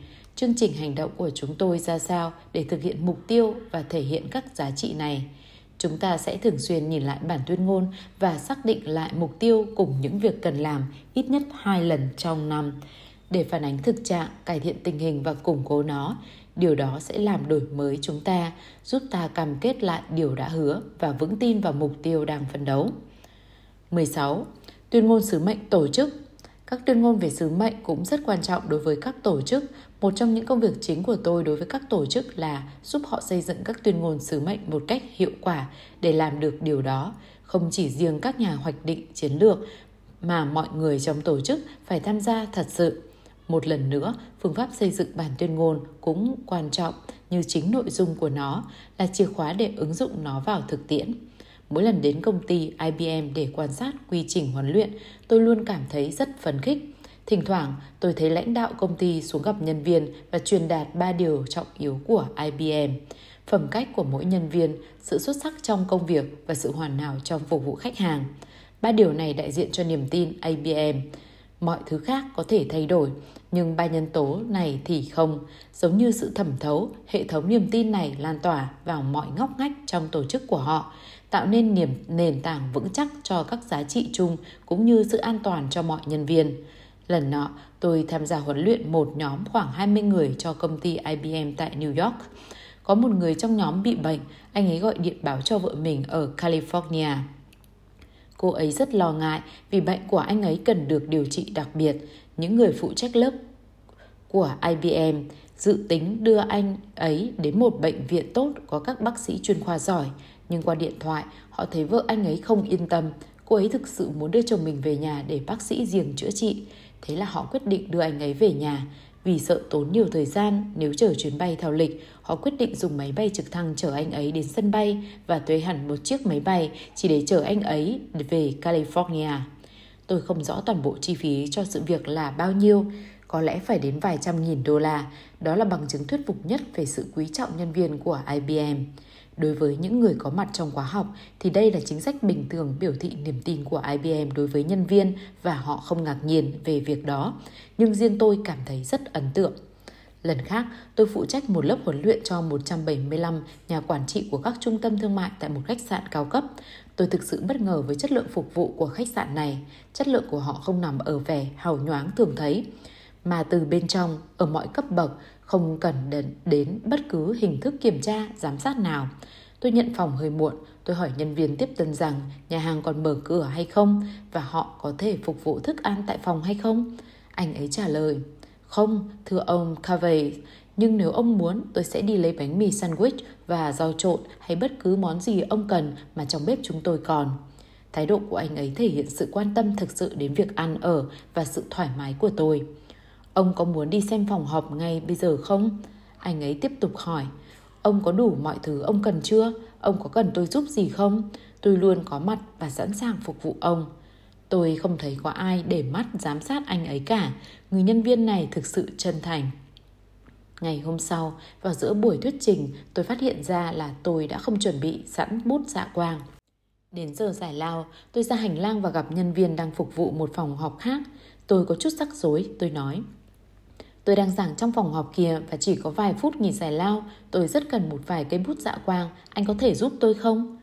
chương trình hành động của chúng tôi ra sao để thực hiện mục tiêu và thể hiện các giá trị này. Chúng ta sẽ thường xuyên nhìn lại bản tuyên ngôn và xác định lại mục tiêu cùng những việc cần làm ít nhất hai lần trong năm để phản ánh thực trạng, cải thiện tình hình và củng cố nó. Điều đó sẽ làm đổi mới chúng ta, giúp ta cam kết lại điều đã hứa và vững tin vào mục tiêu đang phấn đấu. 16. Tuyên ngôn sứ mệnh tổ chức các tuyên ngôn về sứ mệnh cũng rất quan trọng đối với các tổ chức. Một trong những công việc chính của tôi đối với các tổ chức là giúp họ xây dựng các tuyên ngôn sứ mệnh một cách hiệu quả để làm được điều đó. Không chỉ riêng các nhà hoạch định chiến lược mà mọi người trong tổ chức phải tham gia thật sự. Một lần nữa, phương pháp xây dựng bản tuyên ngôn cũng quan trọng như chính nội dung của nó là chìa khóa để ứng dụng nó vào thực tiễn. Mỗi lần đến công ty IBM để quan sát quy trình huấn luyện, tôi luôn cảm thấy rất phấn khích. Thỉnh thoảng, tôi thấy lãnh đạo công ty xuống gặp nhân viên và truyền đạt ba điều trọng yếu của IBM. Phẩm cách của mỗi nhân viên, sự xuất sắc trong công việc và sự hoàn hảo trong phục vụ khách hàng. Ba điều này đại diện cho niềm tin IBM. Mọi thứ khác có thể thay đổi, nhưng ba nhân tố này thì không. Giống như sự thẩm thấu, hệ thống niềm tin này lan tỏa vào mọi ngóc ngách trong tổ chức của họ, tạo nên niềm nền tảng vững chắc cho các giá trị chung cũng như sự an toàn cho mọi nhân viên. Lần nọ, tôi tham gia huấn luyện một nhóm khoảng 20 người cho công ty IBM tại New York. Có một người trong nhóm bị bệnh, anh ấy gọi điện báo cho vợ mình ở California. Cô ấy rất lo ngại vì bệnh của anh ấy cần được điều trị đặc biệt. Những người phụ trách lớp của IBM dự tính đưa anh ấy đến một bệnh viện tốt có các bác sĩ chuyên khoa giỏi. Nhưng qua điện thoại, họ thấy vợ anh ấy không yên tâm. Cô ấy thực sự muốn đưa chồng mình về nhà để bác sĩ riêng chữa trị. Thế là họ quyết định đưa anh ấy về nhà. Vì sợ tốn nhiều thời gian nếu chở chuyến bay theo lịch, họ quyết định dùng máy bay trực thăng chở anh ấy đến sân bay và thuê hẳn một chiếc máy bay chỉ để chở anh ấy về California. Tôi không rõ toàn bộ chi phí cho sự việc là bao nhiêu, có lẽ phải đến vài trăm nghìn đô la. Đó là bằng chứng thuyết phục nhất về sự quý trọng nhân viên của IBM. Đối với những người có mặt trong khóa học thì đây là chính sách bình thường biểu thị niềm tin của IBM đối với nhân viên và họ không ngạc nhiên về việc đó. Nhưng riêng tôi cảm thấy rất ấn tượng. Lần khác, tôi phụ trách một lớp huấn luyện cho 175 nhà quản trị của các trung tâm thương mại tại một khách sạn cao cấp. Tôi thực sự bất ngờ với chất lượng phục vụ của khách sạn này. Chất lượng của họ không nằm ở vẻ hào nhoáng thường thấy, mà từ bên trong, ở mọi cấp bậc, không cần đến, đến bất cứ hình thức kiểm tra, giám sát nào. Tôi nhận phòng hơi muộn, tôi hỏi nhân viên tiếp tân rằng nhà hàng còn mở cửa hay không và họ có thể phục vụ thức ăn tại phòng hay không. Anh ấy trả lời, không, thưa ông Cavey, nhưng nếu ông muốn tôi sẽ đi lấy bánh mì sandwich và rau trộn hay bất cứ món gì ông cần mà trong bếp chúng tôi còn. Thái độ của anh ấy thể hiện sự quan tâm thực sự đến việc ăn ở và sự thoải mái của tôi. Ông có muốn đi xem phòng họp ngay bây giờ không? Anh ấy tiếp tục hỏi. Ông có đủ mọi thứ ông cần chưa? Ông có cần tôi giúp gì không? Tôi luôn có mặt và sẵn sàng phục vụ ông. Tôi không thấy có ai để mắt giám sát anh ấy cả. Người nhân viên này thực sự chân thành. Ngày hôm sau, vào giữa buổi thuyết trình, tôi phát hiện ra là tôi đã không chuẩn bị sẵn bút dạ quang. Đến giờ giải lao, tôi ra hành lang và gặp nhân viên đang phục vụ một phòng họp khác. Tôi có chút rắc rối, tôi nói. Tôi đang giảng trong phòng họp kia và chỉ có vài phút nghỉ giải lao. Tôi rất cần một vài cây bút dạ quang. Anh có thể giúp tôi không?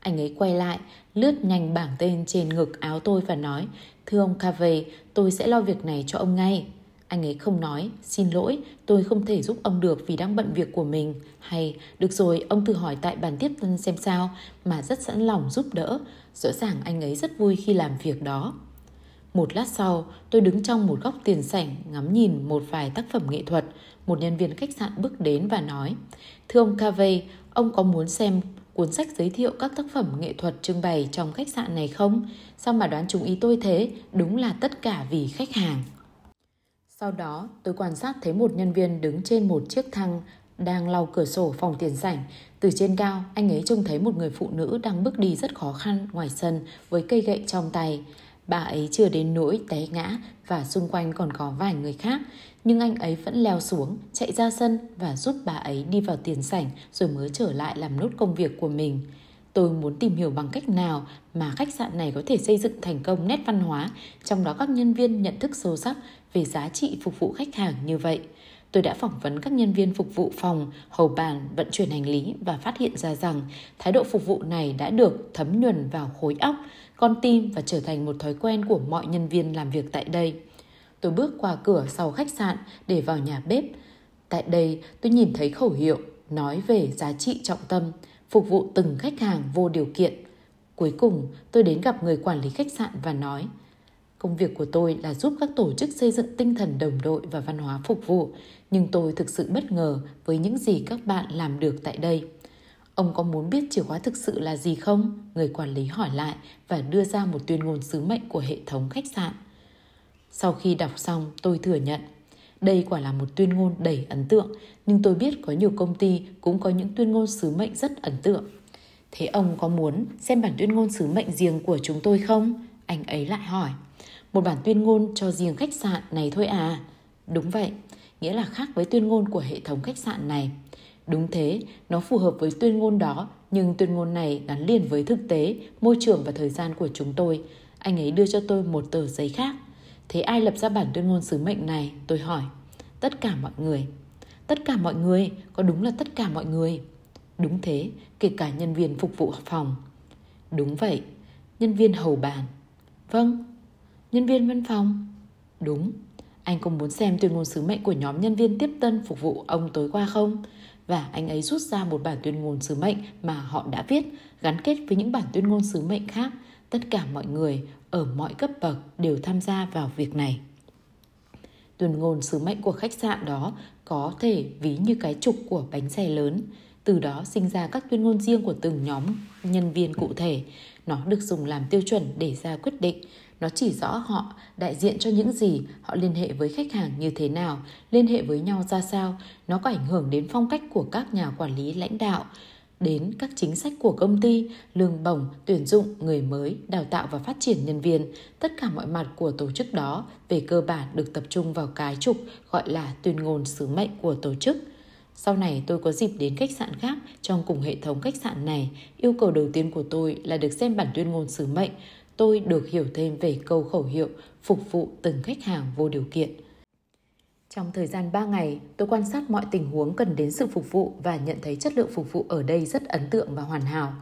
Anh ấy quay lại, lướt nhanh bảng tên trên ngực áo tôi và nói Thưa ông Cave, tôi sẽ lo việc này cho ông ngay. Anh ấy không nói, xin lỗi, tôi không thể giúp ông được vì đang bận việc của mình. Hay, được rồi, ông thử hỏi tại bàn tiếp tân xem sao, mà rất sẵn lòng giúp đỡ. Rõ ràng anh ấy rất vui khi làm việc đó. Một lát sau, tôi đứng trong một góc tiền sảnh ngắm nhìn một vài tác phẩm nghệ thuật. Một nhân viên khách sạn bước đến và nói Thưa ông Cavey, ông có muốn xem cuốn sách giới thiệu các tác phẩm nghệ thuật trưng bày trong khách sạn này không? Sao mà đoán chúng ý tôi thế? Đúng là tất cả vì khách hàng. Sau đó, tôi quan sát thấy một nhân viên đứng trên một chiếc thang đang lau cửa sổ phòng tiền sảnh. Từ trên cao, anh ấy trông thấy một người phụ nữ đang bước đi rất khó khăn ngoài sân với cây gậy trong tay. Bà ấy chưa đến nỗi té ngã và xung quanh còn có vài người khác. Nhưng anh ấy vẫn leo xuống, chạy ra sân và giúp bà ấy đi vào tiền sảnh rồi mới trở lại làm nốt công việc của mình. Tôi muốn tìm hiểu bằng cách nào mà khách sạn này có thể xây dựng thành công nét văn hóa, trong đó các nhân viên nhận thức sâu sắc về giá trị phục vụ khách hàng như vậy. Tôi đã phỏng vấn các nhân viên phục vụ phòng, hầu bàn, vận chuyển hành lý và phát hiện ra rằng thái độ phục vụ này đã được thấm nhuần vào khối óc, con tim và trở thành một thói quen của mọi nhân viên làm việc tại đây. Tôi bước qua cửa sau khách sạn để vào nhà bếp. Tại đây, tôi nhìn thấy khẩu hiệu nói về giá trị trọng tâm, phục vụ từng khách hàng vô điều kiện. Cuối cùng, tôi đến gặp người quản lý khách sạn và nói – Công việc của tôi là giúp các tổ chức xây dựng tinh thần đồng đội và văn hóa phục vụ, nhưng tôi thực sự bất ngờ với những gì các bạn làm được tại đây. Ông có muốn biết chìa khóa thực sự là gì không? Người quản lý hỏi lại và đưa ra một tuyên ngôn sứ mệnh của hệ thống khách sạn. Sau khi đọc xong, tôi thừa nhận. Đây quả là một tuyên ngôn đầy ấn tượng, nhưng tôi biết có nhiều công ty cũng có những tuyên ngôn sứ mệnh rất ấn tượng. Thế ông có muốn xem bản tuyên ngôn sứ mệnh riêng của chúng tôi không? Anh ấy lại hỏi. Một bản tuyên ngôn cho riêng khách sạn này thôi à? Đúng vậy, nghĩa là khác với tuyên ngôn của hệ thống khách sạn này. Đúng thế, nó phù hợp với tuyên ngôn đó, nhưng tuyên ngôn này gắn liền với thực tế, môi trường và thời gian của chúng tôi. Anh ấy đưa cho tôi một tờ giấy khác. Thế ai lập ra bản tuyên ngôn sứ mệnh này? Tôi hỏi. Tất cả mọi người. Tất cả mọi người? Có đúng là tất cả mọi người? Đúng thế, kể cả nhân viên phục vụ phòng. Đúng vậy, nhân viên hầu bàn. Vâng, Nhân viên văn phòng? Đúng. Anh cũng muốn xem tuyên ngôn sứ mệnh của nhóm nhân viên tiếp tân phục vụ ông tối qua không? Và anh ấy rút ra một bản tuyên ngôn sứ mệnh mà họ đã viết, gắn kết với những bản tuyên ngôn sứ mệnh khác. Tất cả mọi người ở mọi cấp bậc đều tham gia vào việc này. Tuyên ngôn sứ mệnh của khách sạn đó có thể ví như cái trục của bánh xe lớn. Từ đó sinh ra các tuyên ngôn riêng của từng nhóm nhân viên cụ thể. Nó được dùng làm tiêu chuẩn để ra quyết định nó chỉ rõ họ đại diện cho những gì, họ liên hệ với khách hàng như thế nào, liên hệ với nhau ra sao. Nó có ảnh hưởng đến phong cách của các nhà quản lý lãnh đạo, đến các chính sách của công ty, lương bổng, tuyển dụng người mới, đào tạo và phát triển nhân viên. Tất cả mọi mặt của tổ chức đó về cơ bản được tập trung vào cái trục gọi là tuyên ngôn sứ mệnh của tổ chức. Sau này tôi có dịp đến khách sạn khác trong cùng hệ thống khách sạn này. Yêu cầu đầu tiên của tôi là được xem bản tuyên ngôn sứ mệnh tôi được hiểu thêm về câu khẩu hiệu phục vụ từng khách hàng vô điều kiện. Trong thời gian 3 ngày, tôi quan sát mọi tình huống cần đến sự phục vụ và nhận thấy chất lượng phục vụ ở đây rất ấn tượng và hoàn hảo.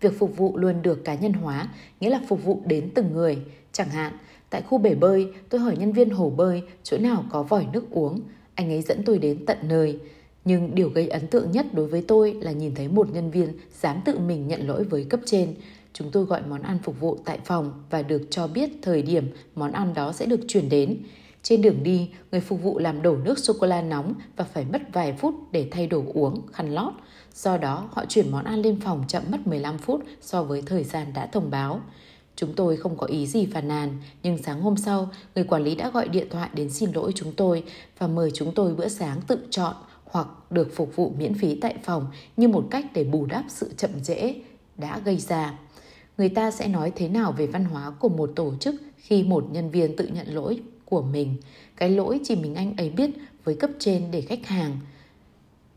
Việc phục vụ luôn được cá nhân hóa, nghĩa là phục vụ đến từng người. Chẳng hạn, tại khu bể bơi, tôi hỏi nhân viên hồ bơi chỗ nào có vòi nước uống. Anh ấy dẫn tôi đến tận nơi. Nhưng điều gây ấn tượng nhất đối với tôi là nhìn thấy một nhân viên dám tự mình nhận lỗi với cấp trên, Chúng tôi gọi món ăn phục vụ tại phòng và được cho biết thời điểm món ăn đó sẽ được chuyển đến. Trên đường đi, người phục vụ làm đổ nước sô-cô-la nóng và phải mất vài phút để thay đồ uống, khăn lót. Do đó, họ chuyển món ăn lên phòng chậm mất 15 phút so với thời gian đã thông báo. Chúng tôi không có ý gì phàn nàn, nhưng sáng hôm sau, người quản lý đã gọi điện thoại đến xin lỗi chúng tôi và mời chúng tôi bữa sáng tự chọn hoặc được phục vụ miễn phí tại phòng như một cách để bù đắp sự chậm trễ đã gây ra người ta sẽ nói thế nào về văn hóa của một tổ chức khi một nhân viên tự nhận lỗi của mình? Cái lỗi chỉ mình anh ấy biết với cấp trên để khách hàng.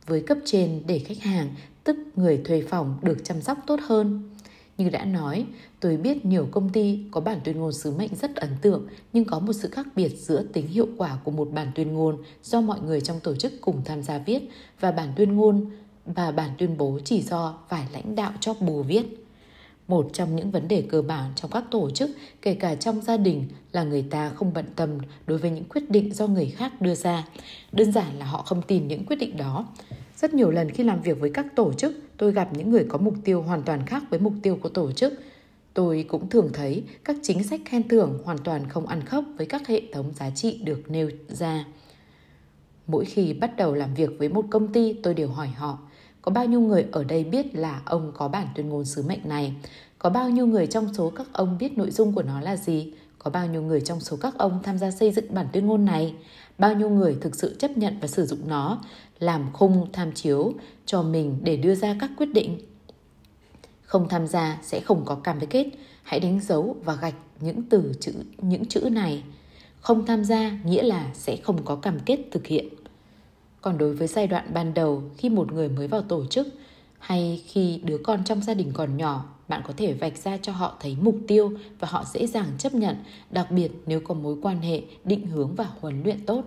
Với cấp trên để khách hàng, tức người thuê phòng được chăm sóc tốt hơn. Như đã nói, tôi biết nhiều công ty có bản tuyên ngôn sứ mệnh rất ấn tượng, nhưng có một sự khác biệt giữa tính hiệu quả của một bản tuyên ngôn do mọi người trong tổ chức cùng tham gia viết và bản tuyên ngôn và bản tuyên bố chỉ do vài lãnh đạo chóp bù viết một trong những vấn đề cơ bản trong các tổ chức, kể cả trong gia đình, là người ta không bận tâm đối với những quyết định do người khác đưa ra. Đơn giản là họ không tin những quyết định đó. Rất nhiều lần khi làm việc với các tổ chức, tôi gặp những người có mục tiêu hoàn toàn khác với mục tiêu của tổ chức. Tôi cũng thường thấy các chính sách khen thưởng hoàn toàn không ăn khớp với các hệ thống giá trị được nêu ra. Mỗi khi bắt đầu làm việc với một công ty, tôi đều hỏi họ có bao nhiêu người ở đây biết là ông có bản tuyên ngôn sứ mệnh này? Có bao nhiêu người trong số các ông biết nội dung của nó là gì? Có bao nhiêu người trong số các ông tham gia xây dựng bản tuyên ngôn này? bao nhiêu người thực sự chấp nhận và sử dụng nó, làm khung tham chiếu cho mình để đưa ra các quyết định. Không tham gia sẽ không có cam kết. Hãy đánh dấu và gạch những từ chữ, những chữ này. Không tham gia nghĩa là sẽ không có cam kết thực hiện. Còn đối với giai đoạn ban đầu khi một người mới vào tổ chức hay khi đứa con trong gia đình còn nhỏ, bạn có thể vạch ra cho họ thấy mục tiêu và họ dễ dàng chấp nhận, đặc biệt nếu có mối quan hệ, định hướng và huấn luyện tốt.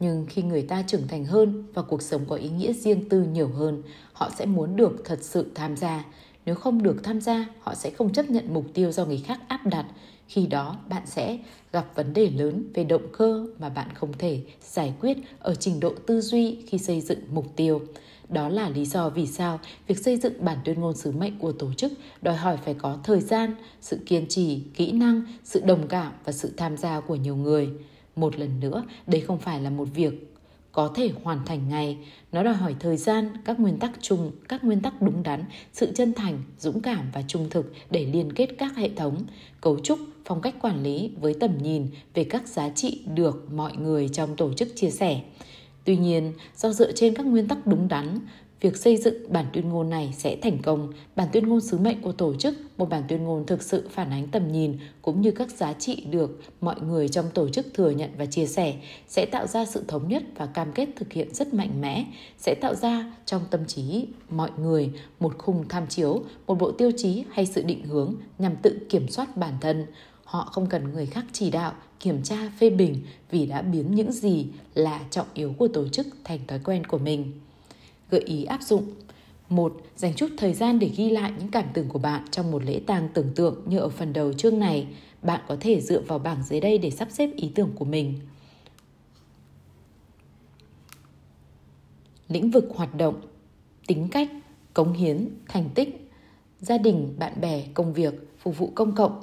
Nhưng khi người ta trưởng thành hơn và cuộc sống có ý nghĩa riêng tư nhiều hơn, họ sẽ muốn được thật sự tham gia. Nếu không được tham gia, họ sẽ không chấp nhận mục tiêu do người khác áp đặt. Khi đó, bạn sẽ gặp vấn đề lớn về động cơ mà bạn không thể giải quyết ở trình độ tư duy khi xây dựng mục tiêu. Đó là lý do vì sao việc xây dựng bản tuyên ngôn sứ mệnh của tổ chức đòi hỏi phải có thời gian, sự kiên trì, kỹ năng, sự đồng cảm và sự tham gia của nhiều người. Một lần nữa, đây không phải là một việc có thể hoàn thành ngay. Nó đòi hỏi thời gian, các nguyên tắc chung, các nguyên tắc đúng đắn, sự chân thành, dũng cảm và trung thực để liên kết các hệ thống, cấu trúc, phong cách quản lý với tầm nhìn về các giá trị được mọi người trong tổ chức chia sẻ. Tuy nhiên, do dựa trên các nguyên tắc đúng đắn, việc xây dựng bản tuyên ngôn này sẽ thành công. Bản tuyên ngôn sứ mệnh của tổ chức, một bản tuyên ngôn thực sự phản ánh tầm nhìn cũng như các giá trị được mọi người trong tổ chức thừa nhận và chia sẻ, sẽ tạo ra sự thống nhất và cam kết thực hiện rất mạnh mẽ, sẽ tạo ra trong tâm trí mọi người một khung tham chiếu, một bộ tiêu chí hay sự định hướng nhằm tự kiểm soát bản thân. Họ không cần người khác chỉ đạo, kiểm tra, phê bình vì đã biến những gì là trọng yếu của tổ chức thành thói quen của mình gợi ý áp dụng. một Dành chút thời gian để ghi lại những cảm tưởng của bạn trong một lễ tang tưởng tượng như ở phần đầu chương này. Bạn có thể dựa vào bảng dưới đây để sắp xếp ý tưởng của mình. Lĩnh vực hoạt động, tính cách, cống hiến, thành tích, gia đình, bạn bè, công việc, phục vụ công cộng.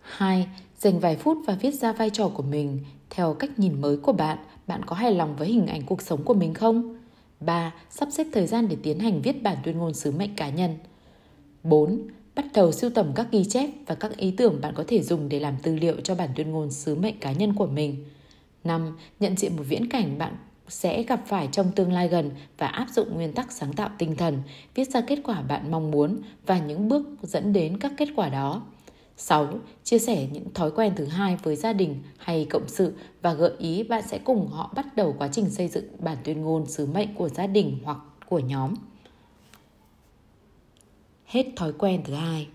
2. Dành vài phút và viết ra vai trò của mình theo cách nhìn mới của bạn. Bạn có hài lòng với hình ảnh cuộc sống của mình không? 3. Sắp xếp thời gian để tiến hành viết bản tuyên ngôn sứ mệnh cá nhân. 4. Bắt đầu sưu tầm các ghi chép và các ý tưởng bạn có thể dùng để làm tư liệu cho bản tuyên ngôn sứ mệnh cá nhân của mình. 5. Nhận diện một viễn cảnh bạn sẽ gặp phải trong tương lai gần và áp dụng nguyên tắc sáng tạo tinh thần, viết ra kết quả bạn mong muốn và những bước dẫn đến các kết quả đó. 6. Chia sẻ những thói quen thứ hai với gia đình hay cộng sự và gợi ý bạn sẽ cùng họ bắt đầu quá trình xây dựng bản tuyên ngôn sứ mệnh của gia đình hoặc của nhóm. Hết thói quen thứ hai.